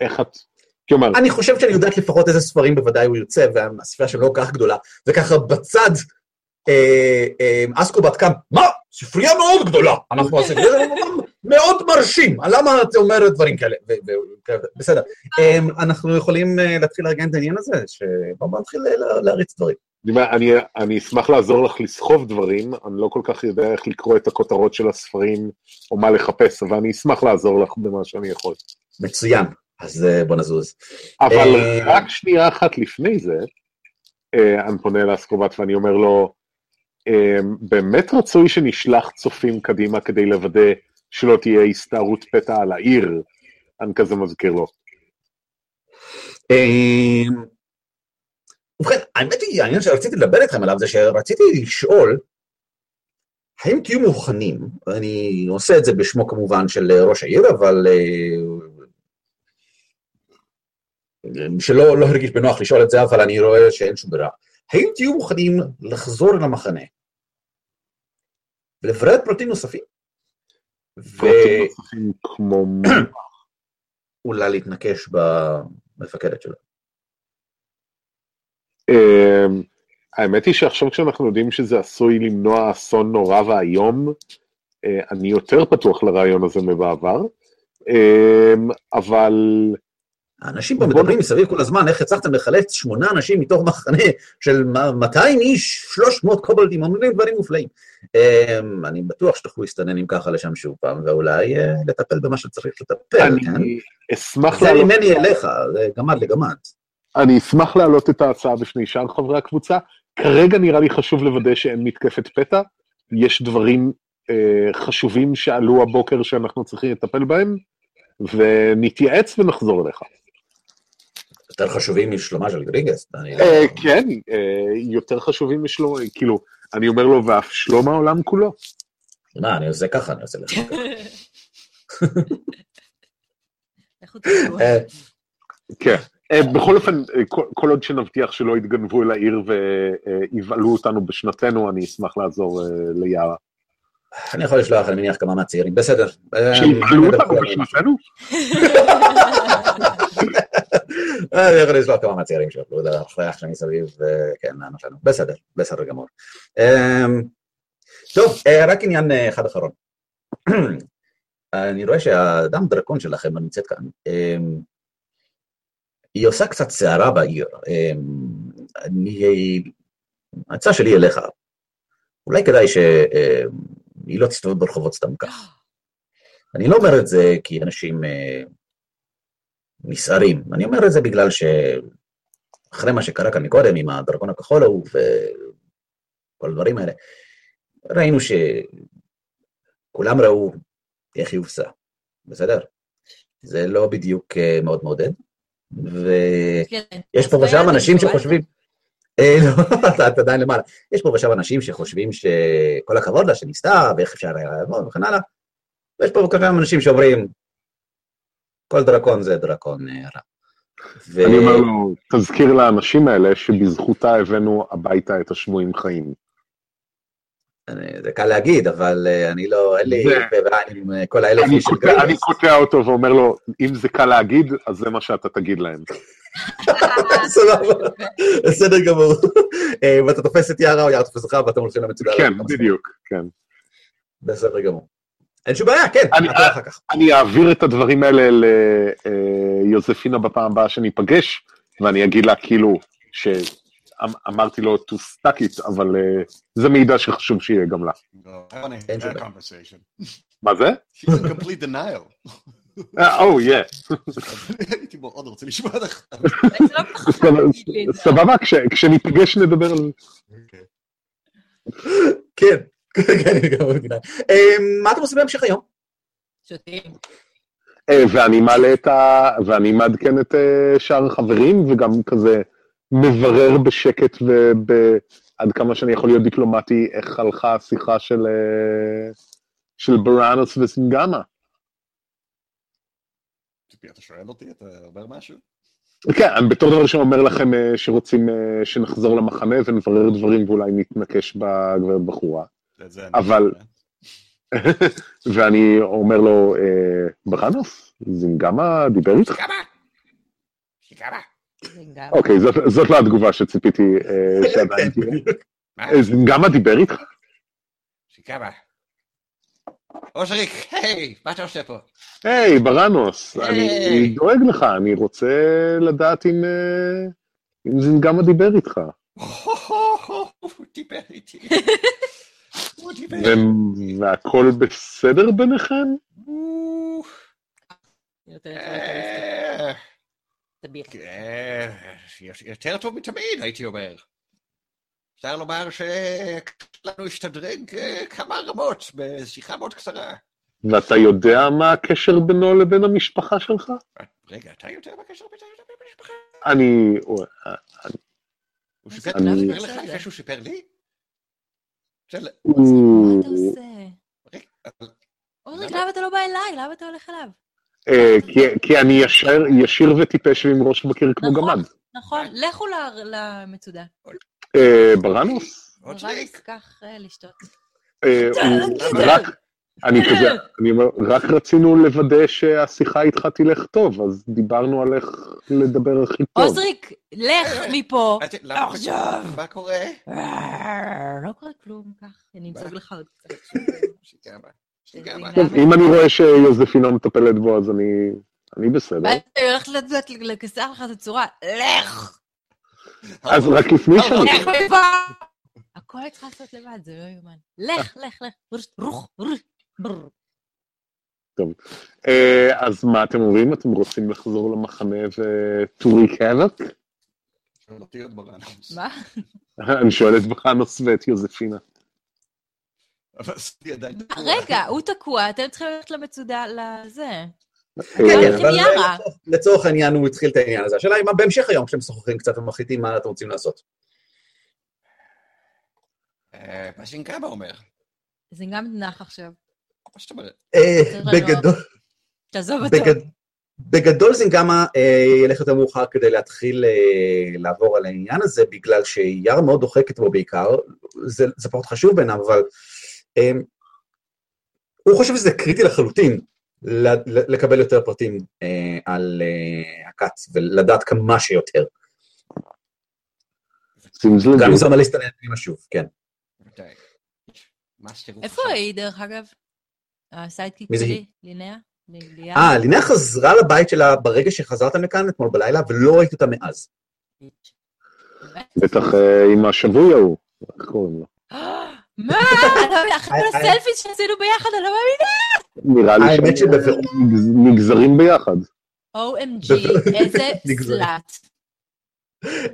איך את... כלומר, אני חושבת שאני יודעת לפחות איזה ספרים בוודאי הוא ירצה, והספרייה שלו לא כך גדולה, וככה בצד, אה, אה, אסקובט קם, מה? ספרייה מאוד גדולה, אנחנו עושים, זה מאוד מרשים, למה את אומרת דברים כאלה? בסדר, אה, אנחנו יכולים אה, להתחיל לארגן את העניין הזה, שבואו נתחיל לה- להריץ דברים. אני, אני אשמח לעזור לך לסחוב דברים, אני לא כל כך יודע איך לקרוא את הכותרות של הספרים או מה לחפש, אבל אני אשמח לעזור לך במה שאני יכול. מצוין, אז אה, בוא נזוז. אבל אה, רק שנייה אחת לפני זה, אה, אני פונה לאסקובט ואני אומר לו, אה, באמת רצוי שנשלח צופים קדימה כדי לוודא שלא תהיה הסתערות פתע על העיר, אני כזה מזכיר לו. אמ, ובכן, האמת היא, העניין שרציתי לדבר איתכם עליו זה שרציתי לשאול, האם תהיו מוכנים, אני עושה את זה בשמו כמובן של אה, ראש העיר, אבל אה, שלא לא הרגיש בנוח לשאול את זה, אבל אני רואה שאין שום ברירה. האם תהיו מוכנים לחזור אל המחנה ולברר פרטים נוספים? ואולי להתנקש במפקדת שלו. אמ, האמת היא שעכשיו כשאנחנו יודעים שזה עשוי למנוע אסון נורא ואיום, אה, אני יותר פתוח לרעיון הזה מבעבר, אמ, אבל האנשים פה מדברים מסביב כל הזמן, איך הצלחתם לחלץ שמונה אנשים מתוך מחנה של 200 איש, 300 קובלדים, אומרים דברים מופלאים. אמ, אני בטוח שתוכלו להסתנן עם ככה לשם שוב פעם, ואולי אה, לטפל במה שצריך לטפל, כן? אני אשמח זה להעלות ממני אליך, זה גמד לגמד. אני אשמח להעלות את ההצעה בפני שאר חברי הקבוצה. כרגע נראה לי חשוב לוודא שאין מתקפת פתע. יש דברים אה, חשובים שעלו הבוקר שאנחנו צריכים לטפל בהם, ונתייעץ ונחזור אליך. יותר חשובים משלומה של גריגס. אני אה, כן, אה, יותר חשובים משלום, כאילו, אני אומר לו, ואף שלום העולם כולו. מה, אני עושה ככה, אני עושה לך ככה. אה, כן. בכל אופן, כל, כל עוד שנבטיח שלא יתגנבו אל העיר ויבעלו אותנו בשנתנו, אני אשמח לעזור ליערה. אני יכול לשלוח, אני מניח, כמה מהצעירים. בסדר. שיבעלו אני אותנו בשנתנו? אני יכול לשלוח כמה מהצעירים שיוכלו להכריח שאני סביב, אה, כן, לענות לנו. בסדר, בסדר גמור. אמ, טוב, אה, רק עניין אה, אחד אחרון. אני רואה שהאדם דרקון שלכם הנמצאת כאן, אמ, היא עושה קצת סערה בעיר. אמ, אני... ההצעה שלי אליך, אולי כדאי שהיא לא תסתובב ברחובות סתם כך. אני לא אומר את זה כי אנשים אה, נסערים, אני אומר את זה בגלל שאחרי מה שקרה כאן מקודם עם הדרקון הכחול ההוא וכל הדברים האלה, ראינו שכולם ראו איך היא הובסה, בסדר? זה לא בדיוק אה, מאוד מעודד, ויש כן. פה ושם אנשים אז שחושבים, אה, לא, אתה אתה עדיין למעלה, יש פה ושם אנשים שחושבים שכל הכבוד לה שניסתה ואיך אפשר היה לעבוד וכן הלאה, ויש פה כמה אנשים שאומרים, כל דרקון זה דרקון אה, רע. ו- אני אומר לו, תזכיר לאנשים האלה שבזכותה הבאנו הביתה את השבויים חיים. זה קל להגיד, אבל אה, אני לא, אין לי ועין עם אה, כל האלף אני איש של קוטע- אני. קוטע אותו ואומר לו, אם זה קל להגיד, אז זה מה שאתה תגיד להם. סבבה, בסדר גמור. ואתה תופס את יערה או יערה תופס אותך ואתם הולכים למצודה. כן, בדיוק, כן. בסדר גמור. אין שום בעיה, כן, אני- נעשה אחר כך. אני אעביר את הדברים האלה ליוזפינה בפעם הבאה שניפגש, ואני אגיד לה כאילו שאמרתי לו to stack it, אבל אה, זה מידע שחשוב שיהיה גם לה. מה זה? She's in complete denial. אה, או, יא. הייתי מאוד רוצה לשמוע לך. סבבה, כש- כשניפגש נדבר על זה. כן, כן. אה, מה אתם עושים בהמשך היום? שותים. אה, ואני מעלה את ה... ואני מעדכן את אה, שאר החברים, וגם כזה מברר בשקט ועד כמה שאני יכול להיות דיפלומטי, איך הלכה השיחה של, אה, של בראנוס וסינגמה. אתה שואל אותי? אתה אומר משהו? כן, אני בתור דבר ראשון אומר לכם שרוצים שנחזור למחנה ונברר דברים ואולי נתנקש בגברת בחורה. אבל-. ואני אומר לו, אה, בראנוס, זינגמה דיבר איתך? גם- אוקיי, זאת, לא התגובה שציפיתי אה, שעדיין תהיה. מה? אה, זינגמה דיבר איתך? שיקמה. אושריק, היי, מה אתה עושה פה? היי, בראנוס, אני. דואג לך, אני רוצה לדעת אם, אה, אם זינגמה דיבר איתך. הוא דיבר איתי. הוא והכל בסדר ביניכם? הוא-. אה. אה, יותר טוב מתמיד, הייתי אומר. אפשר לומר שלנו השתדרג אה, כמה רמות בשיחה מאוד קצרה. ואתה יודע מה הקשר בינו לבין המשפחה שלך? רגע, אתה יודע מה הקשר בינינו לבין המשפחה? אני... הוא סיפר אני- אני... לך לפני שהוא סיפר לי? מה אתה עושה? אורליק, למה אתה לא בא אליי? למה אתה הולך אליו? אה, כי- כי אני ישר- ישיר וטיפש ועם ראש בקיר כמו נכון. גמד. נכון, לכו ל- למצודה. אה, בראנוס? אושריק, רמוס, קח אה, לשתות. אה. אני כזה, אני אומר, רק רצינו לוודא שהשיחה איתך תלך טוב, אז דיברנו על איך לדבר הכי טוב. עוזריק, לך מפה. עכשיו. מה קורה? לא קורה כלום, קח, אני אמזוג לך עוד קצת. אם אני רואה שיוזפינה מטפלת בו, אז אני אני בסדר. היא הולכת לכסח לך את הצורה, לך! אז רק לפני שאני... לך מפה! הכל צריכה לעשות לבד, זה לא יאומן. לך, לך, לך, רוח, רוח, ברר. אה, אז מה אתם אומרים? אתם רוצים לחזור למחנה עוד ברענוס. מה? אני שואל את בחנוס ואת יוזפינה. רגע, הוא תקוע, אתם צריכים ללכת למצודה, לזה. אה. לצורך העניין הוא התחיל את העניין הזה. השאלה היא מה בהמשך היום, כשאתם משוחחים קצת ומחליטים מה אתם רוצים לעשות. אה, מה שינקאבה אומר? זה גם נח עכשיו. מה זאת אומרת? אה, לנו- בגדול, תעזוב אותו. בגד- בגדול זינגמה אה, ילך יותר מאוחר כדי להתחיל אה, לעבור על העניין הזה, בגלל שיארה מאוד דוחקת בו בעיקר, זה, זה פחות חשוב בעיניו, אבל הוא חושב שזה קריטי לחלוטין לקבל יותר פרטים אה, על אה, הכת ולדעת כמה שיותר. גם אם. זה אומר להסתנן פנימה שוב, כן. שתראו איפה. היא, דרך אגב? הסיידקיק שלי? לינאה? אה, לינאה חזרה לבית שלה ברגע שחזרתם לכאן אתמול בלילה, ולא ראיתי אותה מאז. בטח אה, עם השבוי ההוא. איך קוראים לו? מה? לא אחרי כל I- I- הסלפיס שעשינו ביחד, אני לא מאמינה. נראה לי האמת נגזרים ביחד. OMG, איזה. סלאט.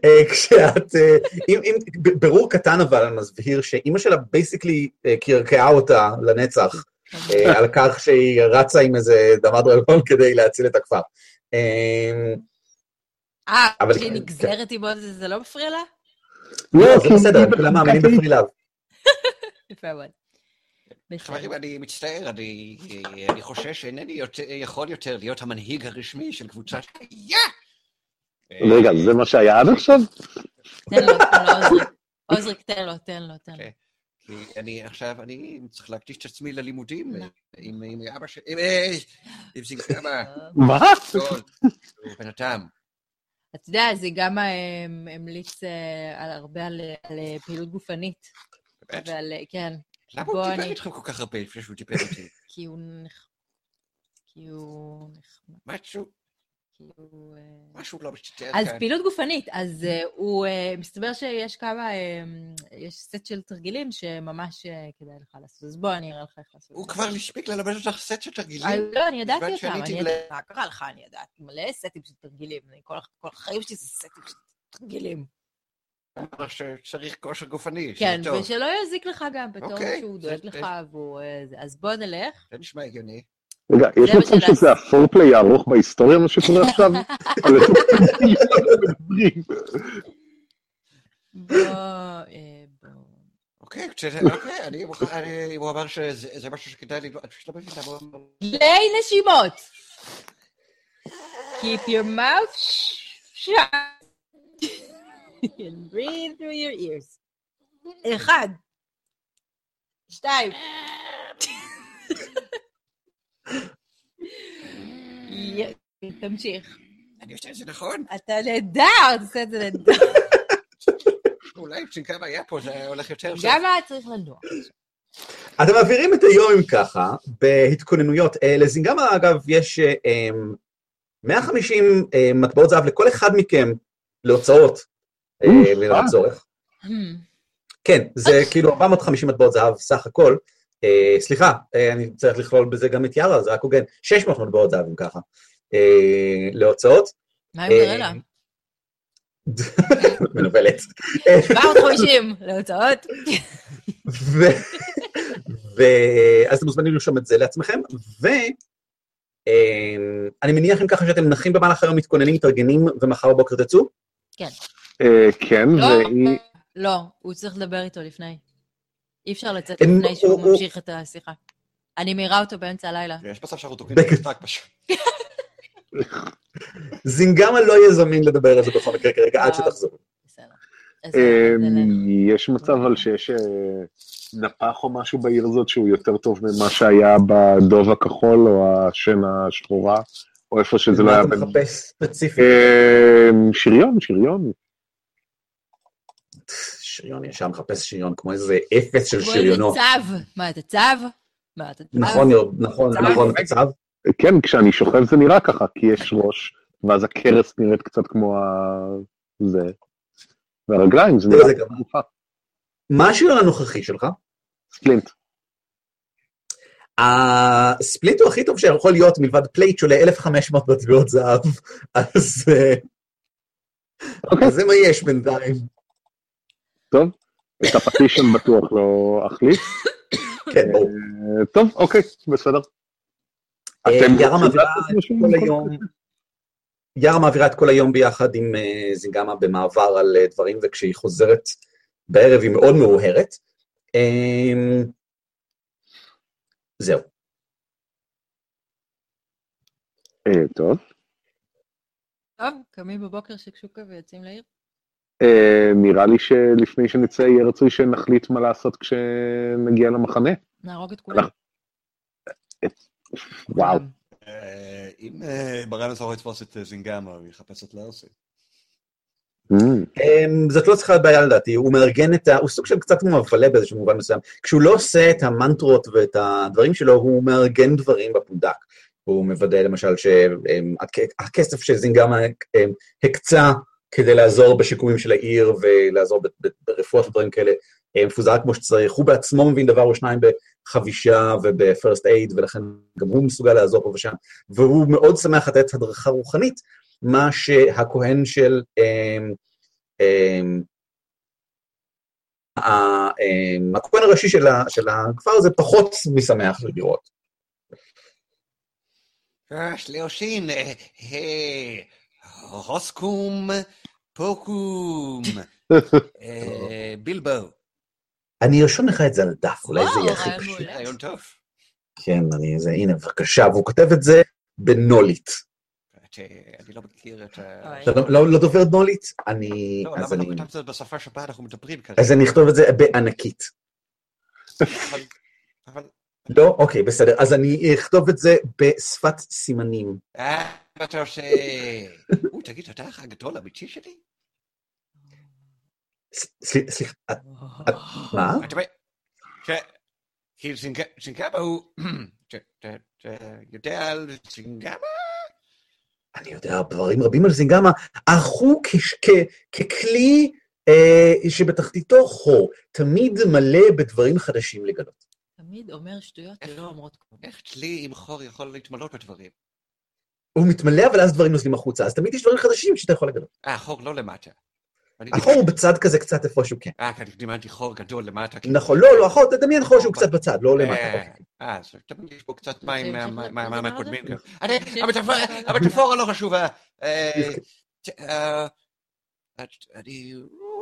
אה, כשאת, אה, אם, אם, ב- ברור קטן אבל אני מבהיר שאימא שלה בייסיקלי קרקעה אותה לנצח אה, על כך שהיא רצה עם איזה דמה דרגון כדי להציל את הכפר. אה, אה, אבל שהיא כן, נגזרת עם עוד זה, זה לא מפריע לה? לא, זה כי- בסדר, הם כולם מאמינים בפרי לאו. יפה מאוד. חברים. אני מצטער, אני אני חושש שאינני יותר- יכול יותר להיות המנהיג הרשמי של שנייה! רגע, זה מה שהיה עד עכשיו? תן לו, תן לו, עוזריק. עוזריק, תן לו, תן לו, תן לו. אני עכשיו, אני צריך להקדיש את עצמי ללימודים לא. עם אבא שלי, עם אה, עם זינגמה, מה? בן אדם. אתה יודע, זה גם אה, המליץ אה, הרבה על אה, פעילות גופנית. באמת? כן, למה הוא דיבר איתכם כל כך הרבה לפני שהוא דיבר איתי? כי הוא נח... כי הוא נחמד, משהו, אה, משהו לא משתתף אז כאן. פעילות גופנית, אז אה, הוא, אה, מסתבר שיש כמה, אה, יש סט של תרגילים שממש כדאי לך לעשות. אז בוא, אני אראה לך איך לעשות. הוא. כבר הספיק ללמד אותך סט של תרגילים? לא, אני ידעתי אותם, אני ידעתי, מה קרה לך, אני יודעת, מלא סטים של תרגילים, אני כל כל החיים שלי זה סטים של תרגילים. שצריך כושר גופני, כן, שזה טוב. ושלא יזיק לך גם, בתור אוקיי, שהוא דואג לך. אז בוא נלך. זה נשמע הגיוני. רגע, יש מצב. שזה הפורפליי הארוך בהיסטוריה, מה שקורה עכשיו? אה. אוקיי, אוקיי, אני הוא אמר שזה זה משהו שכדאי ללמוד, אני פשוט לא. כלי נשימות. Keep your mouth shut and breathe through your ears. אחד. שתיים. תמשיך. אני עושה את זה נכון? אתה נהדר, אתה עושה את זה נהדר. אולי צ'ינקאבה היה פה זה הולך יותר... גם את צריך לנוח. אתם מעבירים את היום אם ככה, בהתכוננויות. אה, לזינגמה, אגב, יש אה, אה, 150 אה, מטבעות זהב לכל אחד מכם להוצאות, מן. הצורך. Hmm. כן, זה כאילו 450 מטבעות זהב סך הכל. אה, סליחה, אה, אני צריך לכלול בזה גם את יארה, זה רק הוגן. 600 מטבעות זהב אם ככה. אה, להוצאות. מה עם גרלה? מנוולת. 750 להוצאות. ו- ו- אז אתם מוזמנים לרשום את זה לעצמכם, ואני מניח אם ככה שאתם נחים במהלך היום, מתכוננים, מתארגנים, ומחר בבוקר תצאו? אה, כן, לא, והיא... לא, הוא צריך לדבר איתו לפני. אי אפשר לצאת לפני שהוא הוא- הוא- ממשיך את השיחה. אני מעירה אותו באמצע הלילה. יש מצב שאנחנו תוקעים בק- את המשחק פשוט. זינגמה לא יהיה זמין לדבר על זה בכל מקרה כרגע, עד אה, זה ל- יש מצב אבל שיש אה, נפח או משהו בעיר הזאת שהוא יותר טוב ממה שהיה בדוב הכחול או השן השחורה, או איפה שזה לא מה היה. אתה בין- מחפש ספציפית? אה, שריון, שריון. שריון ישר מחפש שריון, כמו איזה אפס של כמו שריונות. איזה צב. מה, אתה צב? מה, אתה? נכון, נכון. נכון, אתה צב. כן, כשאני שוכב זה נראה ככה, כי יש ראש, ואז הכרס נראית קצת כמו ה... זה, והרגליים זה נראה כמו גופה. מה השריון הנוכחי שלך? splint. ה splint הוא הכי טוב שיכול להיות מלבד plate שעולה 1,500 מטבעות זהב, אז אה, אוקיי, אז זה מה יש בינתיים. טוב. את הפטישן בטוח לא אחליף. כן, ברור. אה, טוב, אוקיי, בסדר. אה, יארה מעבירה את כל היום ביחד עם אה, זינגמה במעבר על דברים, וכשהיא חוזרת בערב היא מאוד מאוהרת. אה, זהו. טוב. טוב, קמים בבוקר שקשוקה ויוצאים לעיר? אה, נראה לי שלפני שנצא יהיה רצוי שנחליט מה לעשות כשנגיע למחנה. נהרוג את כולם. וואו. אה, אם אה, ברנוסור יתפוס את אה, זינגמה, הוא יחפש את לאוסי. Mm, אמ, זאת לא צריכה להיות בעיה לדעתי, הוא מארגן את ה... הוא סוג של קצת מבלה באיזשהו מובן מסוים. כשהוא לא עושה את המנטרות ואת הדברים שלו, הוא מארגן דברים בפונדק. הוא מוודא למשל שהכסף שזינגמה אמ, הקצה כדי לעזור בשיקומים של העיר ולעזור ברפואות ודברים כאלה, אה, מפוזר כמו שצריך. הוא בעצמו מבין דבר או שניים בחבישה ובפרסט אייד, ולכן גם הוא מסוגל לעזור פה ושם. והוא מאוד שמח לתת הדרכה רוחנית, מה שהכהן של... אמ, אמ, ה- אמ, הכהן הראשי של הכפר הזה פחות משמח לראות. שלושים, רוסקום, פוקום, אה, בילבו. אני ארשום לך את זה על דף, אולי זה יהיה הכי רעיון פשוט. רעיון טוב. כן, אני, זה, הנה, בבקשה, והוא כותב את זה בנולית. אה, אני לא מכיר את ה... לא- לא לא דובר נולית? אני... לא, אז למה אני... לא כתבת את זה בשפה שבה אנחנו מדברים כרגע? אז אני אכתוב את זה בענקית. אבל... לא? אוקיי, בסדר. אז אני אכתוב את זה בשפת סימנים. אה, מה אתה עושה? או, תגיד, אתה האח הגדול האמיתי שלי? סליחה, מה? אתה זינג- זינגמה הוא... ש- יודע על זינגמה? אני יודע דברים רבים על זינגמה, אך הוא ככלי אה, שבתחתיתו חור, תמיד מלא בדברים חדשים לגלות. תמיד אומר שטויות ולא אומרות כלום. איך כלי עם חור יכול להתמלות בדברים? הוא מתמלא, אבל אז דברים נוזלים החוצה, אז תמיד יש דברים חדשים שאתה יכול לגלות. אה, חור לא למטה. החור הוא בצד כזה קצת איפשהו, כן. אה, כי אני דימנתי חור גדול למטה. נכון, לא, לא, החור, תדמיין חור שהוא קצת בצד, לא למטה. אה, אוקיי. אה, אז תמיד יש פה קצת מים זה מה- המשך מה- לפרק מה- הזה? מהקודמים. נמשיך אני- המטאפורה- לא חשובה. אה, אה, אני,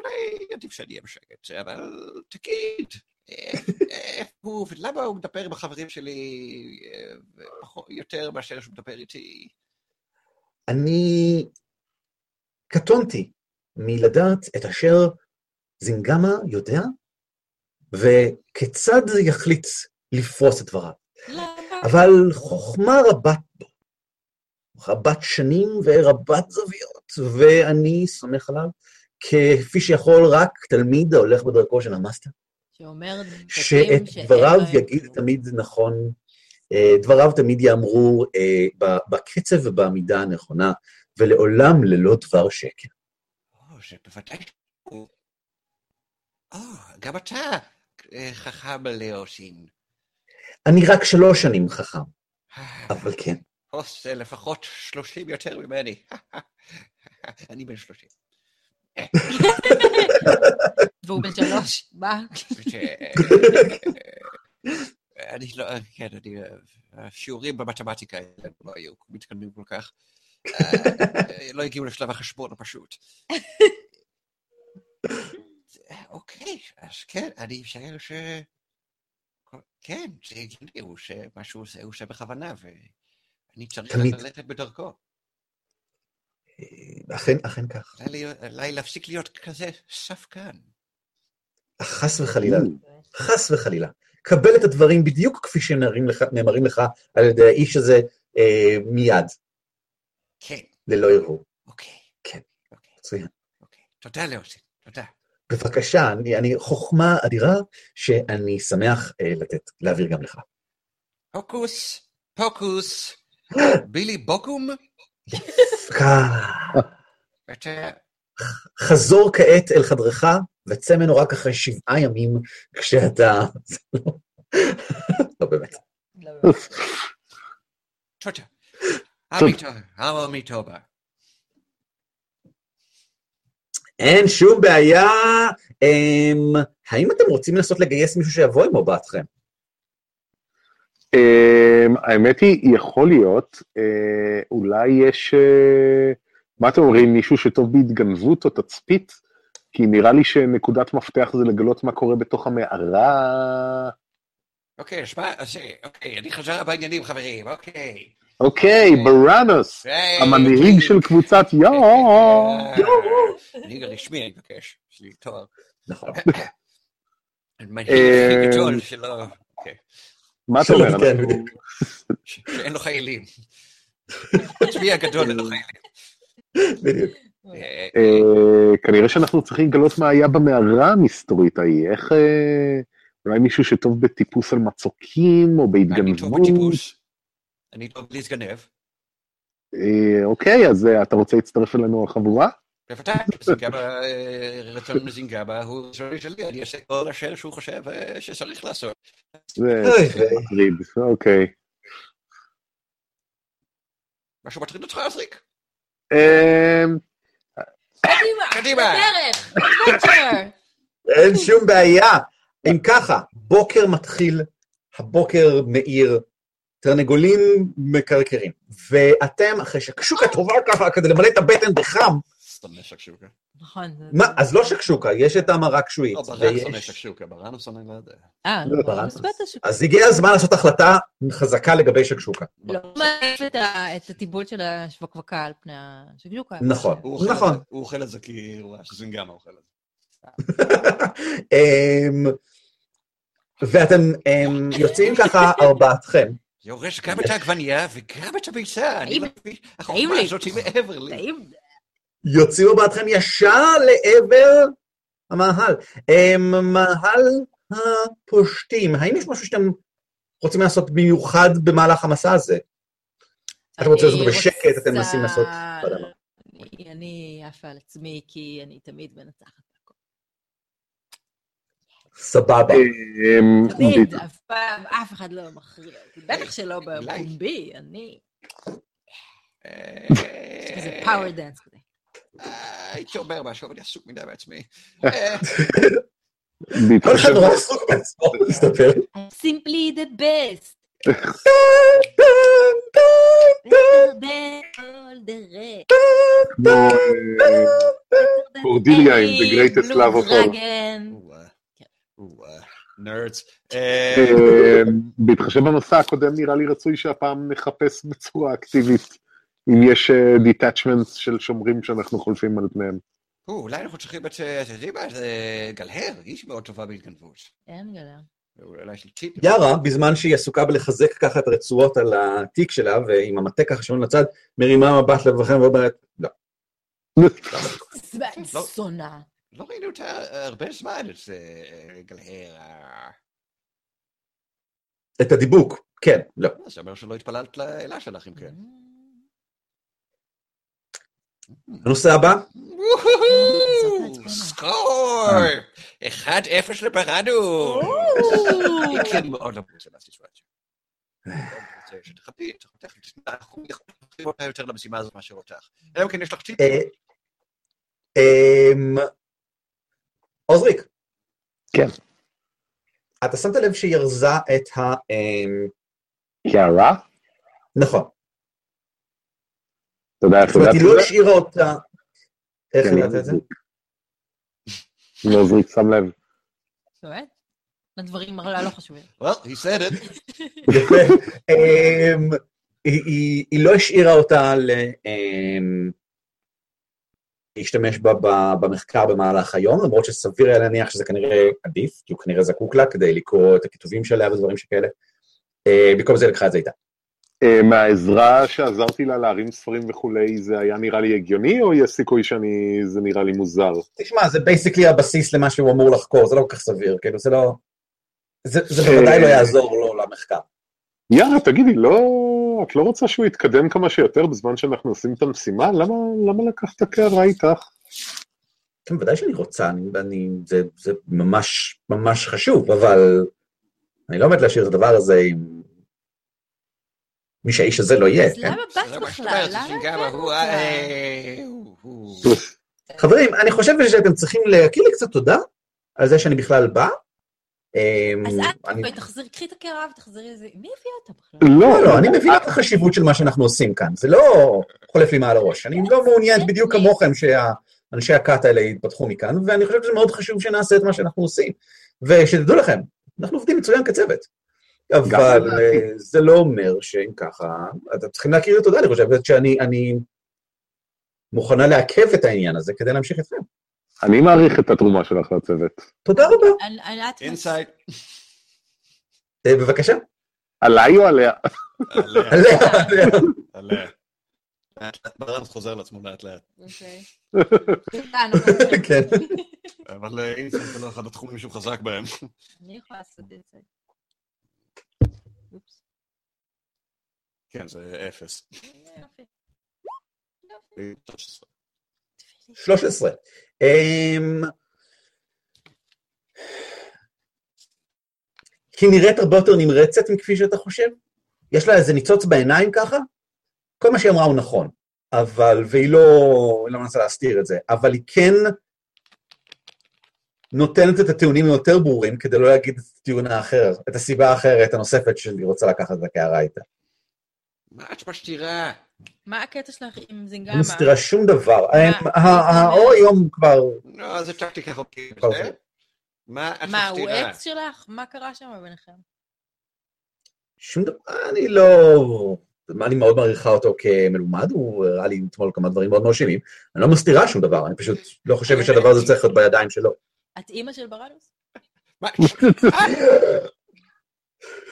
אולי עדיף שאני אהיה בשקט, אבל תגיד, אה, איפה הוא ולמה הוא מדבר עם החברים שלי אה, יותר מאשר שהוא מדבר איתי? אני קטונתי מלדעת את אשר זינגמה יודע, וכיצד יחליט לפרוס את דבריו. אבל חוכמה רבת בו, רבת שנים ורבת זוויות, ואני סומך עליו, כפי שיכול רק תלמיד ההולך בדרכו של המאסטר, שאומר דברים שאת שאין דבריו יגיד. תמיד נכון, אה, דבריו תמיד יאמרו אה, בקצב ובעמידה הנכונה, ולעולם ללא דבר שקר. או, זה בוודאי... שהוא- או, גם אתה אה, חכם לאוסין. אני רק שלוש שנים חכם, אבל כן. או, זה לפחות שלושים יותר ממני. אני בן שלושים. והוא בן שלוש, מה? אני לא, כן, אני, השיעורים במתמטיקה האלה לא היו מתקדמים כל כך. אה, לא הגיעו לשלב החשבון הפשוט. אוקיי, אז כן, אני אשאר ש... כן, זה הגיוני, הוא עושה מה שהוא עושה, הוא עושה בכוונה, ואני צריך. ללכת בדרכו. אכן, אכן כך. אולי להפסיק להיות כזה ספקן. חס וחלילה, חס וחלילה. קבל את הדברים בדיוק כפי שהם נאמרים לך, על ידי האיש הזה אה, מיד, כן, ללא ערעור. אוקיי. כן. אוקיי, מצוין. אוקיי. תודה לאוסי, תודה. בבקשה, אני, אני חוכמה אדירה שאני שמח אה, לתת, להעביר גם לך. הוקוס, פוקוס, בילי בוקום? אתה- חזור כעת אל חדרך, וצא ממנו רק אחרי שבעה ימים, כשאתה... לא באמת. לא, אמיתובה. אין שום בעיה. אמ, האם אתם רוצים לנסות לגייס מישהו שיבוא עם מבטכם? אמ, האמת היא, יכול להיות, אה, אולי יש, אה, מה אתם אומרים, מישהו שטוב בהתגנבות או תצפית? כי נראה לי שנקודת מפתח זה לגלות מה קורה בתוך המערה. אוקיי, שמע, אוקיי, אני חזר בעניינים, חברים, אוקיי. אוקיי, בראנוס, היי, המנהיג אוקיי. של קבוצת יו. המנהיג הרשמי, אני מבקש. יש לי תואר. נכון. המנהיג הכי גדול שלו, מה אתה אומר? כן. ש- שאין לו חיילים. הצבי הגדול אין לו חיילים. בדיוק. אה, אה, כנראה שאנחנו צריכים לגלות מה היה במערה המסתורית ההיא. איך... אה, אולי מישהו שטוב בטיפוס על מצוקים, או אני טוב בהתגנבות. בטיפוס. אני טוב להתגנב. אה, אוקיי, אז אתה רוצה להצטרף אלינו לחבורה? בוודאי, זינגבה, אה, רצון זינגבה הוא שלי שלי, אני אעשה כל אשר שהוא חושב אה, שצריך לעשות. זה. מטריד, אוקיי. משהו מטריד אותך, עזריק? אה, קדימה, קדימה. אין שום בעיה. אם ככה, בוקר מתחיל, הבוקר מאיר, תרנגולים מקרקרים, ואתם, אחרי שקשוקה טובה ככה, כדי למלא את הבטן בחם, סתם שקשוקה. נכון. מה, אז לא שקשוקה, יש את המרק שועית, לא, ברן שונא. שקשוקה, ברן הוא שונא, לא יודע. אה, לא, לא, ברנוס. מספרת השוק. אז הגיע הזמן לעשות החלטה חזקה לגבי שקשוקה. לא מעדיף את הטיבול של השווקבקה על פני השקשוקה. נכון. נכון. הוא אוכל את זה כי הוא רואה שזינגמה אוכל את זה. אמ, ואתם אמ, יוצאים ככה ארבעתכם, יורש גם את העגבנייה וגם את הביצה. אני מבין, החוכמה. הזאת היא מעבר לי. טעים. יוצאים ארבעתכם ישר לעבר המאהל. מאהל הפושטים, האם יש משהו שאתם רוצים לעשות במיוחד במהלך המסע הזה? אתם רוצים לעשות בשקט, אתם רוצה- מנסים לעשות... אני- עפה על עצמי, כי אני תמיד מנצחת. בהכל. סבבה. אמ, תמיד, אף פעם, אף אחד לא מכריע אותי. בטח שלא. בפומבי, אני... אה, יש כזה פאוור דאנס. אה, הייתי אומר משהו, אבל אני עסוק מדי בעצמי. אה, כל אחד נורא עסוק בעצמו, מסתבר. I'm simply the best. כמו אה, קורדיליה עם The Greatest Love of All. nerds. אה, אמ, בהתחשב במסע הקודם נראה לי רצוי שהפעם נחפש בצורה אקטיבית אם יש detachments של שומרים שאנחנו חולפים על פניהם. או, אולי אנחנו צריכים את, אה, אתם יודעים מה, זה גלהר, היא מאוד טובה בהתגנבות. לי טיפ. יארה, בזמן שהיא עסוקה בלחזק ככה את הרצועות על התיק שלה, ועם המטה ככה שעון לצד, מרימה מבט לבכם ואומרת, לא. לא. זונה. לא ראינו אותה הרבה זמן, את אה, גלהר. אה, את הדיבוק, כן, לא. זה אומר שלא התפללת לאלה שלך, אם כן. הנושא הבא. סקור! 1-0 לברנו! אני כן מאוד לא רוצה לעשות סיטואציה. אני רוצה שתחפי, תחפי, אנחנו יכולים אותה יותר למשימה הזאת מאשר אותך. אלא אם כן יש לך טיפ. אה, אמ, עוזריק. כן. אתה שמת לב שהיא ארזה את ה... אמ, קערה? נכון. יודע איך זאת אומרת, היא לא? השאירה אותה... איך ידעת את זה? לא זריק שם לב. באמת? לדברים הלא חשובים. Well, he said it. יפה. היא- לא השאירה אותה להשתמש בה במחקר במהלך היום, למרות שסביר היה להניח שזה כנראה עדיף, כי הוא כנראה זקוק לה כדי לקרוא את הכיתובים שלה ודברים שכאלה. אה, במקום זה לקחה את זה איתה. אה, מהעזרה שעזרתי לה להרים ספרים וכולי, זה היה נראה לי הגיוני, או יש סיכוי שאני... זה נראה לי מוזר? תשמע, זה basically הבסיס למה שהוא אמור לחקור, זה לא כל כך סביר, כאילו, זה לא... זה זה בוודאי לא יעזור לו למחקר. יאללה, תגידי, לא... את לא רוצה שהוא יתקדם כמה שיותר בזמן שאנחנו עושים את המשימה? למה, למה לקחת קערה איתך? כן, ודאי שאני רוצה, אני, אני, זה, זה ממש ממש חשוב, אבל אני לא עומד להשאיר את הדבר הזה עם מי שהאיש הזה לא יהיה, אז כן? למה באת בכלל? אה, חברים, אני חושב שאתם צריכים להכיר לי קצת תודה על זה שאני בכלל בא. אמ, אז את תחזרי, קחי את הקערה ותחזרי לזה. מי הביא אותה בכלל? לא, לא, לא, אני מבין את החשיבות של מה שאנחנו עושים כאן, זה לא חולף לי מעל הראש. אני לא מעוניין בדיוק כמוכם שאנשי הכת האלה יתפתחו מכאן, ואני חושב שזה מאוד חשוב שנעשה את מה שאנחנו עושים. ושתדעו לכם, אנחנו עובדים מצוין כצוות. אבל. אה, זה לא אומר שאם ככה, אתם צריכים להכיר לי תודה, אני חושבת שאני אני מוכנה לעכב את העניין הזה כדי להמשיך אתכם. אני מעריך את התרומה שלך לצוות. תודה רבה. את- insight. אה, בבקשה. עליי או עליה? עליה. עליה, עליה. ברנס חוזר לעצמו לאט לאט. אוקיי. כן. אבל אה, insight זה לא אחד התחומים שהוא חזק בהם. אני יכולה לעשות את זה. כן, זה אפס. יופי. 13. 13. אמ, היא נראית הרבה יותר נמרצת מכפי שאתה חושב? יש לה איזה ניצוץ בעיניים ככה? כל מה שהיא אמרה הוא נכון, אבל, והיא לא, היא לא מנסה להסתיר את זה, אבל היא כן נותנת את הטיעונים היותר ברורים כדי לא להגיד את הטיעון האחר, את הסיבה האחרת, הנוספת שהיא רוצה לקחת את הקערה איתה. מה את משתירה? מה הקטע שלך עם לא זינגמה? מסתירה שום דבר. האור היום כבר... לא, זה טקטיקה חוקית. מה את מה, הוא משתירה? אקס שלך? מה קרה שם ביניכם? שום דבר, אני לא... אני מאוד מעריכה אותו כמלומד, הוא הראה לי אתמול כמה דברים מאוד מרשימים. אני לא מסתירה שום דבר, אני פשוט לא חושבת שהדבר הזה צריך להיות בידיים שלו. את אימא של ברנוס? מה?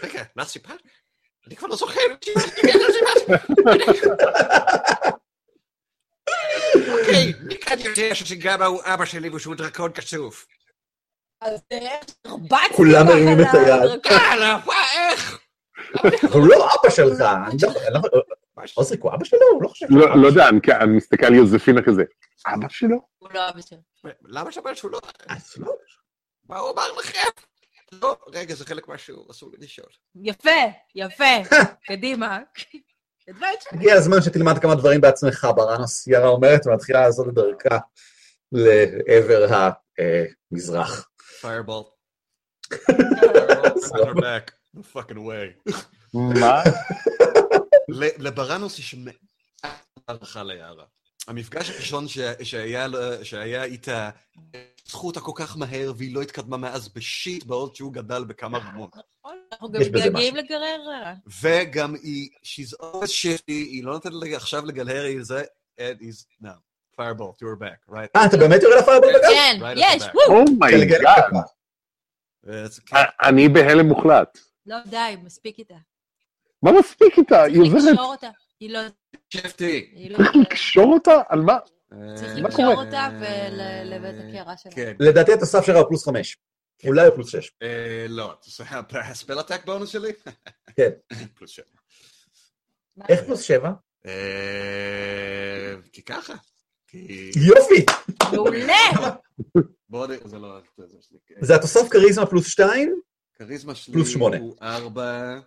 רגע, מה סיפרת? אני כבר לא זוכר. אוקיי, מי כאן יודע שסיגמה הוא אבא שלי ושהוא דרקון כסוף? אז איך הרבצתי כולם מרימים את היד. יאללה, איך? הוא לא אבא שלך, אני לא... אני לא- עוזריק הוא אבא שלו? הוא לא חושב לא לא יודע, אני- אני מסתכל על יוזפינה כזה. אבא שלו? הוא לא אבא שלו. למה אומר שהוא לא... אז לא אבא שלו. מה הוא אמר לכם? לא, רגע, זה חלק מהשיעור, אסור לי לשאול. יפה, יפה. קדימה. הגיע הזמן שתלמד כמה דברים בעצמך, ברנוס, יארה אומרת, ומתחילה לעשות את דרכה לעבר המזרח. Way. מה? ל- לברנוס יש מעט הערכה ליערה. המפגש הראשון ש- שהיה שהיה איתה, פתחו אותה כל כך מהר והיא לא התקדמה מאז בשיט, בעוד שהוא גדל בכמה רמות. אנחנו גם מתגעגעים. לגררה. וגם היא, she's always shifty, היא לא נותנת לי עכשיו לגלהר, היא זה, and is, no, fireball, to her back, right? אה, אתה באמת יורה לפייבול בגב? כן, יש. וואו. אומייגאד. כן. אני בהלם מוחלט. לא, די, מספיק איתה. מה מספיק איתה? היא עוזרת. היא לא... שפטי. לא צריך לקשור אותה? על מה? צריך לקשור אותה ולבית אה, הקערה שלה. כן. לדעתי את הסף שלה הוא פלוס חמש. אולי הוא פלוס שש. אה, לא, הספל הטק בונוס שלי? כן. פלוס שבע. איך פלוס שבע? אה, כי ככה. יופי! מעולה! לא זה התוסף כריזמה פלוס שתיים? כריזמה שלי הוא ארבע...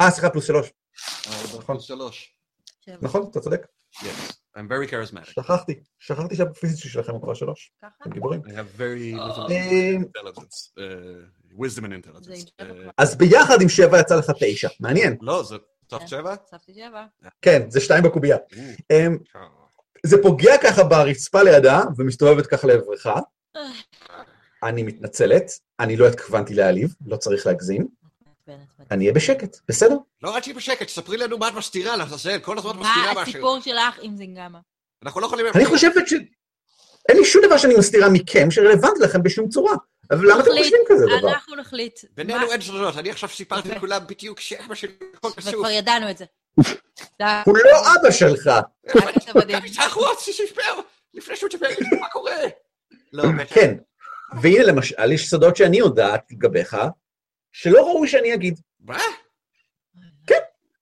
אה, סליחה, פלוס 3. 4 נכון. פלוס שלוש. נכון, אתה צודק. Yes, I'm very charismatic. שכחתי. שכחתי שהפיזית שלכם הוא כבר שלוש. ככה? אתם גיבורים. I have very little אה, intelligence, uh, wisdom and intelligence. אה, כבר. אז ביחד עם שבע יצא לך תשע. מעניין. לא, זה טוב כן. שבע? הוספתי שבע. כן, זה שתיים בקובייה. אמ, אה. זה פוגע ככה ברצפה לידה, ומסתובבת ככה לעברך. אני מתנצלת, אני לא התכוונתי להעליב, לא צריך להגזים. אני אהיה בשקט, בסדר? לא, אל תהיי בשקט, ספרי לנו מה את מסתירה לעזאזל, כל הזמן מה מסתירה משהו. הסיפור שלך עם זינגמה? אנחנו לא יכולים... אני חושבת ש... אין לי שום דבר שאני מסתירה מכם שרלוונטי לכם בשום צורה. אבל למה אתם חושבים כזה דבר? אנחנו נחליט. בינינו מה- אין סודות, אני עכשיו סיפרתי יפה. לכולם בדיוק שאבא שלי הכל כסוף. וכבר ידענו את זה. הוא לא אבא שלך. גם איתך הוא רוצה שיספר, לפני שהוא תספר לי מה קורה. לא. כן. והנה למשל, יש סודות שאני יודעת לגביך, שלא ראוי שאני אגיד. מה?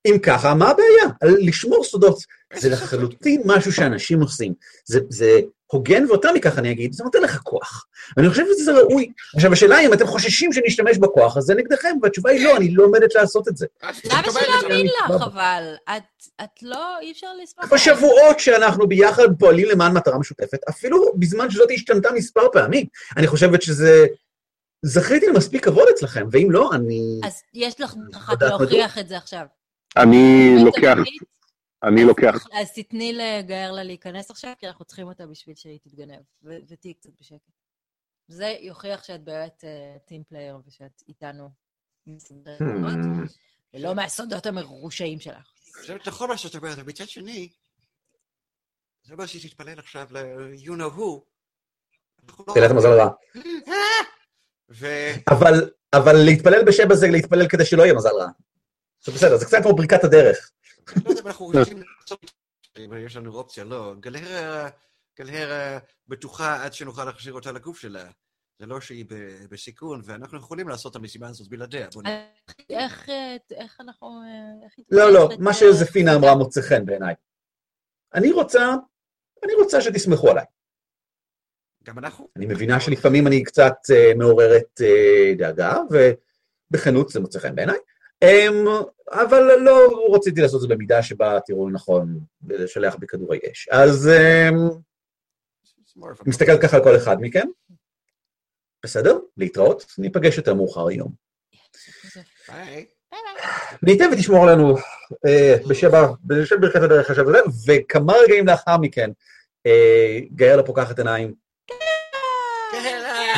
אם ככה, מה הבעיה? לשמור סודות. זה לחלוטין משהו שאנשים עושים. זה, זה הוגן, ויותר מכך אני אגיד, זה נותן לך כוח. ואני חושב שזה ראוי. עכשיו, השאלה היא אם אתם חוששים שנשתמש בכוח הזה נגדכם, והתשובה היא לא, אני לא עומדת לעשות את זה. למה שנאמין לך, אבל? את, את לא, אי אפשר לסמוך. בשבועות שאנחנו ביחד פועלים למען מטרה משותפת, אפילו בזמן שזאת השתנתה מספר פעמים, אני חושבת שזה... זכיתי למספיק כבוד אצלכם, ואם לא, אני... אז יש לך אחת להוכיח את זה עכשיו. אני לוקח... אני לוקח... אז תתני לגאלה להיכנס עכשיו, כי אנחנו צריכים אותה בשביל שהיא תתגנב, ותהיי קצת בשקט. זה יוכיח שאת באמת team player ושאת איתנו ולא מהסודות המרושעים שלך. זה נכון מה שאת אומרת, מצד שני, זה אומר שהיא תתפלל עכשיו ל-you know who. תלך למזל רע. אבל להתפלל בשבע זה להתפלל כדי שלא יהיה מזל רע. זה בסדר, זה קצת כמו ברכת הדרך. לא יודע אם אנחנו רוצים לעשות... יש לנו אופציה, לא. גלהרה בטוחה עד שנוכל להחזיר אותה לגוף שלה. זה לא שהיא בסיכון, ואנחנו יכולים לעשות את המשימה הזאת בלעדיה. איך אנחנו... לא, לא, מה שיוזפינה אמרה מוצא חן בעיניי. אני רוצה, אני רוצה שתסמכו עליי. גם אנחנו. אני מבינה שלפעמים אני קצת מעוררת דאגה, ובכנות זה מוצא חן בעיניי. אבל לא רציתי לעשות את זה במידה שבה תראו נכון לשלח בכדורי אש. אז מסתכל ככה על כל אחד מכם. בסדר? להתראות, ניפגש יותר מאוחר היום. ביי. ניתן ותשמור עלינו בשם ברכת הדרך עכשיו וכמה רגעים לאחר מכן, גאלה פוקחת עיניים.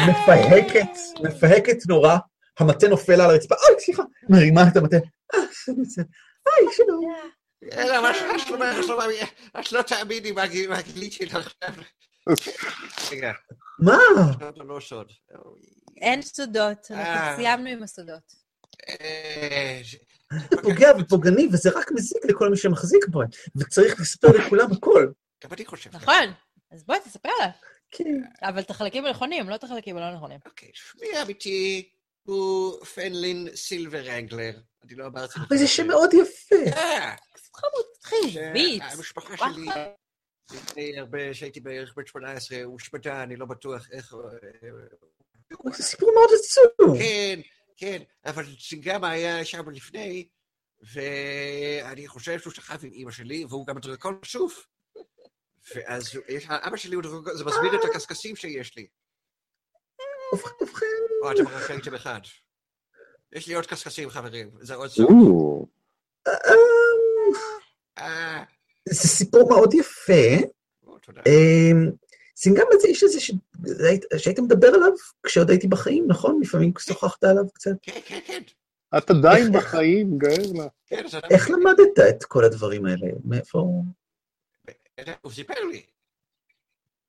מפהקת, מפהקת נורא. המטה נופל על הרצפה, אוי, סליחה, מרימה את המטה, אוי, שלום. אלא, מה שלומך, את לא תאמיני מה גיליתי לך עכשיו. רגע. מה? לא. אין סודות, אנחנו סיימנו עם הסודות. זה פוגע ופוגעני, וזה רק מזיק לכל מי שמחזיק בו, וצריך לספר לכולם הכל. גם אני חושב. נכון, אז בואי תספר לה. כן. אבל את החלקים הנכונים, לא את החלקים הלא נכונים. אוקיי, שמי אמיתי הוא פנלין סילבר אנגלר. אני לא אמרתי לך. זה שם מאוד יפה. אה! חמוד, חיובית. המשפחה שלי, לפני הרבה, שהייתי בערך בן 18, הושמדה, אני לא בטוח איך... זה סיפור מאוד עצוב. כן, כן, אבל גם היה שם לפני, ואני חושב שהוא שכב עם אימא שלי, והוא גם דרקון שוף. ואז אבא שלי זה מסביר את הקשקשים שיש לי. ובכן... או, אתם רק הייתם אחד. יש לי עוד קשקשים, חברים, זה עוד סוף. זה סיפור מאוד יפה. תודה. זה גם איזה איש הזה שהיית מדבר עליו כשעוד הייתי בחיים, נכון? לפעמים שוחחת עליו קצת. כן, כן, כן. את עדיין בחיים, גארלה. איך למדת את כל הדברים האלה? מאיפה... הוא סיפר לי.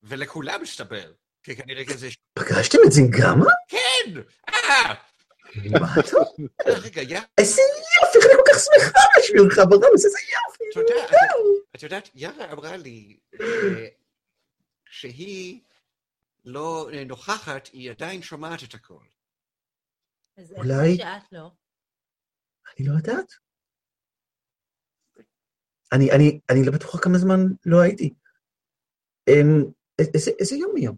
ולכולם מסתבר. כי כנראה כזה... פגשתם את זינגמה? כן! אה! מה אתה יא... איזה יופי, אני כל כך שמחה בשבילך, ברמוס, איזה יופי. תודה. את יודעת, יארה אמרה לי שהיא לא נוכחת, היא עדיין שומעת את הכל. אולי... שאת לא. אני לא יודעת. אני, אני, אני לא בטוחה כמה זמן לא הייתי. איזה, איזה יום היום?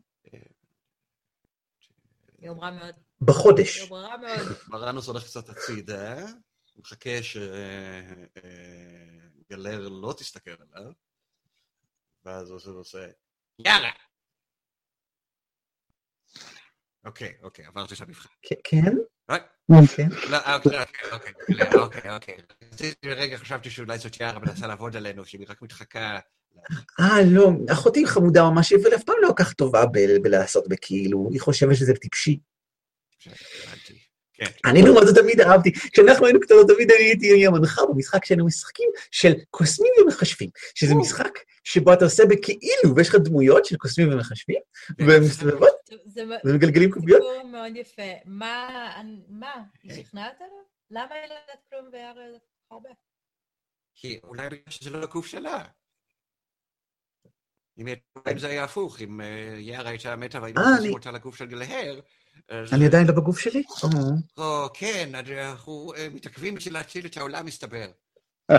יום רע מאוד. בחודש. יום רע מאוד. מרנוס הולך קצת הצידה, מחכה שגלר לא תסתכל עליו, ואז הוא עושה, יאללה! אוקיי, אוקיי, עברתי את המבחן. כן? כן. לא, אוקיי, אוקיי, אוקיי, אוקיי. רגע חשבתי שאולי זאת יארה מנסה לעבוד עלינו, שהיא רק מתחקה. אה, לא, אחותי חמודה ממש, אבל אף פעם לא כל כך טובה בלעשות בכאילו, היא חושבת שזה טיפשי. אני לעומת זאת תמיד אהבתי, כשאנחנו היינו קטנות תמיד אני הייתי המנחה במשחק שהיינו משחקים של קוסמים ומחשבים, שזה משחק שבו אתה עושה בכאילו, ויש לך דמויות של קוסמים ומחשבים, והן מסתובבות, ומגלגלים קוביות. זה סיפור מאוד יפה. מה, מה, היא שכנעת עליו? למה אין לדעת כלום ויער הרבה? כי אולי בגלל שזה לא הגוף שלה. אם זה היה הפוך, אם יערה הייתה מתה והיינו מכניסים אותה לגוף של גלהר, אני עדיין לא בגוף שלי? או, כן, אנחנו מתעכבים בשביל להציל את העולם, מסתבר.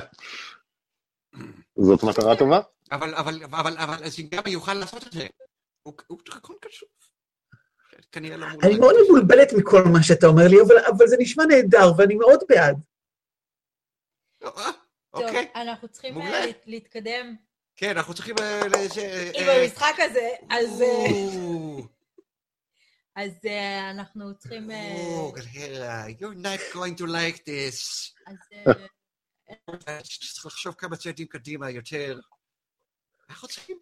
זאת מטרה טובה. אבל, אבל, אבל, אבל הזינגמה יוכל לעשות את זה. הוא דרקון קשור. כנראה לא מול... אני מאוד מבולבלת מכל מה שאתה אומר לי, אבל, אבל זה נשמע נהדר ואני מאוד בעד. אה, טוב, אוקיי. אנחנו צריכים אה, להתקדם כן, אנחנו צריכים... אה, עם אה, המשחק הזה, אז אה, אז אה, אנחנו צריכים... או, גלהרה, you're not going to like this. אז אה, צריך לחשוב כמה צעדים קדימה יותר. אנחנו צריכים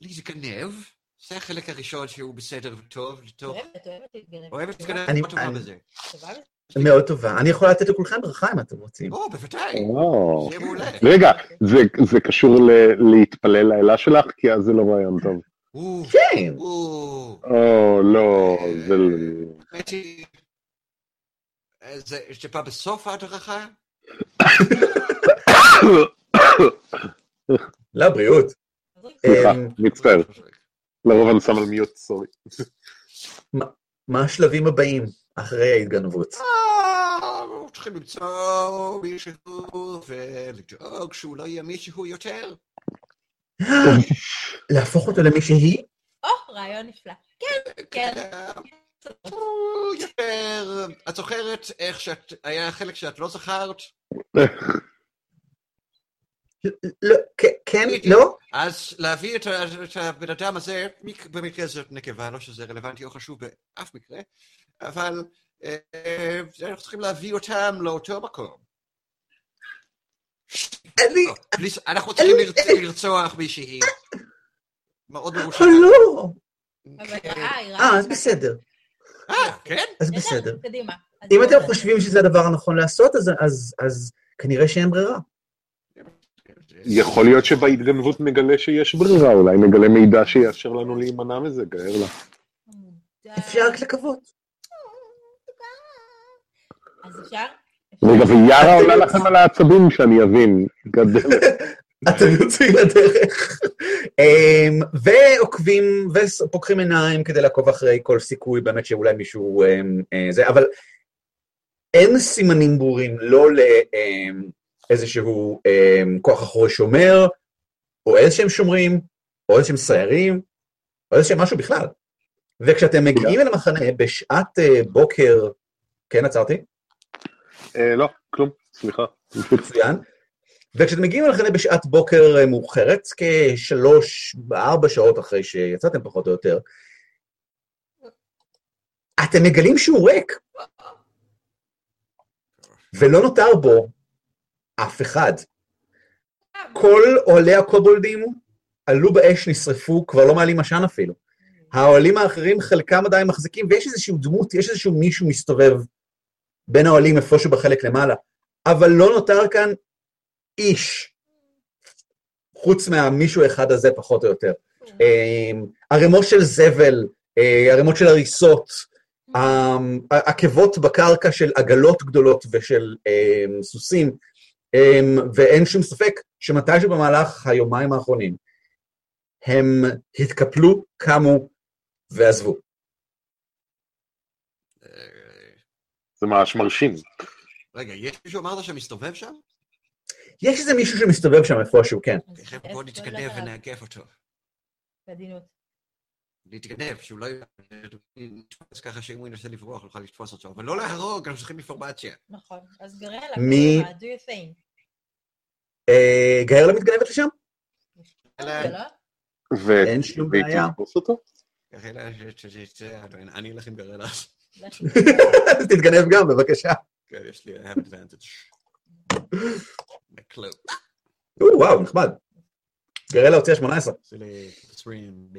להתגנב. זה החלק הראשון שהוא בסדר וטוב, טוב. אוהבת, אוהבת להתגנב. אוהבת להתגנב, אני- מה טובה אני- בזה. מאוד טובה. אני יכול לתת לכולכם ברכה אם אתם רוצים. או, בוודאי. או. זה מעולה. רגע, זה- קשור ל- להתפלל לאלה שלך? כי אז זה לא רעיון טוב. כן. או, לא, זה... האמת היא... אה, זה בא בסוף ההדרכה? לבריאות. סליחה, אמ, מצטער. לרוב אני שם על מיוט, סורי. מה השלבים הבאים אחרי ההתגנבות? אה, צריכים למצוא מישהו ולדאוג שהוא לא יהיה מישהו יותר. להפוך אותו למי שהיא? או, רעיון נפלא. כן. הוא יותר... את זוכרת איך שאת... היה חלק שאת לא זכרת? לא, כן, כן, לא? אז להביא את הבן אדם הזה, מק- במקרה זאת נקבה, לא שזה רלוונטי או חשוב באף מקרה, אבל אה, אנחנו צריכים להביא אותם לאותו מקום. אני... לא, אנחנו צריכים לרצ- לרצוח מישהי. מאוד מרושעת. אבל לא. רעה. אה, אז בסדר. אה, כן? אז בסדר. אם אתם. חושבים שזה הדבר הנכון לעשות, אז- כנראה שאין ברירה. יכול להיות שבהתגנבות נגלה שיש ברירה, אולי נגלה מידע שיאפשר לנו להימנע מזה, גאר לה. אפשר רק לקוות. אז אפשר? רגע, ויארה עולה לכם על העצבים שאני אבין. אתם יוצאים לדרך. אמ, ועוקבים ופוקחים עיניים כדי לעקוב אחרי כל סיכוי באמת שאולי מישהו אמ, אה, זה, אבל אין סימנים ברורים לא לאיזשהו כוח אחורי שומר, או איזשהם שומרים, או איזשהם סיירים, או איזשהם משהו בכלל. וכשאתם מגיעים אל המחנה בשעת אה, בוקר, כן עצרתי? אה, לא, כלום, סליחה. מצוין. וכשאתם מגיעים למחנה בשעת בוקר אה, מאוחרת, כשלוש, ארבע שעות אחרי שיצאתם פחות או יותר, אתם מגלים שהוא ריק, ולא נותר בו אף אחד. כל אוהלי הקובולדים עלו באש, נשרפו, כבר לא מעלים עשן אפילו. האוהלים האחרים, חלקם עדיין מחזיקים, ויש איזושהי דמות, יש איזשהו מישהו מסתובב בין האוהלים איפשהו בחלק למעלה, אבל לא נותר כאן איש, חוץ מהמישהו אחד הזה פחות או יותר. אה, ערימות של זבל, אה, ערימות של הריסות, אה, עקבות בקרקע של עגלות גדולות ושל אה, סוסים, ואין שום ספק שמתישהו במהלך היומיים האחרונים הם התקפלו, קמו ועזבו. זה ממש מרשים. רגע, יש מישהו אמרת שמסתובב שם? יש איזה מישהו שמסתובב שם איפשהו, כן. תכף בוא עליו. ונאגף אותו. בעדינות. להתגנב, שהוא לא יתפוס ככה שאם הוא ינסה לברוח, נוכל לתפוס אותו. אבל לא להרוג, אנחנו צריכים אינפורמציה. נכון. אז גרלה, מי- קדימה, do your thing. אה, גארלה מתגנבת לשם? אלא- זה לא? ו- אין שום בעיה. אני אלך עם גרלה. תתגנב גם, בבקשה. כן, יש לי, I have advantage. וואו, נחמד. גאלה הוציאה 18. זה לי 20 ב...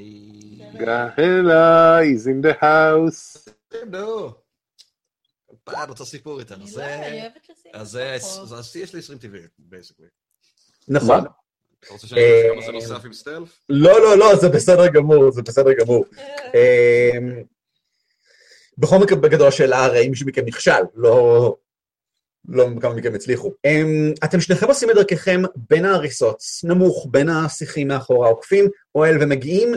גאלה is in the house. נו. פעם אותו סיפור איתנו. לא זה... אז יש לי 20 טבעי, basically. נכון. אתה רוצה שאני אגיד אה, כמה זה נוסף עם stealth? לא, לא, לא, זה בסדר גמור, זה בסדר גמור. אמ, בכל מקרה, בגדול השאלה הרי אם מישהו מכם נכשל, לא... לא כמה מכם הצליחו. אמ, אתם שניכם עושים את דרככם בין ההריסות, נמוך, בין השיחים מאחורה, עוקפים אוהל ומגיעים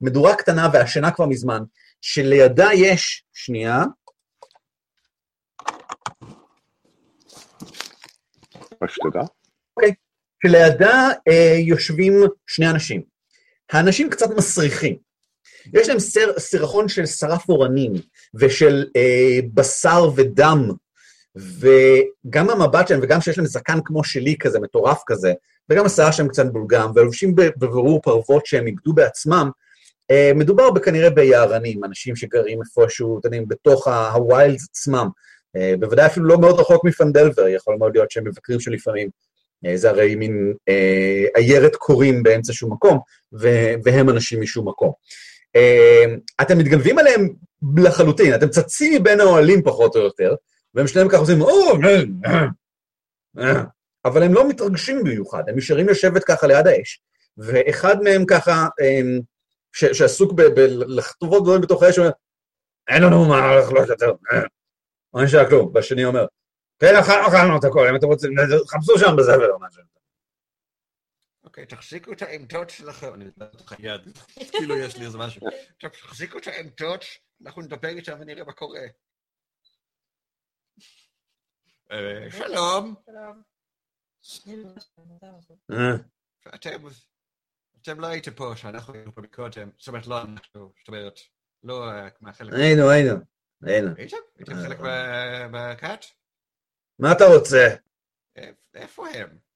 למדורה קטנה והשינה כבר מזמן, שלידה יש, שנייה, מה שתדע. שלידה אה, יושבים שני אנשים. האנשים קצת מסריחים. יש להם סר, סירחון של שרף אורנים ושל אה, בשר ודם, וגם המבט שלהם וגם שיש להם זקן כמו שלי כזה, מטורף כזה, וגם השיער שלהם קצת מבולגן, ולובשים בבירור פרוות שהם עיבדו בעצמם, אה, מדובר כנראה ביערנים, אנשים שגרים איפשהו, אתם יודעים, בתוך ה wilds עצמם. אה, בוודאי אפילו לא מאוד רחוק מפנדלבר, יכול מאוד להיות שהם מבקרים שם לפעמים אה, זה הרי מין אה, עיירת כורים באמצע שום מקום, ו- והם אנשים משום מקום. אה, אתם מתגנבים עליהם לחלוטין, אתם צצים מבין האוהלים פחות או יותר, והם שניהם ככה עושים, או, אה, אה, אה." אבל הם לא מתרגשים במיוחד, הם נשארים לשבת ככה ליד האש, ואחד מהם ככה, ש- שעסוק בלכתובות דברים בתוך האש, אומר, אין לנו מה לחלוש יותר, אה." לא נשאר כלום, והשני אומר, כן, אכלנו את הכל, אם אתם רוצים, חפשו שם בזבל או משהו. אוקיי, תחזיקו את העמדות שלכם, אני נותן לך יד, כאילו יש לי איזה משהו. תחזיקו את העמדות, אנחנו נדבר איתם ונראה מה קורה. אה, שלום, אה, אתם, אתם לא הייתם פה שאנחנו היינו פה מקודם, זאת אומרת לא אנחנו, זאת אומרת, לא אה, מהחלק... היינו, היינו, היינו. הייתם? הייתם חלק מה- מהכת? מה אתה רוצה? איפ- איפה הם?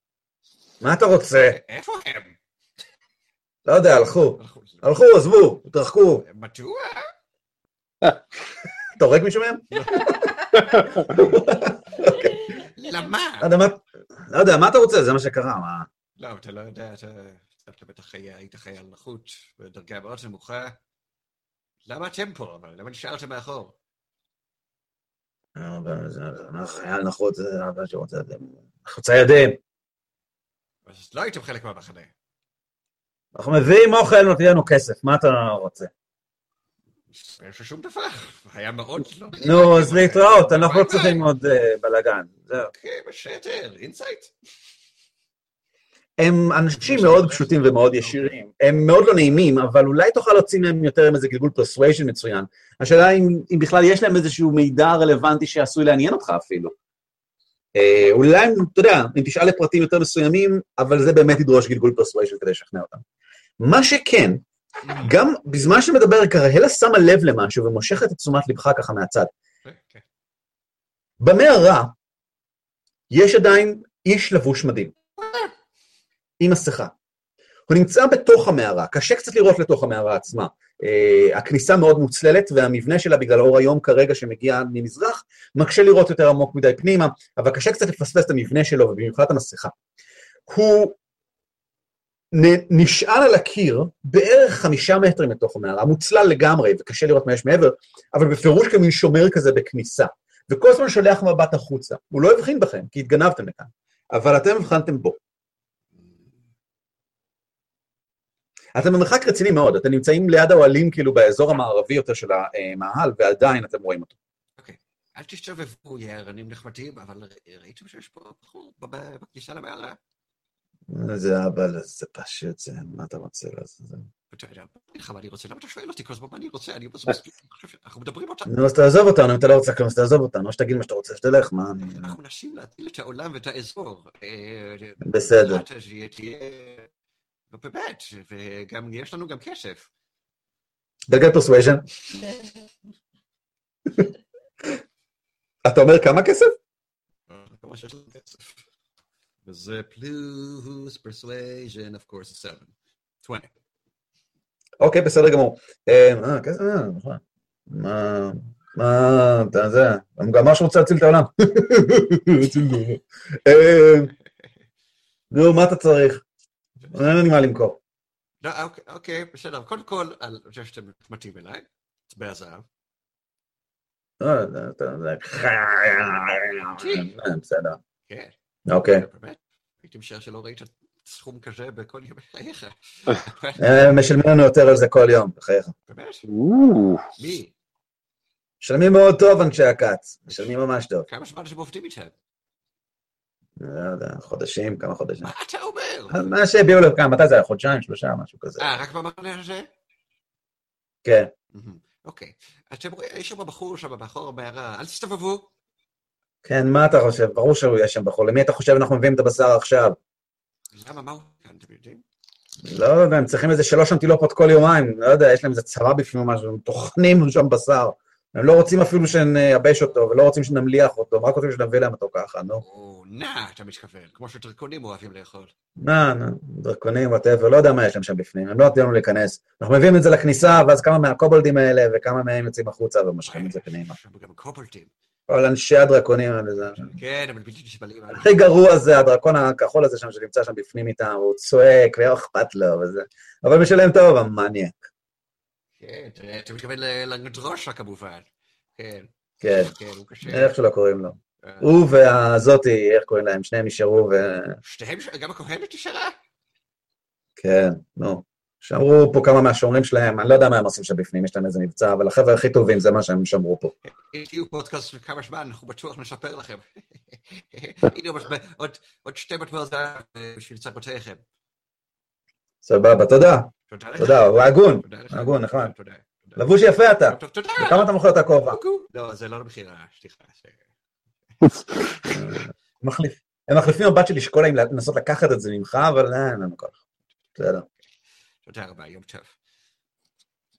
מה אתה רוצה? איפה הם? לא יודע, הלכו. הלכו. עזבו, התרחקו. מדוע? אתה הורג מישהו מהם? למה? לא יודע, מה- לא אתה רוצה? זה מה שקרה, מה? לא, אתה לא יודע, אתה בטח היית חייל נחות בדרגה מאוד נמוכה. למה אתם פה? אבל למה נשארתם מאחור? אה, אבל חייל נחות, זה מה שרוצה, זה חוצה ידיהם. אז לא הייתם חלק מהמחנה. אנחנו מביאים אוכל, נותנים לנו כסף, מה אתה רוצה? אין שום דבר. היה מאוד לא... נו, אז להתראות, אנחנו לא צריכים עוד אה, בלאגן. זהו. אוקיי, בסדר, insight. הם אנשים מאוד פשוטים ומאוד ישירים. הם מאוד לא נעימים, אבל אולי תוכל להוציא מהם יותר עם איזה גלגול persuasion מצוין. השאלה אם, אם בכלל יש להם איזשהו מידע רלוונטי שעשוי לעניין אותך אפילו. אה, אולי, אתה יודע, אם תשאל לפרטים יותר מסוימים, אבל זה באמת ידרוש גלגול פרסוויישן כדי לשכנע אותם. מה שכן, גם בזמן שמדבר קרהלה שמה לב למשהו ומושכת את תשומת לבך ככה מהצד. כן. במערה יש עדיין איש לבוש מדהים, עם מסכה. הוא נמצא בתוך המערה, קשה קצת לראות לתוך המערה עצמה. Uh, הכניסה מאוד מוצללת, והמבנה שלה בגלל אור היום כרגע שמגיע ממזרח, מקשה לראות יותר עמוק מדי פנימה, אבל קשה קצת לפספס את המבנה שלו, ובמיוחד המסכה. הוא נ- נשען על הקיר בערך חמישה מטרים מתוך המערה, מוצלל לגמרי, וקשה לראות מה יש מעבר, אבל בפירוש כמין שומר כזה בכניסה. וכל הזמן שולח מבט החוצה. הוא לא הבחין בכם, כי התגנבתם לכאן, אבל אתם הבחנתם בו. אתם במרחק רציני מאוד, אתם נמצאים ליד האוהלים, כאילו באזור המערבי יותר של המאהל, ועדיין אתם רואים אותו. אל תסתובבו, יא ערנים נחמדים, אבל ראיתם שיש פה בחור בכניסה למעלה? זה אבל, זה פשוט, זה, מה אתה רוצה לעשות? ואתה יודע, מה אני רוצה, למה אתה שואל אותי כל הזמן מה אני רוצה? אני מספיק, שאנחנו מדברים אותה. נו, אז תעזוב אותנו, אם אתה לא רוצה כלום, אז תעזוב אותנו, או שתגיד מה שאתה רוצה, שתלך, מה אני... אנחנו מנסים להציל את העולם ואת האזור. אה, בסדר. אתה תהיה... באמת, וגם יש לנו גם כסף. גלגל persuasion. אתה אומר כמה כסף? כמה שיש לנו כסף. וזה פלוס persuasion, of course, 7. 20. אוקיי, בסדר גמור. אה, כסף, אה, נכון. מה, מה, אתה זה, גם רוצה להציל את העולם. להציל את העולם. אה, נו, מה אתה צריך? אין לי מה למכור. לא, אוקיי, אוקיי, בסדר. קודם כל, אני חושב שאתם מתאים אליי. צבעי הזהב. זה- אתה- זה- אה, בסדר. כן. אוקיי. באמת, הייתי משער שלא ראית סכום כזה בכל ימי חייך. משלמים לנו יותר על זה כל יום, בחייך. באמת? מי? משלמים מאוד טוב, אנשי הכץ. משלמים ממש טוב. כמה זמן אתם עובדים איתם? לא יודע, חודשים, כמה חודשים. מה אתה אומר? מה שהביאו לכאן, מתי זה היה? חודשיים, שלושה, משהו כזה. אה, רק במחנה הזה? כן. אוקיי. אתם רואים, יש שם בחור שם מאחור המערה, אל תסתובבו. כן, מה אתה חושב? ברור שהוא יהיה שם בחור. למי אתה חושב אנחנו מביאים את הבשר עכשיו? למה, מה הוא כאן, אתם יודעים? לא יודע, הם צריכים איזה שלוש אנטילופות כל יומיים, לא יודע, יש להם איזה צרה בפנים או משהו, הם טוחנים שם בשר. הם לא רוצים אפילו שנייבש אותו, ולא רוצים שנמליח אותו, הם רק רוצים שנביא להם אותו ככה, נו. או, נה, אתה מתכוון, כמו שדרקונים אוהבים לאכול. נה, נה, דרקונים, whatever, לא יודע מה יש להם שם בפנים, הם לא נותנים לנו להיכנס. אנחנו מביאים את זה לכניסה, ואז כמה מהקובלדים האלה, וכמה מהם יוצאים החוצה ומושכים את זה פנימה. יש שם גם קובלדים. כל אנשי הדרקונים האלה, זה... כן, אבל בלתי נסבלים. הכי גרוע זה הדרקון הכחול הזה שם, שנמצא שם בפנים איתם, הוא צועק, ולא אכפת לו, וזה... אבל משלם טוב, המניאק. כן, אתה- מתכוון ל- לגדרושה כמובן. כן, כן, כן. איך שלא קוראים לו. אה, הוא והזאתי, איך קוראים להם? שניהם נשארו, ו... שתיהם, ש- גם הכהנת נשארה? כן, נו. שמרו פה כמה מהשומרים שלהם, אני לא יודע מה הם עושים שם בפנים, יש להם איזה מבצע, אבל החבר'ה הכי טובים זה מה שהם שמרו פה. אם תהיו פודקאסט של כמה זמן, אנחנו בטוח נשפר לכם. הנה, עוד- שתי מטבעות אה, בשביל צלמותיכם. סבבה, תודה. תודה לך. תודה, הוא הגון. הגון. תודה. לבוש יפה אתה. בכמה אתה מוכר את הכובע? לא, זה לא למכירה, סליחה. מחליף- הם מחליפים מבט של לשקול אם לנסות לקחת את זה ממך, אבל אה, אין לנו כוח. בסדר. תודה רבה, יום טוב.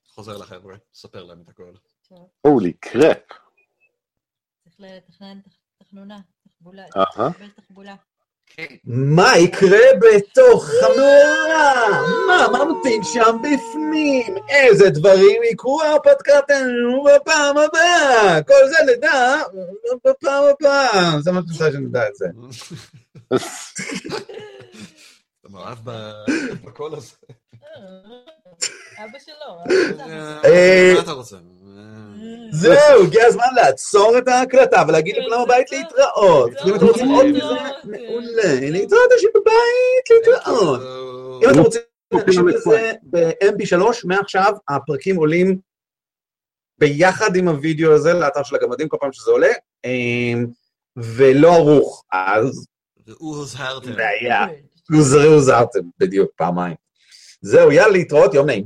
חוזר לחבר'ה, ספר להם את הכל. הולי קראפ. צריך לתכנן תח- תחנונה, תחבולה, כן. מה יקרה בתוך המאורה? מה ממתין שם בפנים? איזה דברים יקרו הרפתקתנו בפעם הבאה? כל זה נדע בפעם הבאה. זה מה שאתה רוצה שנדע את זה. אתה מאוהב בקול הזה. אבא שלו, אה, מה אתה רוצה? זהו, הגיע הזמן לעצור את ההקלטה ולהגיד לכולם בבית להתראות. אם אתם רוצים עוד מזה, מעולה. להתראות אנשים בבית, להתראות. אם אתם רוצים להקשיב לזה ב-MP3, מעכשיו הפרקים עולים ביחד עם הוידאו הזה לאתר של הגמדים כל פעם שזה עולה, ולא ערוך, אז ראו הוזהרתם. בעיה. הוזרי הוזהרתם, בדיוק, פעמיים. זהו, יאללה, להתראות, יום נעים.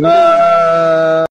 ביי!